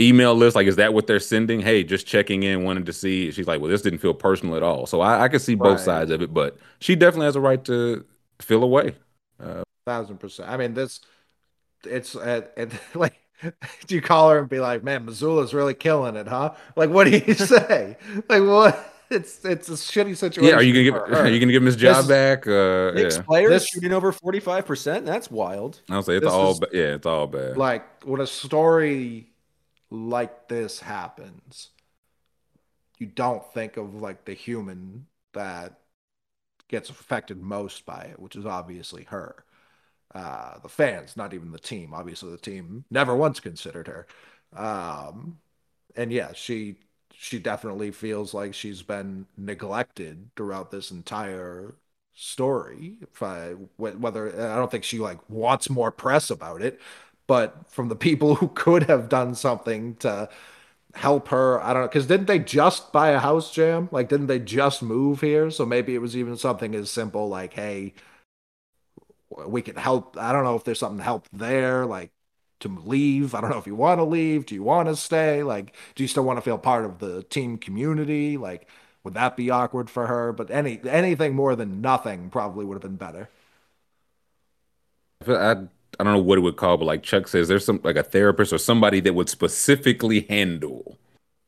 email list. Like, is that what they're sending? Hey, just checking in, wanted to see. She's like, well, this didn't feel personal at all. So I, I can see both Right. sides of it, but she definitely has a right to feel away. Uh, Thousand percent. I mean, this, it's uh, it, like, do you call her and be like, "Man, Mazzulla's really killing it, huh?" Like, what do you say? like, what? It's it's a shitty situation. yeah, are you gonna give her. are you gonna give him his This job is- back? Uh, Six yeah, players This- shooting over 45%. That's wild. I'll say it's this all is- ba- yeah, it's all bad. Like when a story like this happens, you don't think of like the human that gets affected most by it, which is obviously her. Uh, the fans, not even the team. Obviously, the team never once considered her. Um, and yeah, she she definitely feels like she's been neglected throughout this entire story. If I, wh- whether I don't think she like wants more press about it, but from the people who could have done something to help her, I don't know. Because didn't they just buy a house, Jam? Like, didn't they just move here? So maybe it was even something as simple like, hey, we could help. I don't know if there's something to help there, like to leave. I don't know if you want to leave. Do you want to stay? Like, do you still want to feel part of the team community? Like, would that be awkward for her? But any anything more than nothing probably would have been better. I, feel- I I don't know what it would call, but like Chuck says, there's some like a therapist or somebody that would specifically handle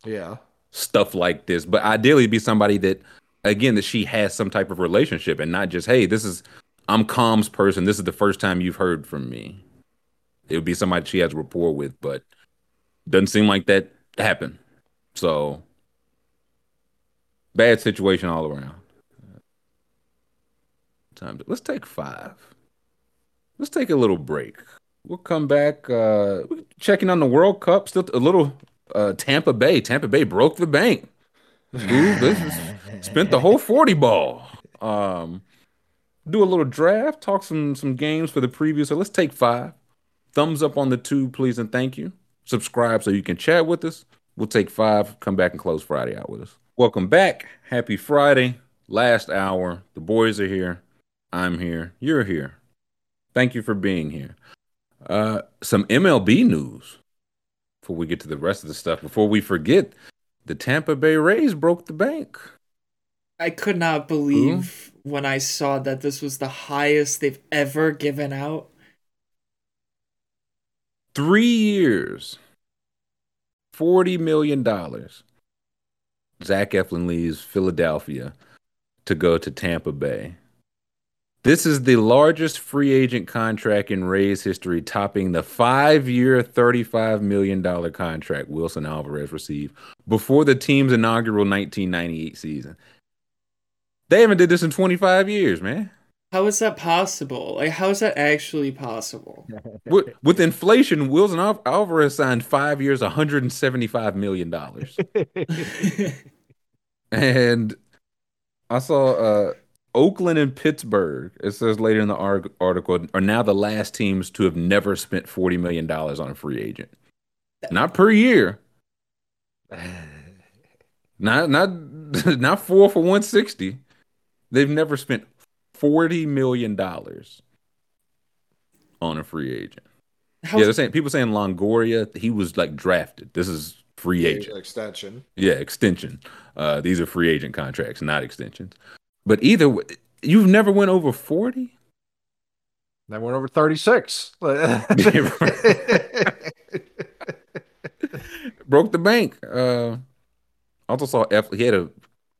Yeah. stuff like this. But ideally, it'd be somebody that, again, that she has some type of relationship and not just, hey, this is I'm Calm's person. This is the first time you've heard from me. It would be somebody she has rapport with, but doesn't seem like that happened. So bad situation all around. Time to, let's take five. Let's take a little break. We'll come back. Uh, checking on the World Cup. Still a little uh, Tampa Bay. Tampa Bay broke the bank. Ooh, spent the whole 40 ball. Um, do a little draft, talk some some games for the preview. So let's take five. Thumbs up on the two, please, and thank you. Subscribe so you can chat with us. We'll take five. Come back and close Friday out with us. Welcome back. Happy Friday. Last hour. The boys are here. I'm here. You're here. Thank you for being here. Uh, some MLB news before we get to the rest of the stuff. Before we forget, the Tampa Bay Rays broke the bank. I could not believe when I saw that this was the highest they've ever given out. Three years, $40 million. Zach Eflin leaves Philadelphia to go to Tampa Bay. This is the largest free agent contract in Rays history, topping the five year, $35 million contract Wilson Alvarez received before the team's inaugural 1998 season. They haven't did this in 25 years, man. How is that possible? Like, how is that actually possible? With, with inflation, Wilson Al- Alvarez signed five years, $175 million. and I saw uh, Oakland and Pittsburgh, it says later in the arg- article, are now the last teams to have never spent $40 million on a free agent. Not per year. Not not not four for 160. They've never spent 40 million dollars on a free agent. How, yeah, they're saying people saying Longoria, he was like drafted. This is free agent. extension. Yeah, extension. Uh, these are free agent contracts, not extensions. But either way, you've never went over 40? Then went over 36. Broke the bank. Uh, also saw F. He had a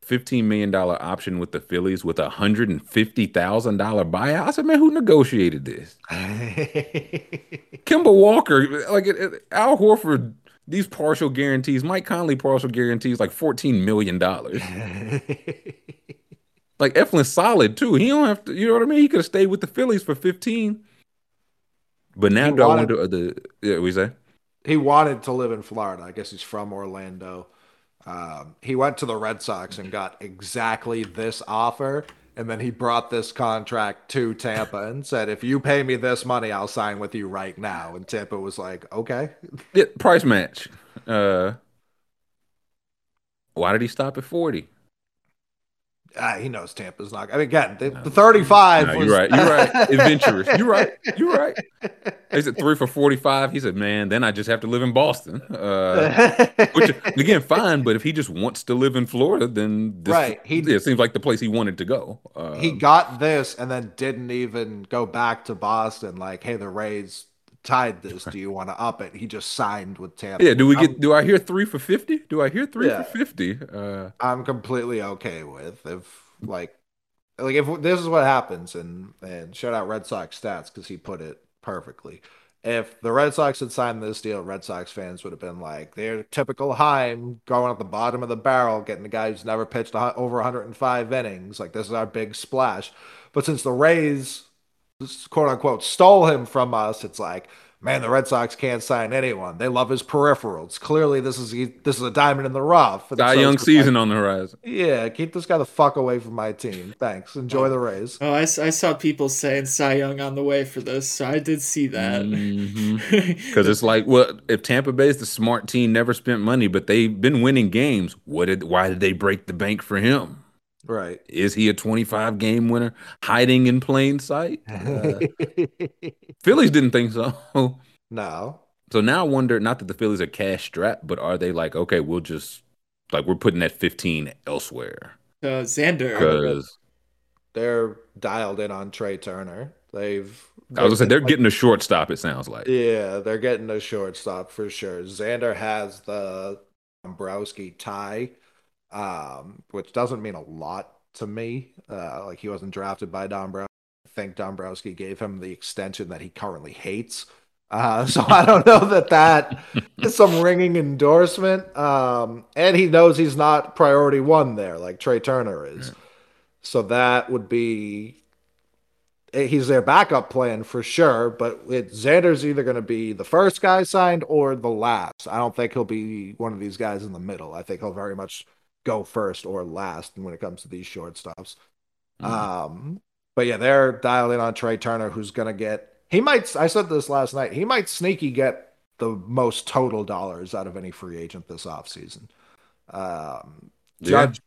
fifteen million dollar option with the Phillies with a hundred and fifty thousand dollar buyout. I said, man, who negotiated this? Kemba Walker, like Al Horford. These partial guarantees, Mike Conley partial guarantees, like fourteen million dollars. Like Eflin's solid too. He don't have to. You know what I mean? He could have stayed with the Phillies for fifteen. But now, He do I wanted- wonder uh, the yeah? We say he wanted to live in Florida. I guess he's from Orlando. Um, he went to the Red Sox and got exactly this offer. And then he brought this contract to Tampa and said, if you pay me this money, I'll sign with you right now. And Tampa was like, okay. yeah, price match. Uh, why did he stop at forty? Ah, he knows Tampa's not. I mean, again, the, the 35 No, was. you're right. You're right. Adventurous. You're right. You're right. He said three for forty-five. He said, "Man, then I just have to live in Boston." Uh, which again, fine. But if he just wants to live in Florida, then this, Right, he- yeah, it seems like the place he wanted to go. Uh, he got this and then didn't even go back to Boston. Like, hey, the Rays tied this. Do you want to up it? He just signed with Tampa. yeah. Do we I'm- get? Do I hear three for fifty? Do I hear three Yeah. for fifty? Uh, I'm completely okay with if like like if this is what happens and and shout out Red Sox stats because he put it perfectly. If the Red Sox had signed this deal, Red Sox fans would have been like, they're typical Chaim going at the bottom of the barrel, getting the guy who's never pitched over 105 innings. Like, this is our big splash. But since the Rays, quote unquote, stole him from us, it's like, man, the Red Sox can't sign anyone. They love his peripherals. Clearly, this is this is a diamond in the rough. And Cy so Young it's like, season on the horizon. yeah, keep this guy the fuck away from my team. Thanks. Enjoy the Rays. Oh, I, s- I saw people saying Cy Young on the way for this, so I did see that. Mm-hmm. Because it's like, well, if Tampa Bay's the smart team, never spent money, but they've been winning games. What did? Why did they break the bank for him? Right. Is he a 25 game winner hiding in plain sight? Uh, Phillies didn't think so. no. So now I wonder, not that the Phillies are cash strapped, but are they like, okay, we'll just like we're putting that 15 elsewhere uh, Xander. because They're dialed in on Trea Turner. They've I was gonna say they're like- getting a shortstop. It sounds like. Yeah, they're getting a shortstop for sure. Xander has the Dombrowski tie, um, which doesn't mean a lot to me. Uh, like he wasn't drafted by Dombrowski. I think Dombrowski gave him the extension that he currently hates. Uh, so I don't know that that is some ringing endorsement. Um, and he knows he's not priority one there, like Trea Turner is. So that would be eh, he's their backup plan for sure. But it, Xander's either going to be the first guy signed or the last. I don't think he'll be one of these guys in the middle. I think he'll very much go first or last when it comes to these shortstops. Um, but yeah, they're dialed in on Trea Turner, who's going to get. He might. I said this last night. He might sneaky get the most total dollars out of any free agent this offseason. Um, Yeah. Judge,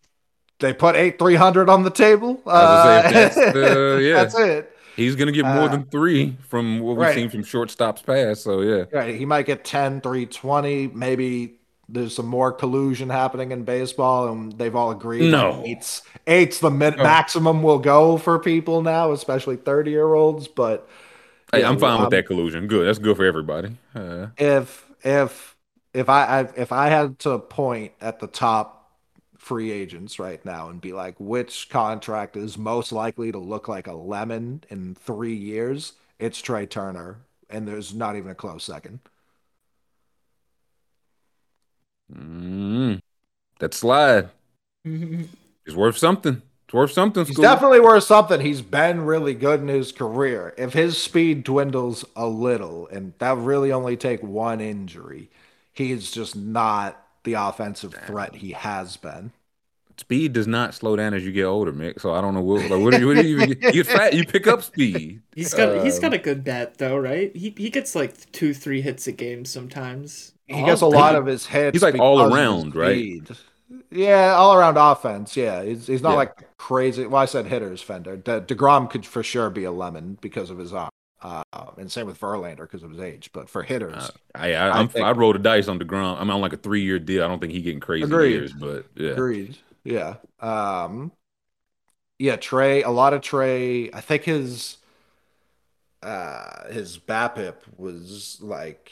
they put eight three hundred on the table. I was gonna say, if Uh, that's the- yeah. that's it. He's gonna get more Uh, than three from what we've right. seen from shortstops past. So yeah, Right, he might get 10, 320. Maybe there's some more collusion happening in baseball, and they've all agreed. No. eight's eight's the min- Oh. maximum will go for people now, especially thirty year olds. But hey, yeah, I'm fine um, with that collusion. Good, that's good for everybody. Uh, if if if I, I if I had to point at the top free agents right now and be like which contract is most likely to look like a lemon in three years, it's Trea Turner, and there's not even a close second. Mm, that slide is worth something. It's worth something. He's definitely worth something. He's been really good in his career. If his speed dwindles a little, and that really only take one injury, he's just not the offensive threat he has been. speed does not slow down as you get older, Mick. So I don't know what. Like, what do you? What do you, you get fat, you pick up speed. He's got he's Um, got a good bat though, right? He he gets like two three hits a game sometimes. He gets a Oh, lot of his hits. he's like all because of his around, right? Yeah, all around offense. Yeah, he's, he's not Yeah. like crazy. Well, I said hitters, Fender. De- Degrom could for sure be a lemon because of his arm, uh, and same with Verlander because of his age. But for hitters, Uh, I I, I think- I rolled the dice on Degrom. I'm on like a three year deal. I don't think he getting crazy Agreed. years, but yeah. agreed. Yeah, um, yeah. Trea, a lot of Trea. I think his uh his BABIP was like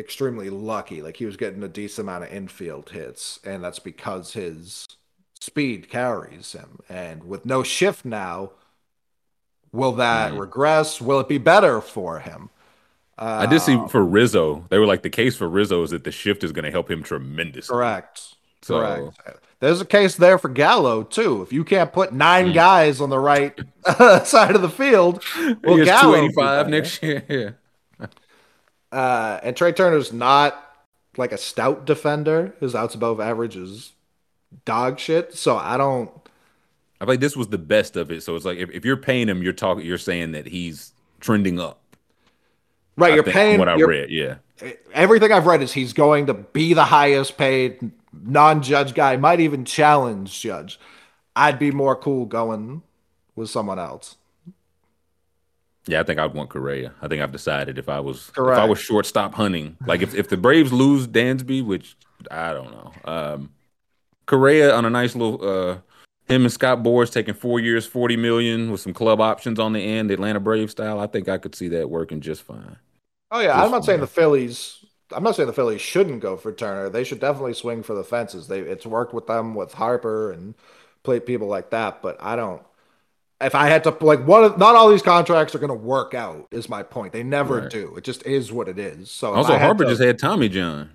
extremely lucky. Like he was getting a decent amount of infield hits, and that's because his speed carries him. And with no shift now, will that Mhm. regress? Will it be better for him? Uh, I did see for Rizzo. They were like the case for Rizzo is that the shift is going to help him tremendously. correct. So Correct. There's a case there for Gallo too. If you can't put nine Mm. guys on the right side of the field, well, Gallo two be eighty five next year. Uh, and Trea Turner's not like a stout defender. His outs above average is dog shit. So I don't. I think this was the best of it. So it's like if, if you're paying him, you're talking, you're saying that he's trending up. Right, I you're paying. what I read. Yeah. Everything I've read is he's going to be the highest paid non-judge guy. Might even challenge judge. I'd be more cool going with someone else. Yeah, I think I'd want Correa. I think I've decided if I was if I was shortstop hunting, like if, if the Braves lose Dansby, which I don't know, um, Correa on a nice little uh, him and Scott Boras taking four years, forty million with some club options on the end, Atlanta Brave style. I think I could see that working just fine. Oh yeah, Just I'm not saying the Phillies. I'm not saying the Phillies shouldn't go for Turner. They should definitely swing for the fences. They it's worked with them with Harper and play people like that. But I don't. If I had to like of, not all these contracts are going to work out. Is my point. They never Right. do. It just is what it is. So Also, Harper to- just had Tommy John.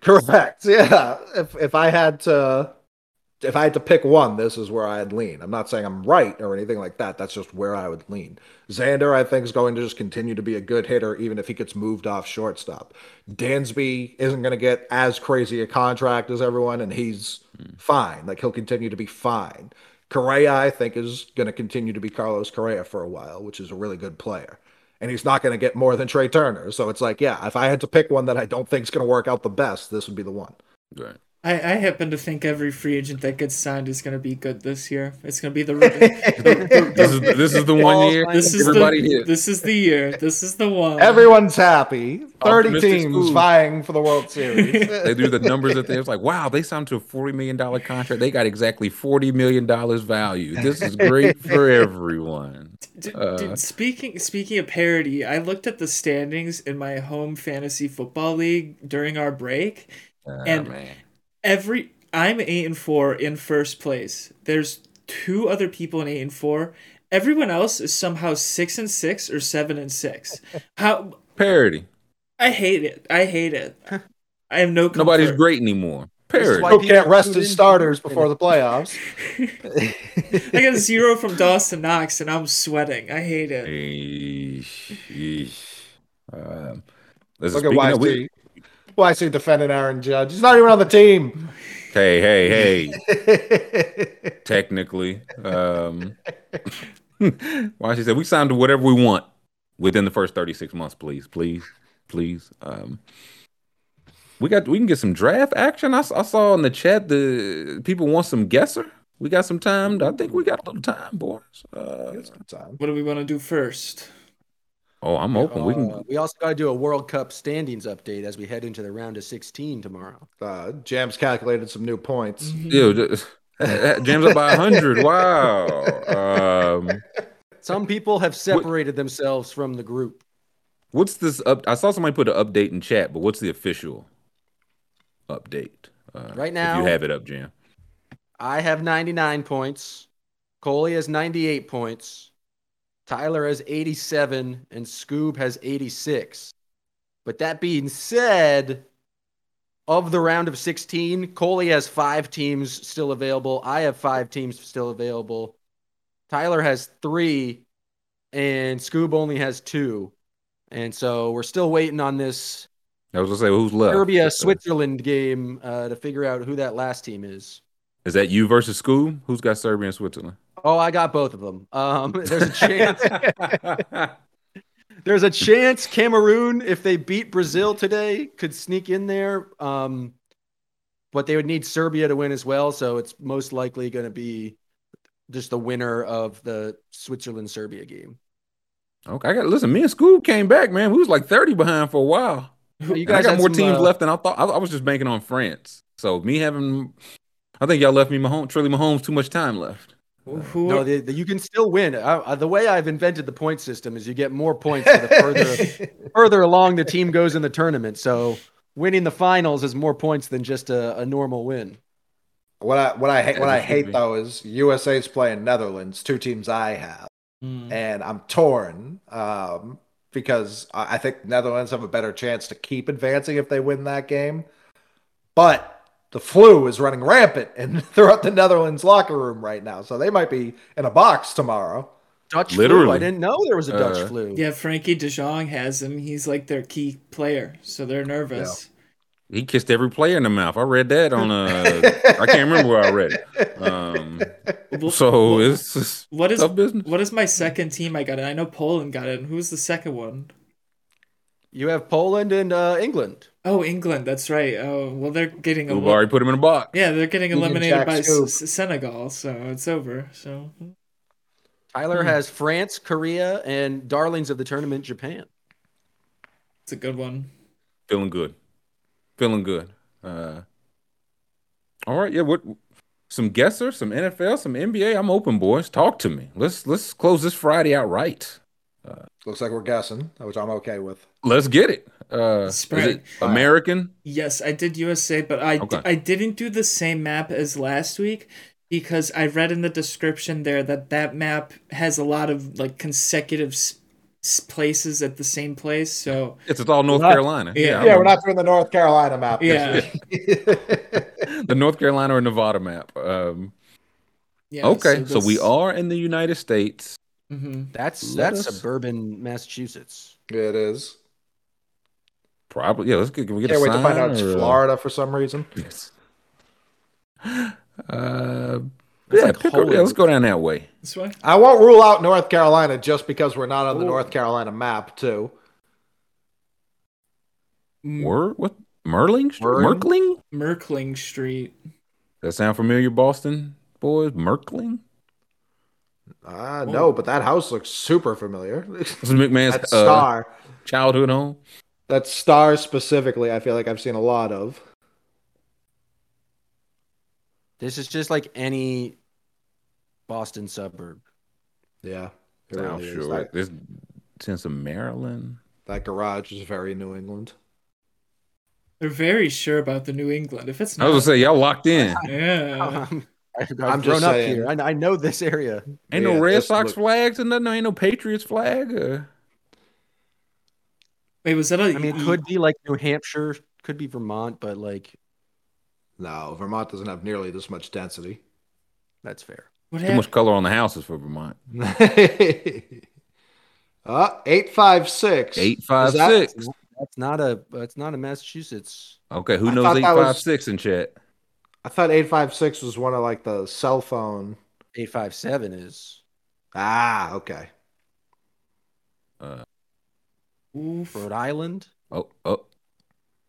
correct. Yeah. If if I had to, if I had to pick one, this is where I'd lean. I'm not saying I'm right or anything like that. That's just where I would lean. Xander, I think, is going to just continue to be a good hitter, even if he gets moved off shortstop. Dansby isn't going to get as crazy a contract as everyone, and he's hmm. fine. Like he'll continue to be fine. Correa, I think, is going to continue to be Carlos Correa for a while, which is a really good player. And he's not going to get more than Trea Turner. So it's like, yeah, if I had to pick one that I don't think is going to work out the best, this would be the one. Right. I, I happen to think every free agent that gets signed is going to be good this year. It's going to be the, the, This is this is the one year this is everybody the hit. this is the year. This is the one. Everyone's happy. 30 Optimistic teams schools. vying for the World Series. they do the numbers that they was like, wow, they signed to a forty million dollar contract. They got exactly forty million dollars value. This is great for everyone. D- Uh, dude, speaking speaking of parity, I looked at the standings in my home fantasy football league during our break. Ah, And- man. Every I'm eight and four in first place. There's two other people in eight and four. Everyone else is somehow six and six or seven and six. How parody. I hate it. I hate it. I have no. Nobody's great anymore. This Parody. why Who people can't rest tune his starters before the playoffs? I got zero from Dawson Knox, and I'm sweating. I hate it. Eesh, eesh. Um, Look at speaking of we- YC. YC defending Aaron Judge. He's not even on the team. hey, hey, hey. Technically, um, why she said we signed to whatever we want within the first thirty six months, please, please, please. Um, we got we can get some draft action. I saw in the chat the people want some guesser. We got some time. I think we got a little time, boys. Uh, What do we want to do first? Oh, I'm open. we Uh, can. we also got to do a World Cup standings update as we head into the round of 16 tomorrow. Uh, Jams calculated some new points. Ew, th- James up by hundred. Wow. Um, Some people have separated themselves from the group. What's this up? I saw somebody put an update in chat, but what's the official update? Uh, Right if now- you have it up, Jam. I have 99 points. Coley has 98 points. Tyler has 87 and Scoob has 86. But that being said, of the round of 16, Coley has five teams still available. I have five teams still available. Tyler has three, and Scoob only has two. And so we're still waiting on this I was gonna say who's left. Serbia Switzerland game uh, to figure out who that last team is. Is that you versus Scoob? Who's got Serbia and Switzerland? Oh, I got both of them. Um, there's a chance. there's a chance Cameroon, if they beat Brazil today, could sneak in there. Um, but they would need Serbia to win as well. So it's most likely going to be just the winner of the Switzerland Serbia game. Okay, I got listen. Me and Scoob came back, man. We was like thirty behind for a while. You guys got more some, teams uh, left than I thought. I, I was just banking on France. So me having, I think y'all left me Mahomes, Trilly Mahomes, too much time left. Who, No, the, the, you can still win. I, I, the way I've invented the point system is you get more points the further further along the team goes in the tournament. So winning the finals is more points than just a, a normal win. What I what I hate what I hate though is USA's playing Netherlands, two teams I have, Hmm. and I'm torn um, because I I think Netherlands have a better chance to keep advancing if they win that game, but the flu is running rampant and throughout the Netherlands locker room right now, so they might be in a box tomorrow. Dutch flu. Literally. I didn't know there was a Dutch Uh, flu. Yeah, Frenkie De Jong has him. He's like their key player, so they're nervous. He kissed every player in the mouth. I read that on uh, I can't remember where I read it. Um, so well, it's, it's what is tough business. what is my second team I got it? I know Poland got in. Who's the second one? You have Poland and uh, England. Oh, England. That's right. Oh, well, they're getting We've elim- already put him in a box. Yeah, they're getting eliminated by. S- Senegal, so it's over. So Tyler Hmm. has France, Korea, and darlings of the tournament, Japan. it's a good one. Feeling good. Feeling good. Uh, all right, yeah. What? Some guesser, some NFL, some NBA. I'm open, boys. Talk to me. Let's let's close this Friday out right. Looks like we're guessing, which I'm okay with. Let's get it. Uh, is Spread. it American? Yes, I did USA, but I Okay. I didn't do the same map as last week because I read in the description there that that map has a lot of like consecutive s- s- places at the same place. So It's, it's all North Not- Carolina. Yeah. I Yeah, we're not doing the North Carolina map. Yeah. the North Carolina or Nevada map. Um, yeah. okay, so, we are in the United States. Mhm. That's Let that's us- suburban Massachusetts. it is. Probably, yeah. Let's get. Can we get Can't a wait to find out it's or, Florida for some reason. Yes. Uh, yeah, like pick up- yeah, let's go down that way. This way. I won't rule out North Carolina just because we're not on the Ooh. North Carolina map, too. M- Word what? Merling? Street? Merling? Merkling? Merkling Street. That sound familiar, Boston boys? Merkling? Uh, no, but that house looks super familiar. This is McMahon's uh, star. childhood home. That star specifically, I feel like I've seen a lot of. This is just like any Boston suburb. Yeah. It Sound really is. sure. That, This sense of Maryland. that garage is very New England. They're very sure about the New England. If it's not, I was gonna say y'all locked in. yeah. Um, I've, I've I'm grown just up saying. here. I, I know this area. Ain't Yeah, no Red Sox look- flags and nothing. Ain't no Patriots flag. Uh, Wait, was that a? I mean, it could be like New Hampshire, could be Vermont, but like No, Vermont doesn't have nearly this much density. that's fair. What too happened? much color on the houses for Vermont. uh, 856. Eight five that- six. That's not a that's not a Massachusetts. Okay, who I knows thought eight that five was- six in chat? I thought 856 was one of like the cell phone. Eight five seven is Ah, okay. Uh, Oof. Rhode Island. oh, oh,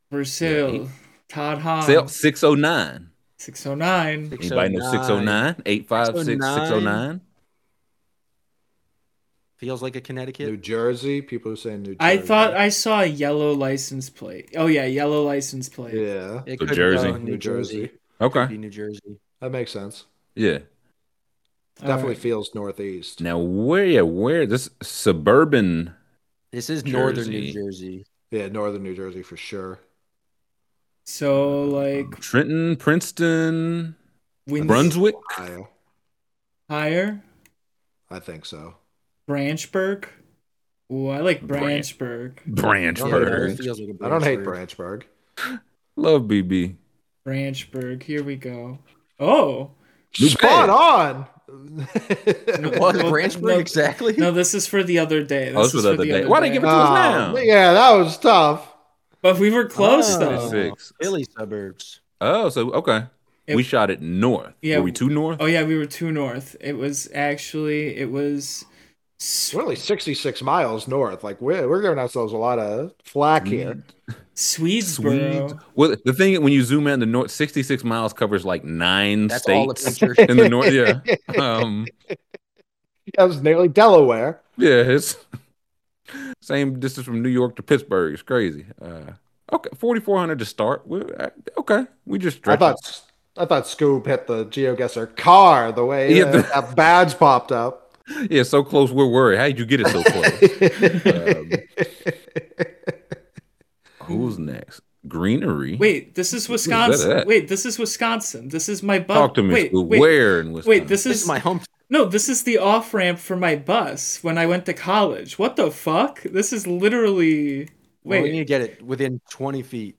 Brazil. Todd Hahn. sale six oh nine. 609. Anybody know 609? 856 609? Feels like a Connecticut. New Jersey. People are saying New Jersey. I thought I saw a yellow license plate. Oh yeah, yellow license plate. Yeah, It So could Jersey. New New Jersey. Jersey. Okay. Be New Jersey. That makes sense. Yeah. Definitely Alright. feels northeast. Now where yeah, where this suburban This is northern New Jersey. Yeah, northern New Jersey for sure. So like Trenton, Princeton, Wins- Brunswick? Ohio. higher, I think so. Branchburg. Ooh, I like Bran- Branchburg. Yeah, Branchburg. it feels like a I don't hate Branchburg. Branchburg. Love BB. Branchburg. Here we go. Oh Spot on. What Well, Branchburg no- exactly? no, this is for the other day. Oh, this was the other day. Why they give it to us ah, now? Oh, yeah, that was tough. But we were close Oh. though. Six. Philly suburbs. Oh, so okay. It- we shot it north. Yeah. Were we too north? Oh yeah, we were too north. It was actually it was We're only 66 miles north. Like we're we're giving ourselves a lot of flack here. Swedesboro. Swedes. Well, the thing when you zoom in, the north, sixty-six miles covers like nine That's states pictures. in the north. Yeah, um, That was nearly Delaware. yeah, it's same distance from New York to Pittsburgh. It's crazy. Uh, okay, forty-four hundred to start. we uh, okay, we just I stretch. thought I thought Scoob hit the GeoGuessr car the way Yeah, the- that badge popped up. Yeah, so close. We're worried. How did you get it so close? um, who's next? Greenery. Wait, this is Wisconsin. at? Wait, this is Wisconsin. This is my bus. talk to me. Wait, wait, Where in Wisconsin? wait. This This is is my home. no. This is the off ramp for my bus when I went to college. What the fuck? This is literally. Well, we need to get it within 20 feet.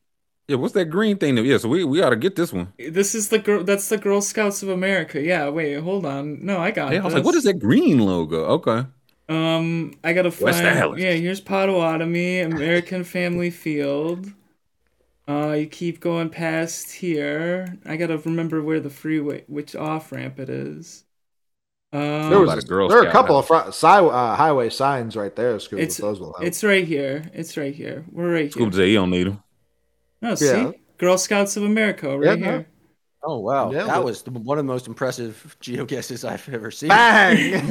Yeah, what's that green thing? That, yeah, so we we ought to get this one. this is the girl. That's the Girl Scouts of America. Yeah. Wait, hold on. No, I got. It. Hey, I was this. like, what is that green logo? Okay. Um, I gotta West find. Allis. Yeah, here's Potawatomi, American Family Field. Uh, you keep going past here. I gotta remember where the freeway, which off ramp it is. Um, There was a Girl there are a Scout couple of front, si- uh, highway signs right there, Scoob. It's- those will help. it's right here. It's right here. We're right here. Scoob say he don't need them. No, see, Yeah. Girl Scouts of America, right Yeah, here. Oh, wow. Nailed that it. was the, one of the most impressive geo guesses I've ever seen. Bang!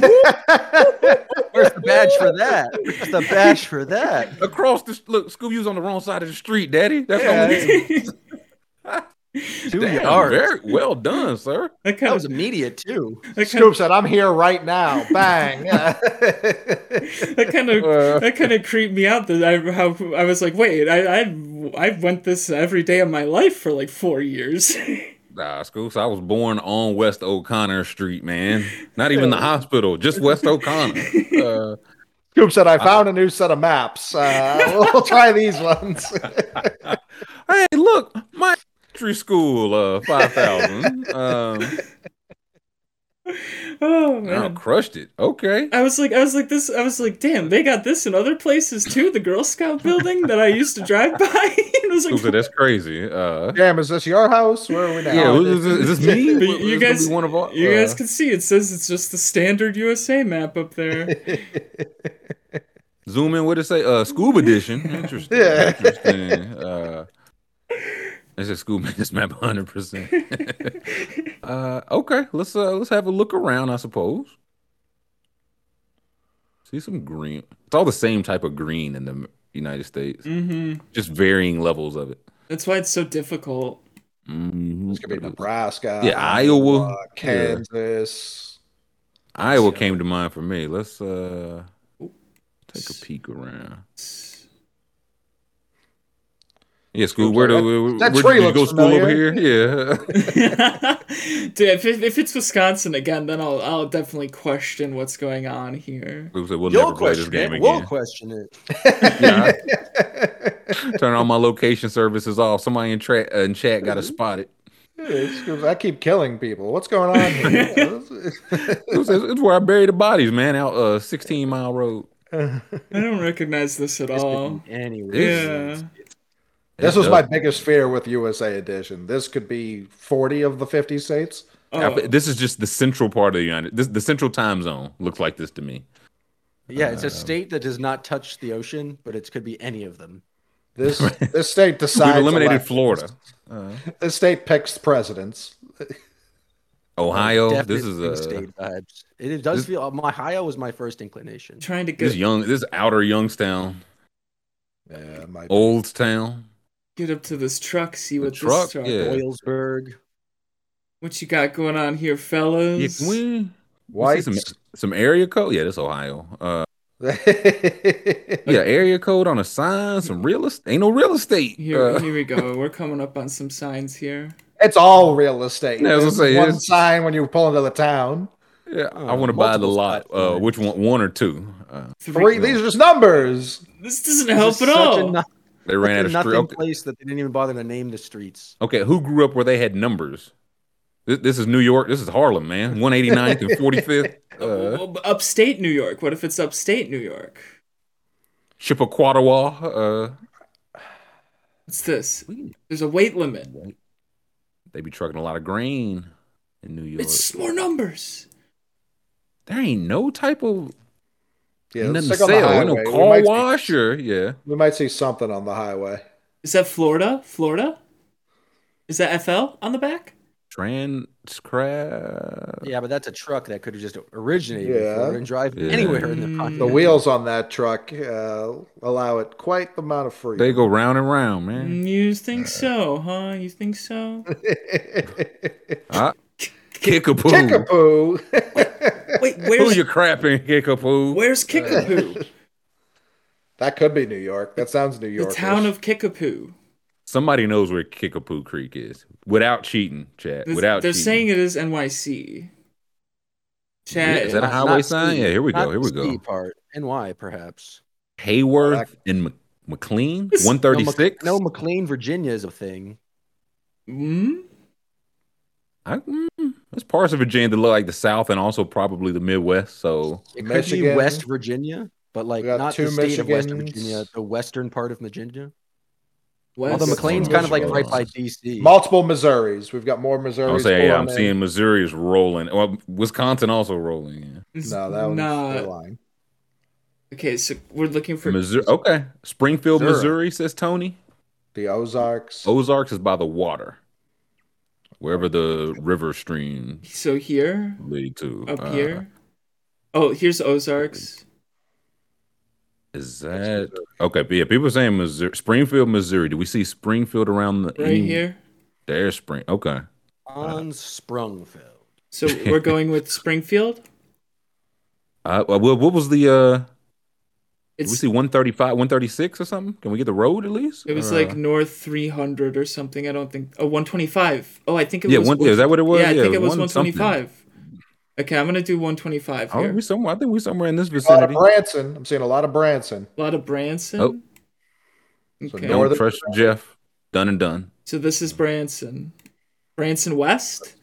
Where's the badge for that? Where's the badge for that? Across the look, Scoob, you was on the wrong side of the street, Daddy. That's Yeah. yeah. Two Damn, yards. very well done, sir. that That was of, immediate, too. that kind Scoob of, said, "I'm here right now." Bang! that kind of, Uh. that kind of creeped me out. That I, how I was like, wait, I, I, I went this every day of my life for like four years. Nah, Scoops, I was born on West O'Connor Street, man. Not even the hospital, just West O'Connor. Uh, Scoob said, "I found a new set of maps. Uh, we'll try these ones." hey, look, my elementary school, uh, five thousand. Um, oh I man. crushed it. Okay. I was like, I was like this. I was like, damn, they got this in other places too. The Girl Scout building that I used to drive by. and I was Scoops like, said, that's crazy. Uh, Damn, is this your house? Where are we now? yeah, is this, is this me? But you this gonna guys, one of our, you guys uh, can see it says it's just the standard USA map up there. Zoom in. What it say? Uh, Scuba Edition. Interesting. Yeah. Interesting. Uh, it says school this map 100. percent Uh, okay. Let's uh let's have a look around. I suppose. See some green. It's all the same type of green in the United States, hmm just varying levels of it. That's why it's so difficult. Mhm. It's gonna be Nebraska. Yeah, Iowa. Kansas. Iowa came to mind for me. Let's uh take a peek around. Yeah, school. Oops, Where do that- where, that where tree you go looks school over here? Yeah. Dude, if, it, if it's Wisconsin again, then I'll I'll definitely question what's going on here. We said we'll You'll never play this question game it. We'll question it. Yeah, Turn all my location services off. Somebody in, tra- uh, in chat got to spot it. Yeah, it's 'cause I keep killing people. What's going on here? It's, it's where I bury the bodies, man. Out uh 16 mile road. I don't recognize this at This all. Anyway, be anywhere. Yeah. this It was my biggest fear with USA Edition. This could be 40 of the 50 states. I- Oh. This is just the central part of the United. This the central time zone looks like this to me. Yeah, it's a Um, state that does not touch the ocean, but it could be any of them. This this state decides. We've eliminated elections. Florida, uh, This state picks presidents. Ohio. Definite This is a state vibes. It, it does this- feel. My Ohio was my first inclination. trying to get this young. This outer Youngstown, Yeah, it might be. Old Town. get up to this truck, see what truck, this truck. yeah. Oilsburg. What you got going on here, Yeah, fellas? can we, we White. some some area code. Yeah, this Ohio. Uh, yeah, area code on a sign. Some real estate. Ain't no real estate. Here, Uh, here we go. We're coming up on some signs here. it's all real estate. Yeah, I There's say, one sign when you pull into the town. yeah, I Oh, want to buy the lot. Uh, which one? One or two? Uh, Three. These are just numbers. This doesn't This help is at such all. A no- they ran out of a street. nothing place that they didn't even bother to name the streets. okay, who grew up where they had numbers? This, this is New York. This is Harlem, man. 189th and 45th. Uh, Well, upstate New York. What if it's upstate New York? Chippequattawa. Uh, What's this? There's a weight limit. they be trucking a lot of grain in New York. It's more numbers. there ain't no type of Yeah, Ain't let's nothing to stick on the sell. No highway. We car might see- yeah. We might see something on the highway. Is that Florida? Florida? Is that FL on the back? Transcribe. Yeah, but that's a truck that could have just originated Yeah. and drive Yeah. anywhere in the continent. The wheels on that truck uh, allow it quite the amount of freedom. They go round and round, man. Mm, You think so, huh? You think so? Ah, kickapoo. Kickapoo. Wait, Who where's you crapping, kickapoo? where's Kickapoo? that could be New York. That sounds New York. the town of Kickapoo. Somebody knows where Kickapoo Creek is. Without cheating, Chad. This- Without They're cheating. saying it is NYC. Yeah, is that a highway sign? C. Yeah, here we go. Not Here we go. Part. NY, perhaps. Heyworth and Mc- McLean, This- one thirty No. Mc- no, McLean, Virginia is a thing. Hmm? I, mm, there's parts of Virginia that look like the South and also probably the Midwest. So It could Michigan. be West Virginia, but like not two the state of West Virginia, the western part of Virginia. West. Although McLean's kind of like right by DC. Multiple Missouris. We've got more Missouris. I'll say, yeah, I'm in. seeing Missouri is rolling. Well, Wisconsin also rolling. Yeah. No, that one's not- the line. Okay, so we're looking for Missouri. Okay, Springfield, Missouri. Missouri, says Tony. The Ozarks. Ozarks is by the water, wherever the river stream so here, lead to. up Uh, here. Oh, here's Ozarks. Is that okay? But yeah, people are saying Missouri, Springfield, Missouri. Do we see Springfield around the Right any- here. There's Spring. Okay. on Sprungfield. So we're going with Springfield. Uh, what what was the? uh Did we see 135, 136 or something? Can we get the road at least? it was Or, like uh, north 300 or something. I don't think. Oh, 125. Oh, I think it yeah, was. one, yeah, is that what it was? yeah, I think it was one something. 125. Okay, I'm gonna do 125 Oh, here. we somewhere. I think we're somewhere in this A lot of vicinity. Branson. I'm seeing a lot of Branson. A lot of Branson. Oh. So Okay. Don't Northern- trust Jeff. Done and done. So this is Branson. Branson West.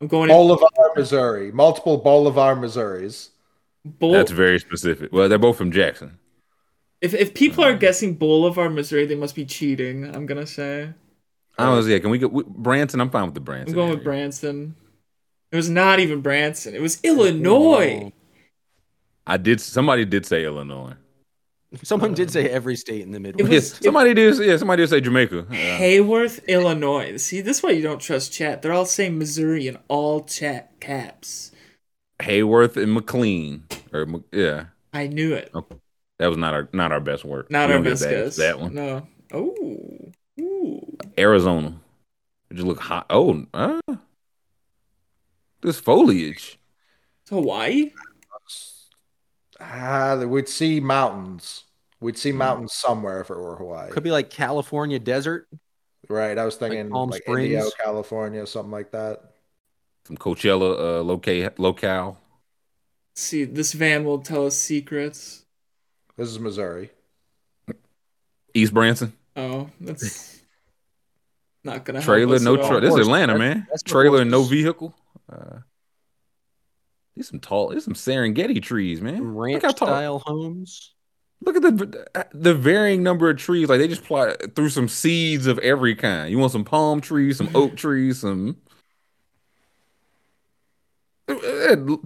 I'm going in Bolivar, Missouri. Multiple Bolivar, Missouris. Bull- That's very specific. Well, they're both from Jackson. if if people are guessing Boulevard, Missouri, they must be cheating. I'm gonna say. I was yeah. Can we go we, Branson? I'm fine with the Branson. I'm going with. Branson. It was not even Branson. It was Illinois. I did. Somebody did say Illinois. Someone did say um, every state in the Midwest. was- Yes, somebody did. Yeah, somebody did say Jamaica. Yeah. Heyworth, Illinois. See, this is why you don't trust chat. They're all saying Missouri in all chat caps. Heyworth and McLean. Or yeah, I knew it. that was not our not our best work. Not We our best that- guess. That one. No. Oh. Ooh. Arizona. It just look hot. Oh, uh, this foliage. It's Hawaii? Ah, we'd see mountains. We'd Hmm. see mountains somewhere if it were Hawaii. Could be like California desert. Right. I was thinking Palm like, Indio, Springs. California, something like that. Some Coachella uh, locale locale. See, this van will tell us secrets. This is Missouri. East Branson. Oh, that's not gonna help Trailer, us no at all. trailer. This is Atlanta, man. that's the Trailer and no vehicle. Uh, these some tall. These some Serengeti trees, man. Some Look ranch how style homes. Look at the the varying number of trees. Like they just plot through some seeds of every kind. You want some palm trees, some oak trees, some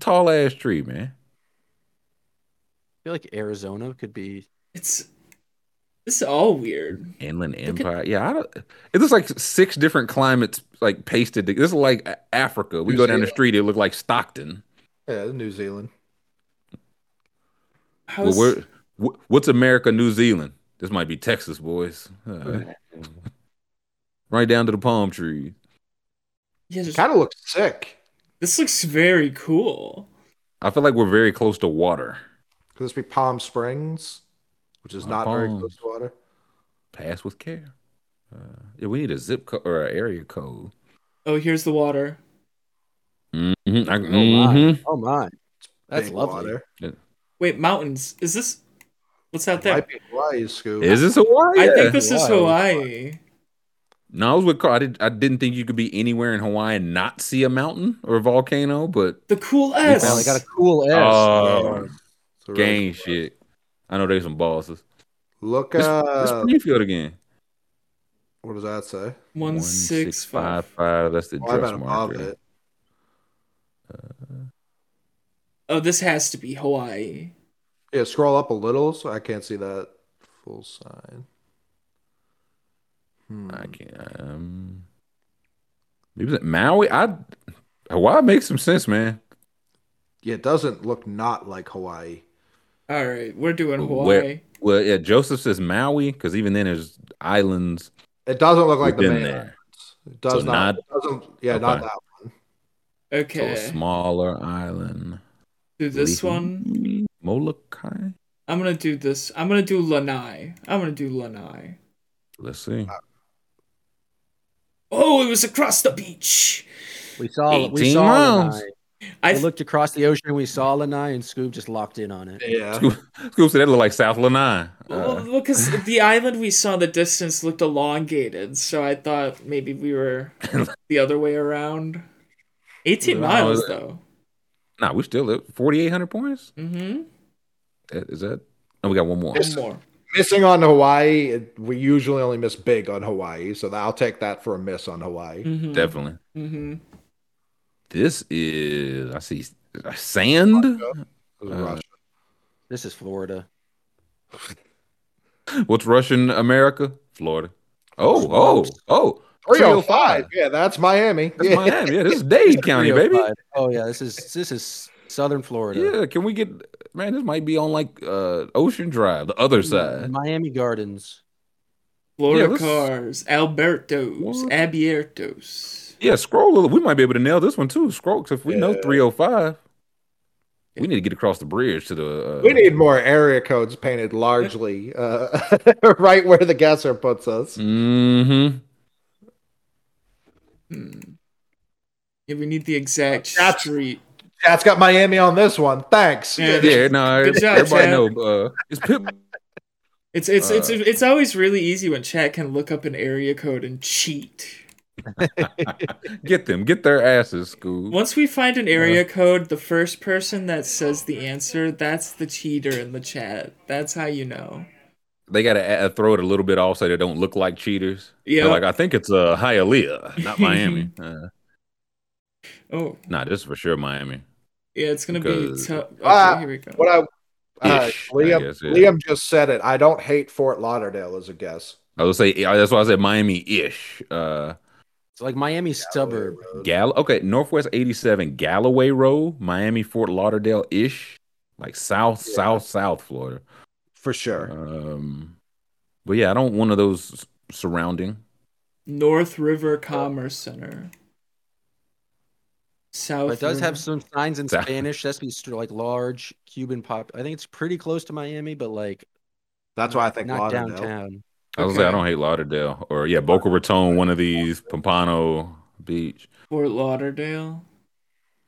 tall ass tree, man. I feel like Arizona could be. It's this is all weird. Inland at- Empire. Yeah, I don't, it looks like six different climates like pasted. This is like Africa. We New go down the street, it look like Stockton. Yeah, New Zealand. How Well, is- where, what's America, New Zealand? This might be Texas, boys. Uh, right down to the palm trees. yeah, just- Kind of looks sick. This looks very cool. I feel like we're very close to water. Could this be Palm Springs, which is Uh, not very close to water? Pass with care. Uh, yeah, we need a zip code or an area code. Oh, here's the water. Mm-hmm. I, Oh my! mhm. Oh my! That's Big lovely. water. Wait, mountains. Is this what's out there? Might be Hawaii, Scoob. Is this Hawaii? I think this is Hawaii. Hawaii. No, I was with Carl. I, did, I didn't think you could be anywhere in Hawaii and not see a mountain or a volcano, but The cool found- S. Well, they got a cool S. oh, It's a gang shit. I know they some bosses. Look at it's uh, Springfield again. what does that say? One six five. five. That's the I dress above marker. it. Oh, this has to be Hawaii. Yeah, scroll up a little so I can't see that full sign. Hmm. I can't. Um, maybe was it Maui? I Hawaii makes some sense, man. Yeah, it doesn't look not like Hawaii. All right, we're doing Hawaii. Where, well, yeah, Joseph says Maui because even then there's islands. It doesn't look like the within main there. It does So not. not- it doesn't. Yeah, not that one. So Okay, a smaller island. do this Lihi- one. Molokai. I'm gonna do this. I'm gonna do Lanai. I'm gonna do Lanai. Let's see. Oh, it was across the beach. We saw we saw miles. Lanai. I We looked across the ocean. We saw Lanai, and Scoob just locked in on it. Yeah. Scoob Scoob said that looked like South Lanai. well, Uh, because the island we saw in the distance looked elongated, so I thought maybe we were the other way around. 18 No, miles though. nah, we still at 4,800 points. Mm-hmm. That- Is that? Oh, we got one more. One more. Missing on Hawaii. it- We usually only miss big on Hawaii, so I'll take that for a miss on Hawaii. Mm-hmm. Definitely. Mm-hmm. This is I see sand. It was Uh, This is Florida. What's Russian America? Florida. Oh, oh, oh. 305. Yeah, that's Miami. That's yeah. Miami. Yeah, this is Dade County, baby. Oh yeah, this is this is Southern Florida. Yeah, can we get man? This might be on like uh Ocean Drive, the other side. Miami Gardens. Florida Yeah, cars, Albertos, What? Abiertos. Yeah, scroll a little. We might be able to nail this one too. Scroll, 'cause if we know 305, we need to get across the bridge to the. Uh, We need more area codes painted largely uh, right where the guesser puts us. Mm-hmm. Hmm. Yeah, we need the exact That's- street. Chat's got Miami on this one. Thanks. Yeah. Yeah, no, Good job, everybody Chad. know. Uh, it's Pip. It's it's it's Uh. it's always really easy when chat can look up an area code and cheat. get them, get their asses, school. Once we find an area code, the first person that says the answer, that's the cheater in the chat. That's how you know. They gotta add, throw it a little bit off so they don't look like cheaters. Yeah. Like I think it's uh, Hialeah, not Miami. uh, Oh, nah, this is for sure Miami. yeah, it's gonna Because- be tough. Okay, Ah, here we go. What I uh, Ish, I Liam guess, yeah. Liam just said it. I don't hate Fort Lauderdale as a guess. I would say that's why I said Miami-ish. Uh, It's like Miami suburb. Gal. Okay, Northwest 87, Galloway Road, Miami, Fort Lauderdale-ish, like South, Yeah. South, South Florida. For sure. Um, but yeah, I don't want one of those surrounding. North River Commerce Center. South. But it does have some signs in South- Spanish. That's be like large Cuban pop. I think it's pretty close to Miami, but like That's why I think not Lauderdale. downtown. I was like, I don't hate Lauderdale or yeah, Boca Raton, one of these, Pompano Beach. Fort Lauderdale.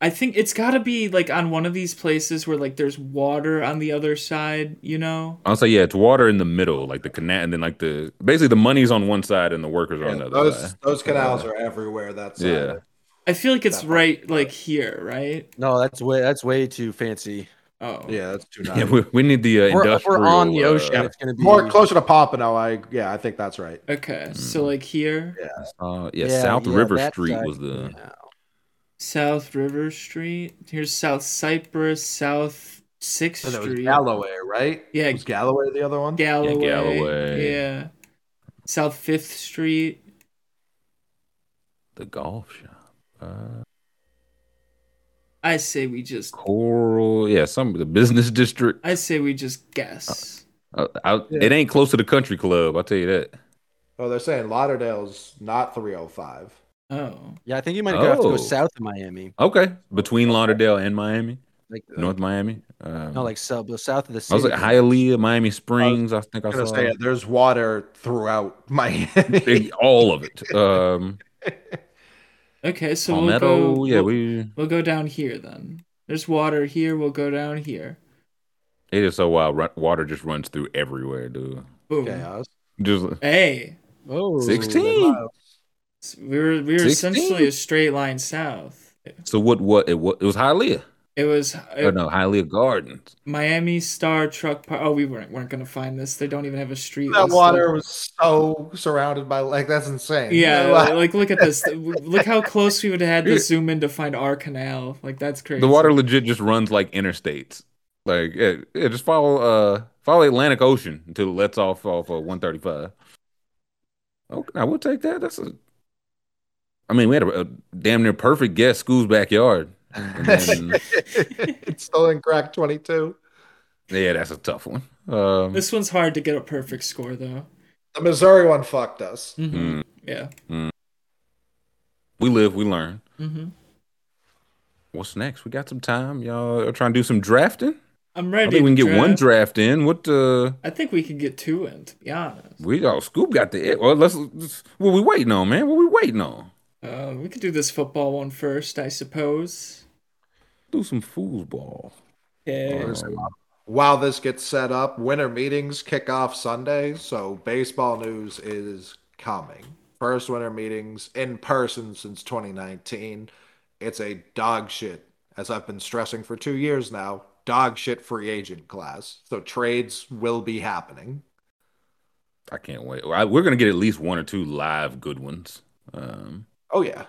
I think it's got to be like on one of these places where like there's water on the other side, you know? I'll say yeah, it's water in the middle, like the canal, and then like the basically the money's on one side and the workers are on the other those side. those canals are everywhere. That's Yeah. I feel like it's right like here, right? No, that's way that's way too fancy. Oh. yeah, that's too Yeah, nice. we, we need the uh, we're, industrial. we're on the uh, ocean, it's gonna be More closer to Pompano. I yeah, I think that's right. Okay. Mm. So like here, uh, yeah, Yeah, South yeah, River Street side. was the. Yeah. South River Street. Here's South Cypress, South 6th So Street. Galloway, right? Yeah. was Galloway the other one? Galloway. Galloway. Yeah. South 5th Street. The golf shop. Uh, I say we just Coral. Yeah, some of the business district. I say we just guess. Uh, I, It ain't close to the country club. I'll tell you that. Oh, they're saying Lauderdale's not 305. Oh. Yeah, I think you might have to Oh. go south of Miami. Okay, between Lauderdale and Miami, Like North Miami. Um, no, like south, south of the I city. was like Hialeah, Miami Springs. I, think I I'm saw say there's water throughout Miami. all of it. Um, Okay, so we'll go yeah, we'll, we. we'll go down here then. There's water here, we'll go down here. It is so wild. Run, water just runs through everywhere, dude. Boom. Chaos. Just Hey. oh, 16. We were we were 16? essentially a straight line south. so what? What it, what, it was Hialeah. It was Oh it, no, Hialeah Gardens. Miami Star Truck Park. Oh, we weren't weren't gonna find this. They don't even have a street. That listed. water was so surrounded by like that's insane. Yeah, Like- like look at this. Look how close we would have had to zoom in to find our canal. Like that's crazy. The water legit just runs like interstates. Like yeah, yeah, just follow uh follow Atlantic Ocean until it lets off off of 135. Okay, now we'll take that. That's a I mean, we had a, a damn near perfect guess, school's backyard. And then, it's still in crack 22. yeah, that's a tough one. Um, This one's hard to get a perfect score though. The Missouri one fucked us. hmm mm, Yeah. we live, we learn. hmm What's next? We got some time. Y'all are trying to do some drafting? I'm I ready. think we can to get one draft. draft in. What uh I think we can get two in. To be honest, we oh Scoob got the well let's, let's what we waiting on, man? What we waiting on? uh, we could do this football one first, I suppose. Do some foosball. Yeah. Um, While this gets set up, winter meetings kick off Sunday, so baseball news is coming. First winter meetings in person since 2019. It's a dog shit, as I've been stressing for two years now, dog shit free agent class. So trades will be happening. I can't wait. We're gonna get at least one or two live good ones. Um, Oh yeah.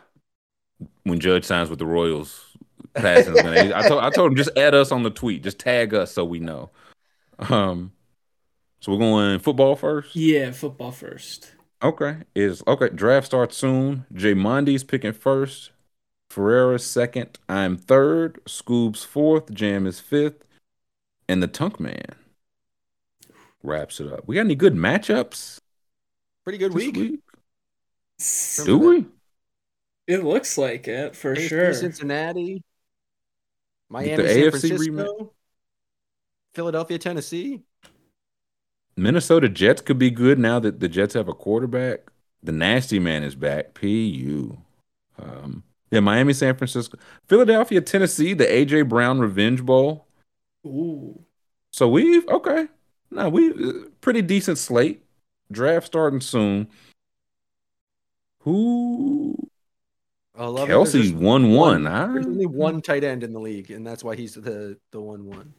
when Judge signs with the Royals, passing. gonna- I told I told him just add us on the tweet, just tag us so we know. Um, so we're going football first. Yeah, football first. Okay, is okay. Draft starts soon. Jay Mondy's picking first. Ferreira second. I'm third. Scoob's fourth. Jam is fifth, and the Tunk Man wraps it up. We got any good matchups? Pretty good this week. Do we? It looks like it for AFC sure. Cincinnati, Miami, the San AFC Francisco, rematch? Philadelphia, Tennessee. Minnesota Jets could be good now that the Jets have a quarterback. The nasty man is back. PU. Um, yeah, Miami, San Francisco, Philadelphia, Tennessee, the AJ Brown Revenge Bowl. Ooh. So we've okay. No, we uh, pretty decent slate. Draft starting soon. Who? I love it. Kelce's There's one one. There's only one tight end in the league, and that's why he's the the one one.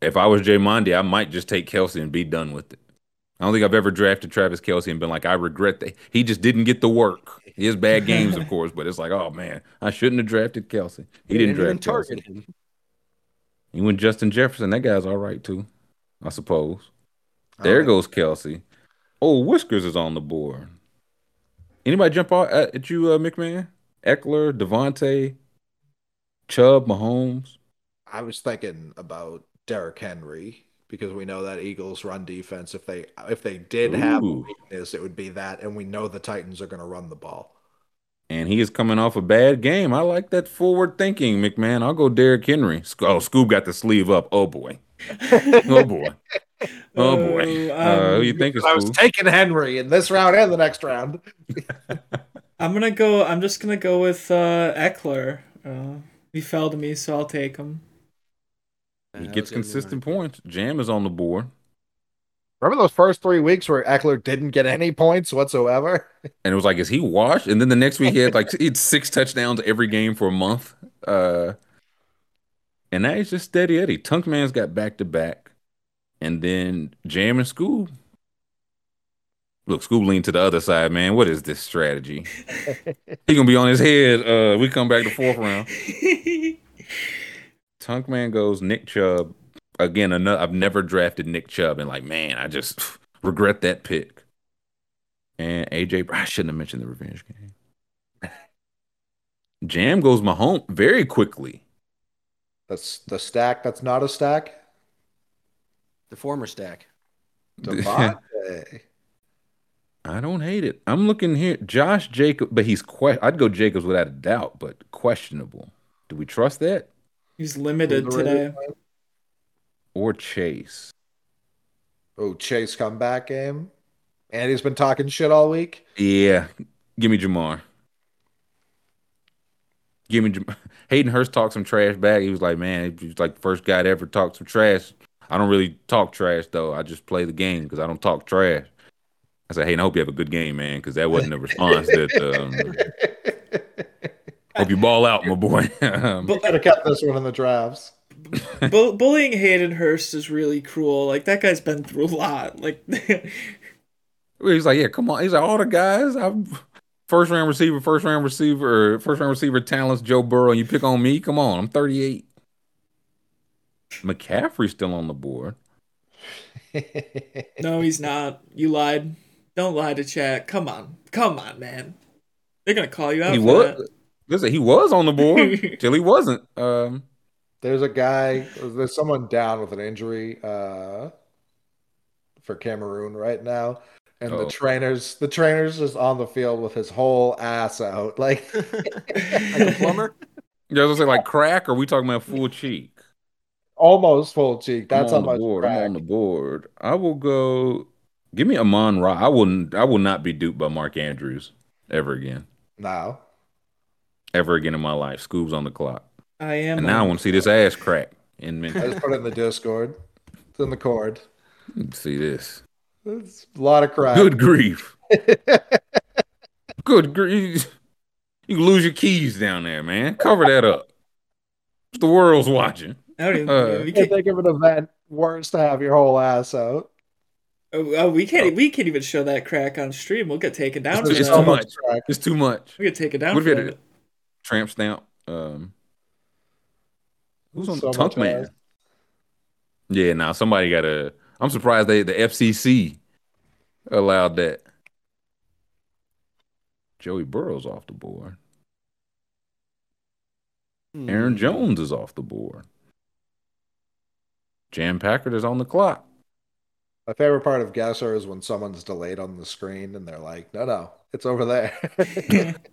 if I was Jay Mondy, I might just take Kelce and be done with it. I don't think I've ever drafted Travis Kelce and been like, I regret that he just didn't get the work. He has bad games, of course, but it's like, oh man, I shouldn't have drafted Kelce. He didn't even draft target Kelce. him. He went Justin Jefferson. That guy's all right too, I suppose. There Alright. goes Kelce. Oh, Whiskers is on the board. Anybody jump out at, at you, uh, McMahon? Ekeler, Davante, Chubb, Mahomes. I was thinking about Derrick Henry because we know that Eagles run defense. If they if they did have a weakness, it would be that, and we know the Titans are going to run the ball. And he is coming off a bad game. I like that forward thinking, McMahon. I'll go Derrick Henry. Oh, Scoob got the sleeve up. Oh boy. Oh boy. Oh boy. Oh, Uh, who you um, think is I was taking Henry in this round and the next round. I'm gonna go. I'm just gonna go with uh, Ekeler. Uh, he fell to me, so I'll take him. He gets was gonna be consistent points. Jam is on the board. Remember those first three weeks where Ekeler didn't get any points whatsoever? And it was like, is he washed? And then the next week he had like he had six touchdowns every game for a month. Uh and now he's just steady Eddie. Tunk Man's got back to back. And then Jam and Scoob. Look, Scoob lean to the other side, man. What is this strategy? he gonna be on his head. Uh we come back to fourth round. Tunk Man goes Nick Chubb. Again, another I've never drafted Nick Chubb and like, man, I just regret that pick. And AJ, I shouldn't have mentioned the revenge game. Jam goes Mahomes very quickly. That's the stack. That's not a stack. The former stack. Davante. I don't hate it. I'm looking here. Josh Jacob, but he's que- I'd go Jacobs without a doubt, but questionable. Do we trust that? He's limited today. Or Chase? Oh, Chase comeback game. And he's been talking shit all week. Yeah. Give me Ja'Marr. Give me Jam- Hayden Hurst talked some trash back. He was like, man, he's like the first guy to ever talk some trash. I don't really talk trash though. I just play the game because I don't talk trash. I said, hey, I hope you have a good game, man, because that wasn't a response that um, Hope you ball out, my boy. Um, But Could have kept this one in the drafts. bu- bullying Hayden Hurst is really cruel. Like that guy's been through a lot. Like he's like, yeah, come on. He's like, all the guys, I'm first round receiver, first round receiver, or first round receiver talents, Joe Burrow, and you pick on me. Come on, I'm 38. McCaffrey's still on the board. no, he's not. You lied. Don't lie to chat. Come on, come on, man. They're gonna call you out. He for was. that. Listen, he was on the board till he wasn't. Um, There's a guy, there's someone down with an injury uh, for Cameroon right now. And the Oh. trainers, the trainers just on the field with his whole ass out. Like, like a plumber. yeah, I was gonna say like crack, or we talking about full cheek? almost full cheek. That's I'm on the much board. I'm on the board. I will go. Give me Amon Ra. I wouldn't. I will not be duped by Mark Andrews ever again. now. Ever again in my life. Scoob's on the clock, I am. and now I want to see this ass crack in I minutes. just put it in the Discord. It's in the cord. see this. It's a lot of crap. Good grief. Good grief. You lose your keys down there, man. Cover that up. The world's watching. I don't even. Uh, we Can't can't, think of an event worse to have your whole ass out. Oh, oh, we can't. We can't even show that crack on stream. We'll get taken down. There's for It's that. too much much. It's too much. We get taken down. What for if you a tramp stamp? Um, who's on So the much Tunk Man? ass. Yeah, now somebody got to. I'm surprised they the FCC allowed that. Joey Burrow's off the board. Hmm. Aaron Jones is off the board. Jam Packard is on the clock. My favorite part of Guesser is when someone's delayed on the screen and they're like, no, no, it's over there.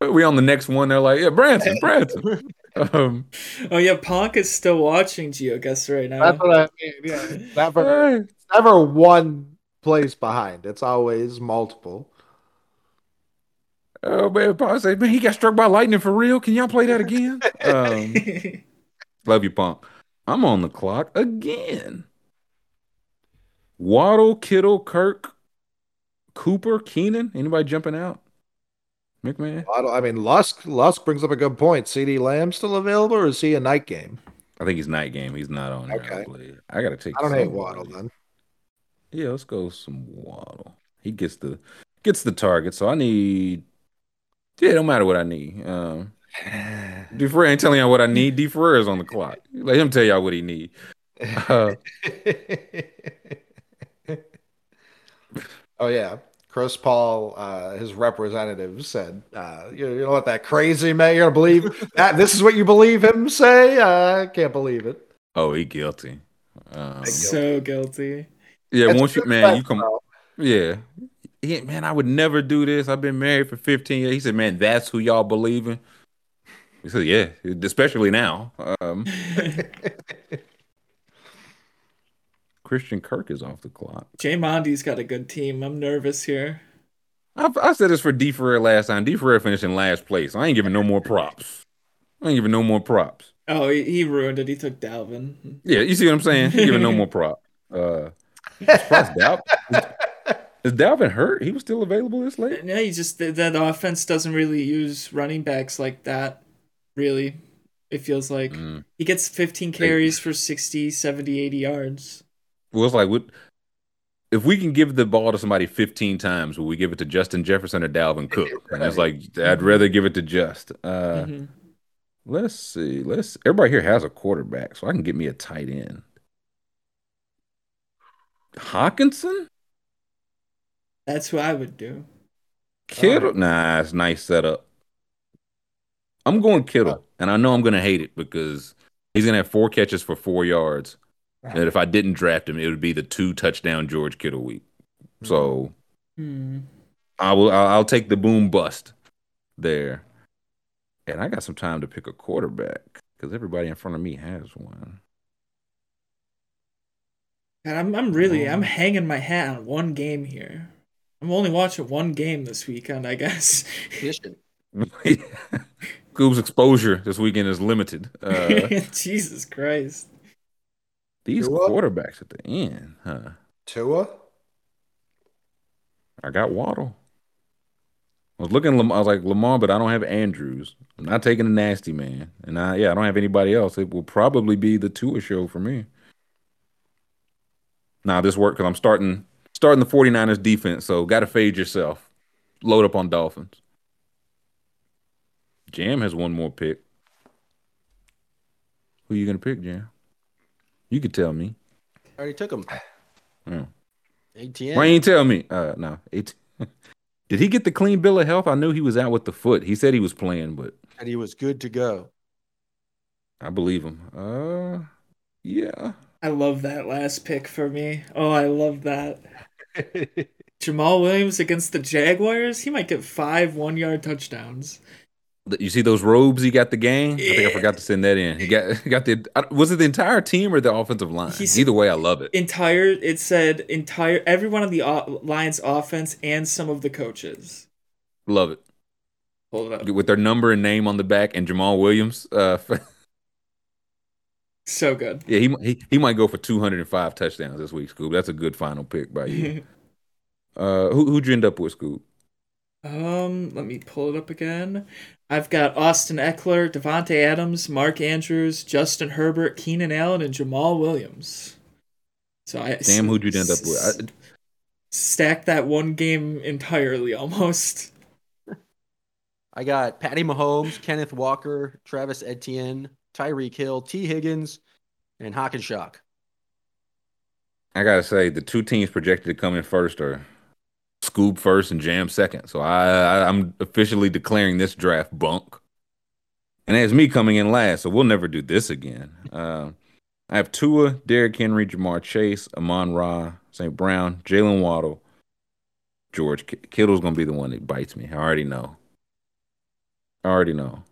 We on the next one. They're like, yeah, Branson, Branson. um, Oh yeah, Punk is still watching GeoGuessr right now. That's what I mean. Yeah. Never, it's never one place behind. It's always multiple. oh man, Punk say, man, he got struck by lightning for real. Can y'all play that again? um, love you, Punk. I'm on the clock again. Waddle, Kittle, Kirk, Cooper, Keenan. Anybody jumping out? McMahon. I, don't- I mean, Lusk Lusk brings up a good point. CeeDee Lamb still available, or is he a night game? I think he's night game. He's not on. I Okay. believe. I gotta take. I don't hate. Waddle then. Yeah, let's go some Waddle. He gets the gets the target. So I need. Yeah, don't matter what I need. Um, D. Ain't telling y'all what I need. D. Is on the clock. Let him tell y'all what he need. Uh, oh yeah, Chris Paul, uh, his representative said, uh, you, you know what that crazy man? You're gonna believe that? This is what you believe him say? Uh, I can't believe it. oh, he guilty. Um, so guilty. yeah, It's once you man, you come. though. Yeah. He, man, I would never do this. I've been married for 15 years. He said, man, that's who y'all believe in. He said, yeah, especially now. Um, Christian Kirk is off the clock. Jay Mondy's got a good team. I'm nervous here. I, I said this for D. Ferrer last time. D. Ferrer finished in last place. I ain't giving no more props. I ain't giving no more props. Oh, he, he ruined it. He took Dalvin. Yeah, you see what I'm saying? He giving no more prop. Uh, surprised is Dalvin hurt? He was still available this late? Yeah, he just that the offense doesn't really use running backs like that. Really, it feels like Mm. he gets 15 carries for 60, 70, 80 yards. Well, it's like, what, if we can give the ball to somebody 15 times, will we give it to Justin Jefferson or Dalvin Cook? And it's like, I'd rather give it to Just. Uh, Mhm. Let's see. Let's. Everybody here has a quarterback, so I can get me a tight end. Hockenson, That's who I would do. Kittle. Nah, it's nice setup. I'm going Kittle, and I know I'm gonna hate it because he's gonna have four catches for four yards. And if I didn't draft him, it would be the two touchdown George Kittle week. So Hmm. I will. I'll, I'll take the boom bust there, and I got some time to pick a quarterback because everybody in front of me has one. God, I'm I'm really. I'm hanging my hat on one game here. I'm only watching one game this weekend, I guess. Fishing. Goob's exposure this weekend is limited. Uh, Jesus Christ. These Tua? quarterbacks at the end, huh? Tua? I got Waddle. I was looking. I was like Lamar, but I don't have Andrews. I'm not taking a nasty man, and I yeah, I don't have anybody else. It will probably be the Tua show for me. Now this worked because I'm starting starting the 49ers defense, so got to fade yourself. Load up on Dolphins. Jam has one more pick. Who are you gonna pick, Jam? You could tell me. I already took him. Yeah. ATM. Why ain't tell me? Uh, no. It, did he get the clean bill of health? I knew he was out with the foot. He said he was playing, but and he was good to go. I believe him. Uh, yeah. I love that last pick for me. Oh, I love that. Jamal Williams against the Jaguars. He might get five one yard touchdowns. You see those robes he got the game? I think I forgot to send that in. He got he got the was it the entire team or the offensive line? He's- Either way, I love it. Entire. It said entire. Everyone on the Lions offense and some of the coaches. Love it. Hold it up. With their number and name on the back and Jamal Williams. Uh, So good. yeah, he, he he might go for 205 touchdowns this week, Scoob. That's a good final pick by you. uh, who who'd you end up with, Scoob? Um, let me pull it up again. I've got Austin Ekeler, Davante Adams, Mark Andrews, Justin Herbert, Keenan Allen, and Jamal Williams. So I Damn, who'd you end up with? I, stacked that one game entirely almost. I got Patty Mahomes, Kenneth Walker, Travis Etienne, Tyreek Hill, Tee Higgins, and Hockenson. I gotta say, the two teams projected to come in first are Scoob first and Jam second. So I, I I'm officially declaring this draft bunk. And as me coming in last, so we'll never do this again. Uh, I have Tua, Derrick Henry, Ja'Marr Chase, Amon Ra, St. Brown, Jaylen Waddle, George Kittle's gonna be the one that bites me. I already know. I already know.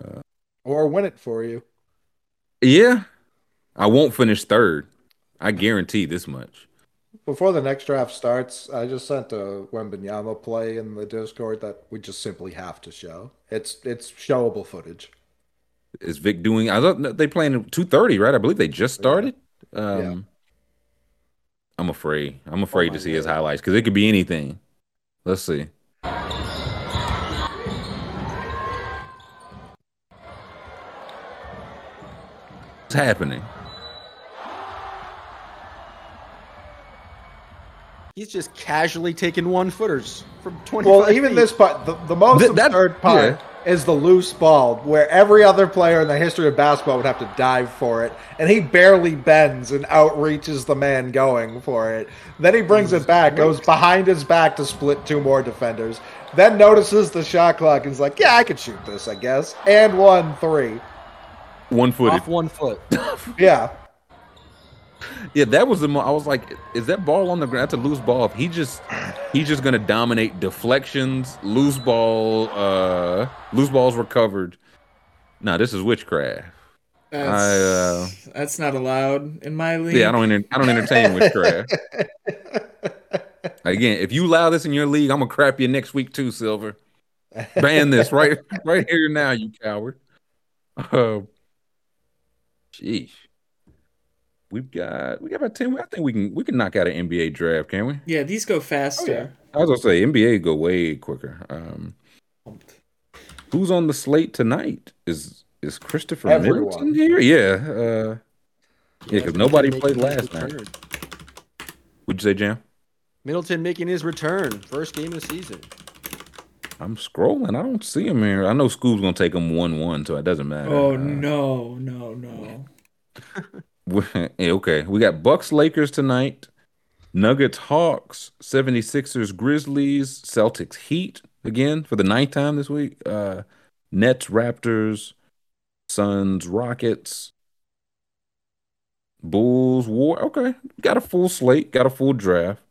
Uh, Or win it for you. yeah, I won't finish third. I guarantee this much. Before the next draft starts, I just sent a Wembanyama play in the Discord that we just simply have to show. It's it's showable footage. Is Vic doing? I thought they playing two thirty, right? I believe they just started. Um, Yeah. I'm afraid. I'm afraid Oh to see his highlights because it could be anything. Let's see. What's happening? He's just casually taking one footers from 20 well even feet. this part, the, the most Th- that- absurd part is the loose ball, where every other player in the history of basketball would have to dive for it, and he barely bends and outreaches the man going for it. Then he brings it back, goes behind his back to split two more defenders, then notices the shot clock and is like, "Yeah, I could shoot this, I guess," and one three one three. One footed. off one foot. Yeah, Yeah, that was the. Mo- I was like, is that ball on the ground? That's a loose ball. If he just, he's just gonna dominate deflections, loose ball, uh, loose balls recovered. Nah, this is witchcraft. That's, I, uh, that's not allowed in my league. Yeah, I don't. Enter- I don't entertain witchcraft. Again, if you allow this in your league, I'm gonna crap you next week too, Silver. Ban this right, right here now, you coward. Uh, sheesh. We've got we got about ten. I think we can we can knock out an NBA draft, can we? Yeah, these go faster. I was gonna say NBA go way quicker. Um, who's on the slate tonight? Is is Christopher Everyone. Middleton here? Yeah, uh, yeah, because nobody played last night. return. Would you say, Jam? Middleton making his return, first game of the season. I'm scrolling. I don't see him here. I know Scoob's gonna take him one one, so it doesn't matter. Oh Uh, no, no, no. okay. We got Bucks Lakers tonight. Nuggets Hawks, 76ers Grizzlies, Celtics Heat again for the ninth time this week. Uh Nets Raptors, Suns Rockets, Bulls War. Okay. Got a full slate, got a full draft.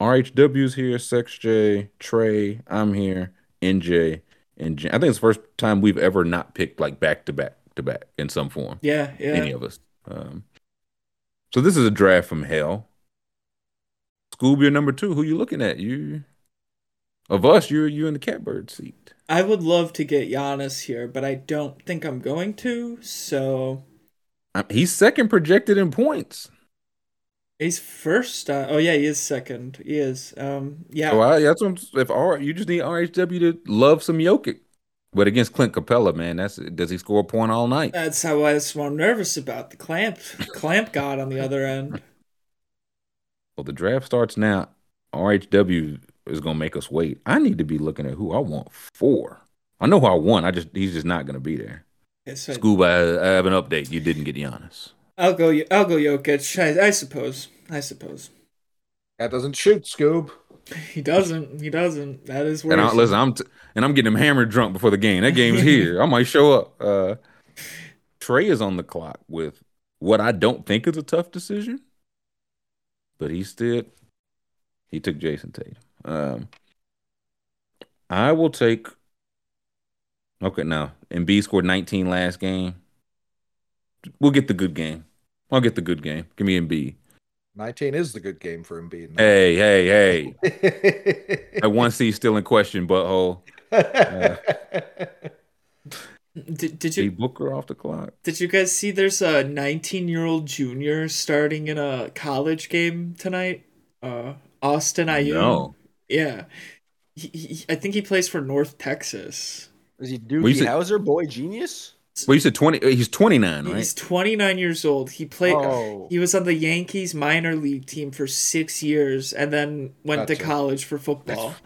RHW's here, Sex J, Trey, I'm here, NJ, and Jen. I think it's the first time we've ever not picked like back to back to back in some form Yeah, yeah. any of us. Um, so this is a draft from hell. Scoob, you're number two. Who you looking at? You of us, you're you in the catbird seat. I would love to get Giannis here, but I don't think I'm going to. So he's second projected in points. He's first. Uh, oh yeah, he is second. He is. Um, yeah. So I, that's what I'm, if R, you just need RHW to love some Jokic. But against Clint Capela, man, that's does he score a point all night? That's how I was more nervous about the clamp clamp god on the other end. Well, the draft starts now. RHW is gonna make us wait. I need to be looking at who I want for. I know who I want. I just he's just not gonna be there. Yes, I- Scuba, I, I have an update. You didn't get Giannis. I'll go. I'll go Jokic. I, I suppose. I suppose. That doesn't shoot, Scoob. He doesn't. He doesn't. That is And I, listen, I'm t- and I'm getting him hammered drunk before the game. That game's here. I might show up. Uh, Trey is on the clock with what I don't think is a tough decision, but he still he took Jayson Tatum. Um, I will take. Okay, now Embiid scored 19 last game. We'll get the good game. I'll get the good game. Give me Embiid. 19 is the good game for Embiid. Hey, hey, hey! That one C still in question, butthole. Did, did He you Booker off the clock. did you guys see? There's a 19 year old junior starting in a college game tonight. Uh, Austin IU. No. Yeah. He, he, I think he plays for North Texas. Is he Well, you Doogie said- Howser, boy genius? Well, you said 20. uh, He's 29, right? He's 29 years old. He played. Oh. He was on the Yankees minor league team for six years, and then went to college for football.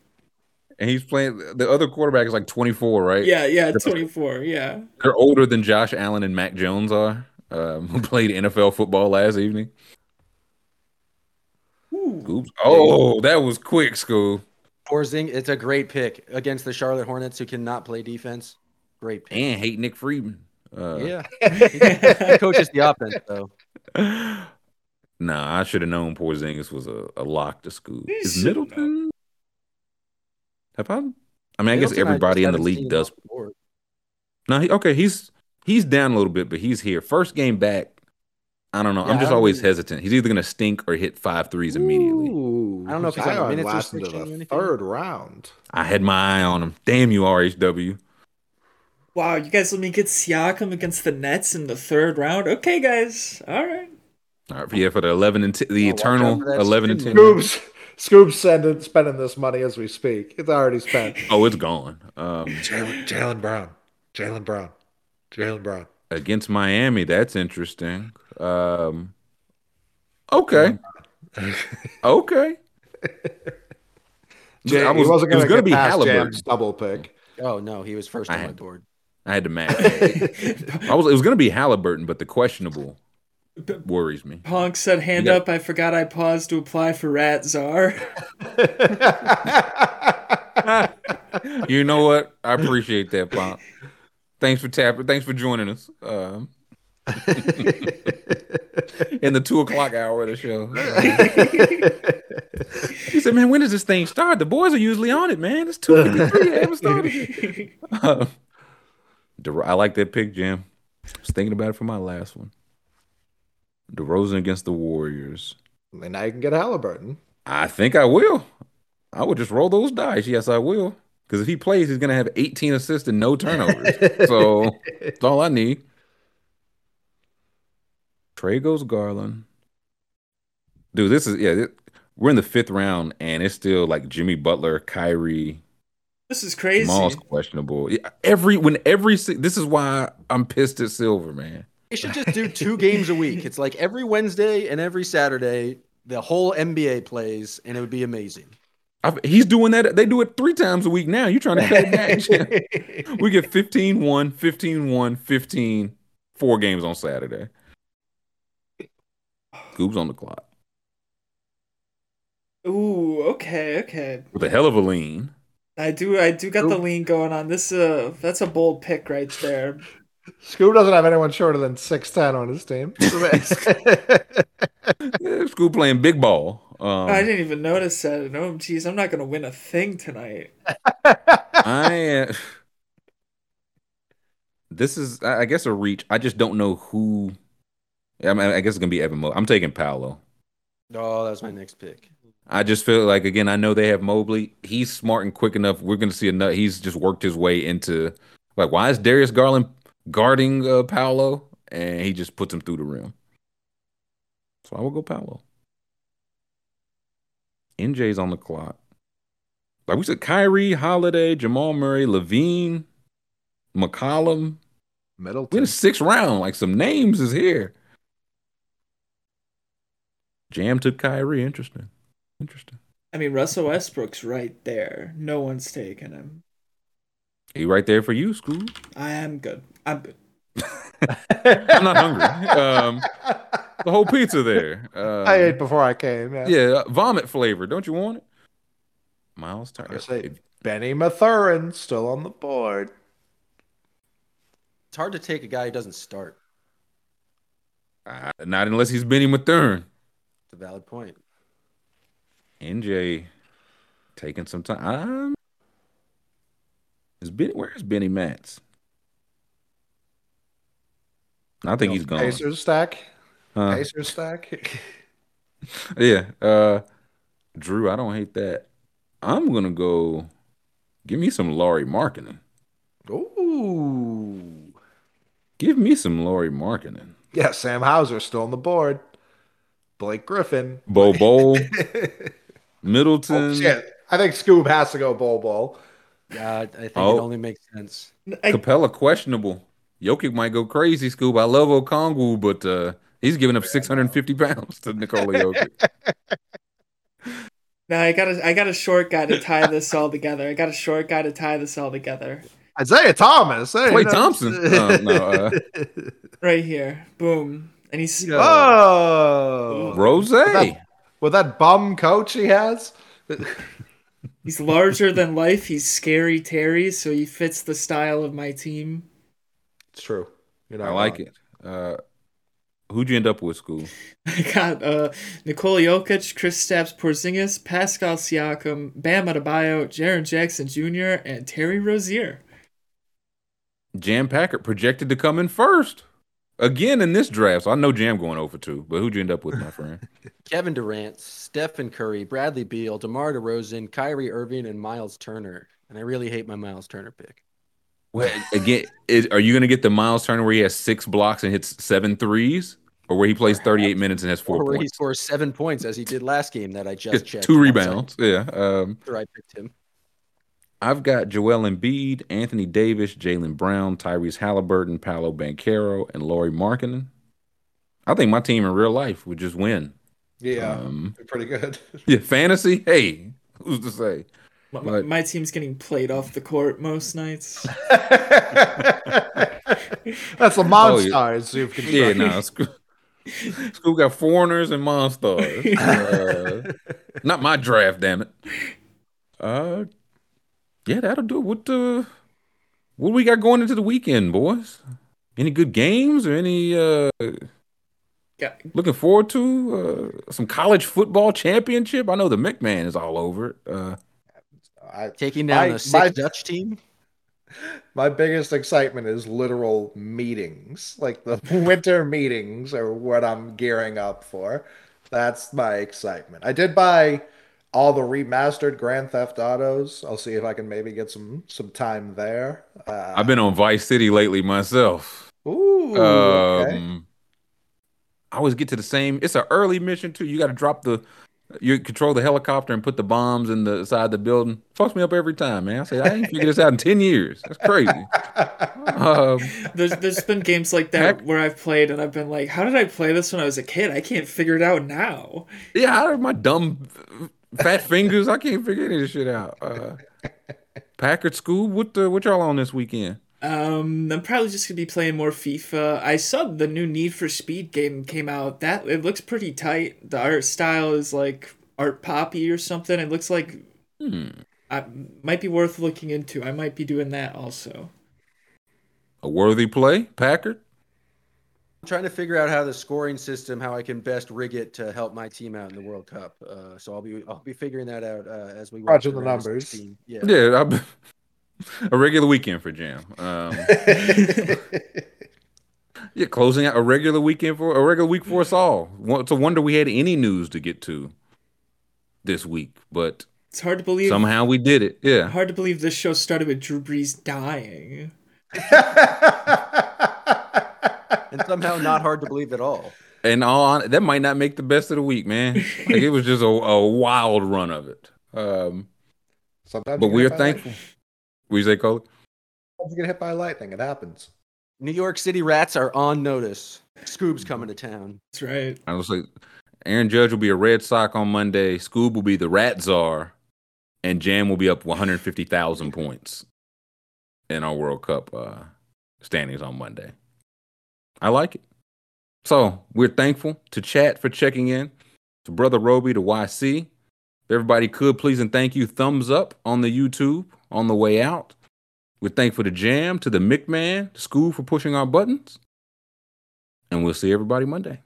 and he's playing. The other quarterback is like 24, right? Yeah, yeah, 24. Yeah. They're older than Josh Allen and Mac Jones are, um, who played NFL football last evening. Oops. Oh, that was quick, Scoob. Porzing, it's a great pick against the Charlotte Hornets who cannot play defense. Great pick. And hate Nick Friedman. Uh, Yeah. he coaches the offense though. Nah, I should have known Porzingis was a, a lock to Scoob. You Is should Middleton? Have I? I mean, I guess Middleton had everybody in the league does off the. No, he, okay, he's he's down a little bit, but he's here. First game back. I don't know. I'm just always mean- hesitant. He's either gonna stink or hit five threes immediately. Ooh, I don't know if he's on Zion minutes lasted restriction to or the anything. third round. I had my eye on him. Damn you, RHW. Wow, you guys let me get Siakam against the Nets in the third round. Okay, guys. All right. All right, yeah, for the eleven and 10, the Oh, eternal eleven and ten. Scoops, Scoob's Scoob's sending, spending this money as we speak. It's already spent. Oh, it's gone. Um, Jalen Jaylen Brown. Jaylen Brown. Jaylen Brown. against Miami, that's interesting. Um, okay, okay. Jay, I he was, wasn't it was going gonna be past Halliburton. Jam's double pick. Oh no, he was first on my board. I had to match. I was. It was gonna be Halliburton, but the questionable worries me. Punk said, "Hand got- up! I forgot I paused to apply for Rat Czar." you know what? I appreciate that, Pop. Thanks for tapping. Thanks for joining us. Um, in the two o'clock hour of the show. he said, "Man, when does this thing start? The boys are usually on it, man. It's two fifty-three. Haven't started." Yet." Um, De- I like that pick, Jim. I was thinking about it for my last one. DeRozan against the Warriors. and now you can get Halliburton. I think I will. I would just roll those dice. Yes, I will. Because if he plays, he's going to have 18 assists and no turnovers. so that's all I need. Trey goes Garland. Dude, this is, yeah, thi- we're in the fifth round and it's still like Jimmy Butler, Kyrie, this is crazy. Jamal's questionable. Every, when every, this is why I'm pissed at Silver, man. They should just do two games a week. It's like every Wednesday and every Saturday, the whole NBA plays, and it would be amazing. I've, he's doing that. They do it three times a week now. You're trying to cut it back. we get 15 1, 15 1, 15, four games on Saturday. Scoob's on the clock Ooh, okay, okay. with a hell of a lean. I do, I do got the lean going on. This, uh, that's a bold pick right there. Scoob doesn't have anyone shorter than 6'10 on his team. Yeah, Scoob playing big ball. Um, I didn't even notice that. No, geez, I'm not gonna win a thing tonight. I uh, this is I I guess a reach. I just don't know who. I mean, I guess it's gonna be Evan Mo. I'm taking Paolo. Oh, that's my next pick. I just feel like again, I know they have Mobley. He's smart and quick enough. We're going to see enough. He's just worked his way into like why is Darius Garland guarding uh, Paolo, and he just puts him through the rim. So I will go Paolo. NJ's on the clock. Like we said, Kyrie, Holiday, Jamal Murray, LaVine, McCollum. Metal. We're in sixth round. Like some names is here. Jam took Kyrie. Interesting. Interesting. I mean, Russell Westbrook's right there. No one's taking him. He right there for you, Scoob. I am good. I'm good. I'm not hungry. Um, the whole pizza there. Um, I ate before I came. Yeah. Yeah, uh, vomit flavor. Don't you want it? Miles I Turner. say Benny Mathurin still on the board. It's hard to take a guy who doesn't start. Uh, not unless he's Benny Mathurin. It's a valid point. NJ taking some time. Um, is Benny? Where's Benny Mats? I think he's gone. Pacers stack. Huh? Pacers stack. Yeah. Uh, Drew, I don't hate that. I'm gonna go. Give me some Lauri Markkanen. Ooh. Give me some Lauri Markkanen. Yeah, Sam Hauser still on the board. Blake Griffin. Bo Bo Bowl, oh, Middleton, shit. I think Scoob has to go Bol Bol. Yeah, I think Oh. it only makes sense. I, Capela questionable. Jokic might go crazy, Scoob. I love Okongwu, but uh, he's giving up 650 pounds to Nikola Jokic. no, I got a, I got a short guy to tie this all together. I got a short guy to tie this all together. Isaiah Thomas. Hey, Klay that's- Thompson. Oh, no, uh, Right here. Boom. And he's oh. Rose. With that, bum coach he has. he's larger than life. He's scary Terry, so he fits the style of my team. It's true. You know, I like it. Uh, who'd you end up with, Scoob? I got uh, Nikola Jokic, Kristaps Porzingis, Pascal Siakam, Bam Adebayo, Jaren Jackson Jr., and Terry Rozier. Jam Packard projected to come in first again in this draft. So I know Jam going over two, but who'd you end up with, my friend? Kevin Durant, Stephen Curry, Bradley Beal, DeMar DeRozan, Kyrie Irving, and Miles Turner. And I really hate my Miles Turner pick. Well, again, is, are you going to get the Miles Turner where he has six blocks and hits seven threes, or where he plays 38 minutes and has four or where he scores seven points as he did last game that I just Gets checked. two one rebounds. Yeah. Um, after I picked him. I've got Joel Embiid, Anthony Davis, Jaylen Brown, Tyrese Halliburton, Paolo Banchero, and Lauri Markkanen. I think my team in real life would just win. Yeah, Um, pretty good. yeah, fantasy. Hey, who's to say? My, But- my team's getting played off the court most nights. That's the Oh, monsters you've Yeah, no. Scoob, Scoob got foreigners and monsters. Uh, not my draft, damn it. Uh, yeah, that'll do it. What the what we got going into the weekend, boys? Any good games or any uh Yeah, looking forward to uh some college football championship? I know the McMahon is all over it. Uh, I, Taking down My- a sick my- Dutch team. my biggest excitement is literal meetings. Like the winter meetings are what I'm gearing up for. That's my excitement. I did buy all the remastered Grand Theft Autos. I'll see if I can maybe get some some time there. Uh, I've been on Vice City lately myself. ooh, okay. Um, I always get to the same. It's an early mission too. You got to drop the, you control the helicopter and put the bombs in the side of the building. Fucks me up every time, man. I say I ain't figured this out in ten years. That's crazy. Um, there's there's been games like that Heck. where I've played and I've been like, how did I play this when I was a kid? I can't figure it out now. yeah, how did my dumb fat fingers? I can't figure any of this shit out. Uh, Packard Scoob. What the, what y'all on this weekend? Um, I'm probably just gonna be playing more FIFA. I saw the new Need for Speed game came out. That it looks pretty tight. The art style is like art poppy or something. It looks like Hmm. I might be worth looking into. I might be doing that also. A worthy play, Packard. I'm trying to figure out how the scoring system, how I can best rig it to help my team out in the World Cup. Uh, so I'll be I'll be figuring that out uh, as we watch the numbers. 16. Yeah. Yeah, I, a regular weekend for Jam. Um, yeah, closing out a regular weekend for a regular week for us all. It's a wonder we had any news to get to this week, but It's hard to believe. somehow we did it. Yeah, Hard to believe this show started with Drew Brees dying. And somehow not hard to believe at all. and all on, that might not make the best of the week, man. Like it was just a, a wild run of it. Um, Sometimes but we are thankful. We say, Cole. Sometimes you get hit by lightning. It happens. New York City Rats are on notice. Scoob's coming to town. That's right. I was like, Aaron Judge will be a Red Sox on Monday. Scoob will be the Rat Czar, and Jam will be up 150,000 points in our World Cup uh, standings on Monday. I like it. So we're thankful to chat for checking in, to Brother Roby, to YC. If everybody could please and thank you, thumbs up on the YouTube on the way out. We're thankful to Jam, to the McMahon, Scoob for pushing our buttons. And we'll see everybody Monday.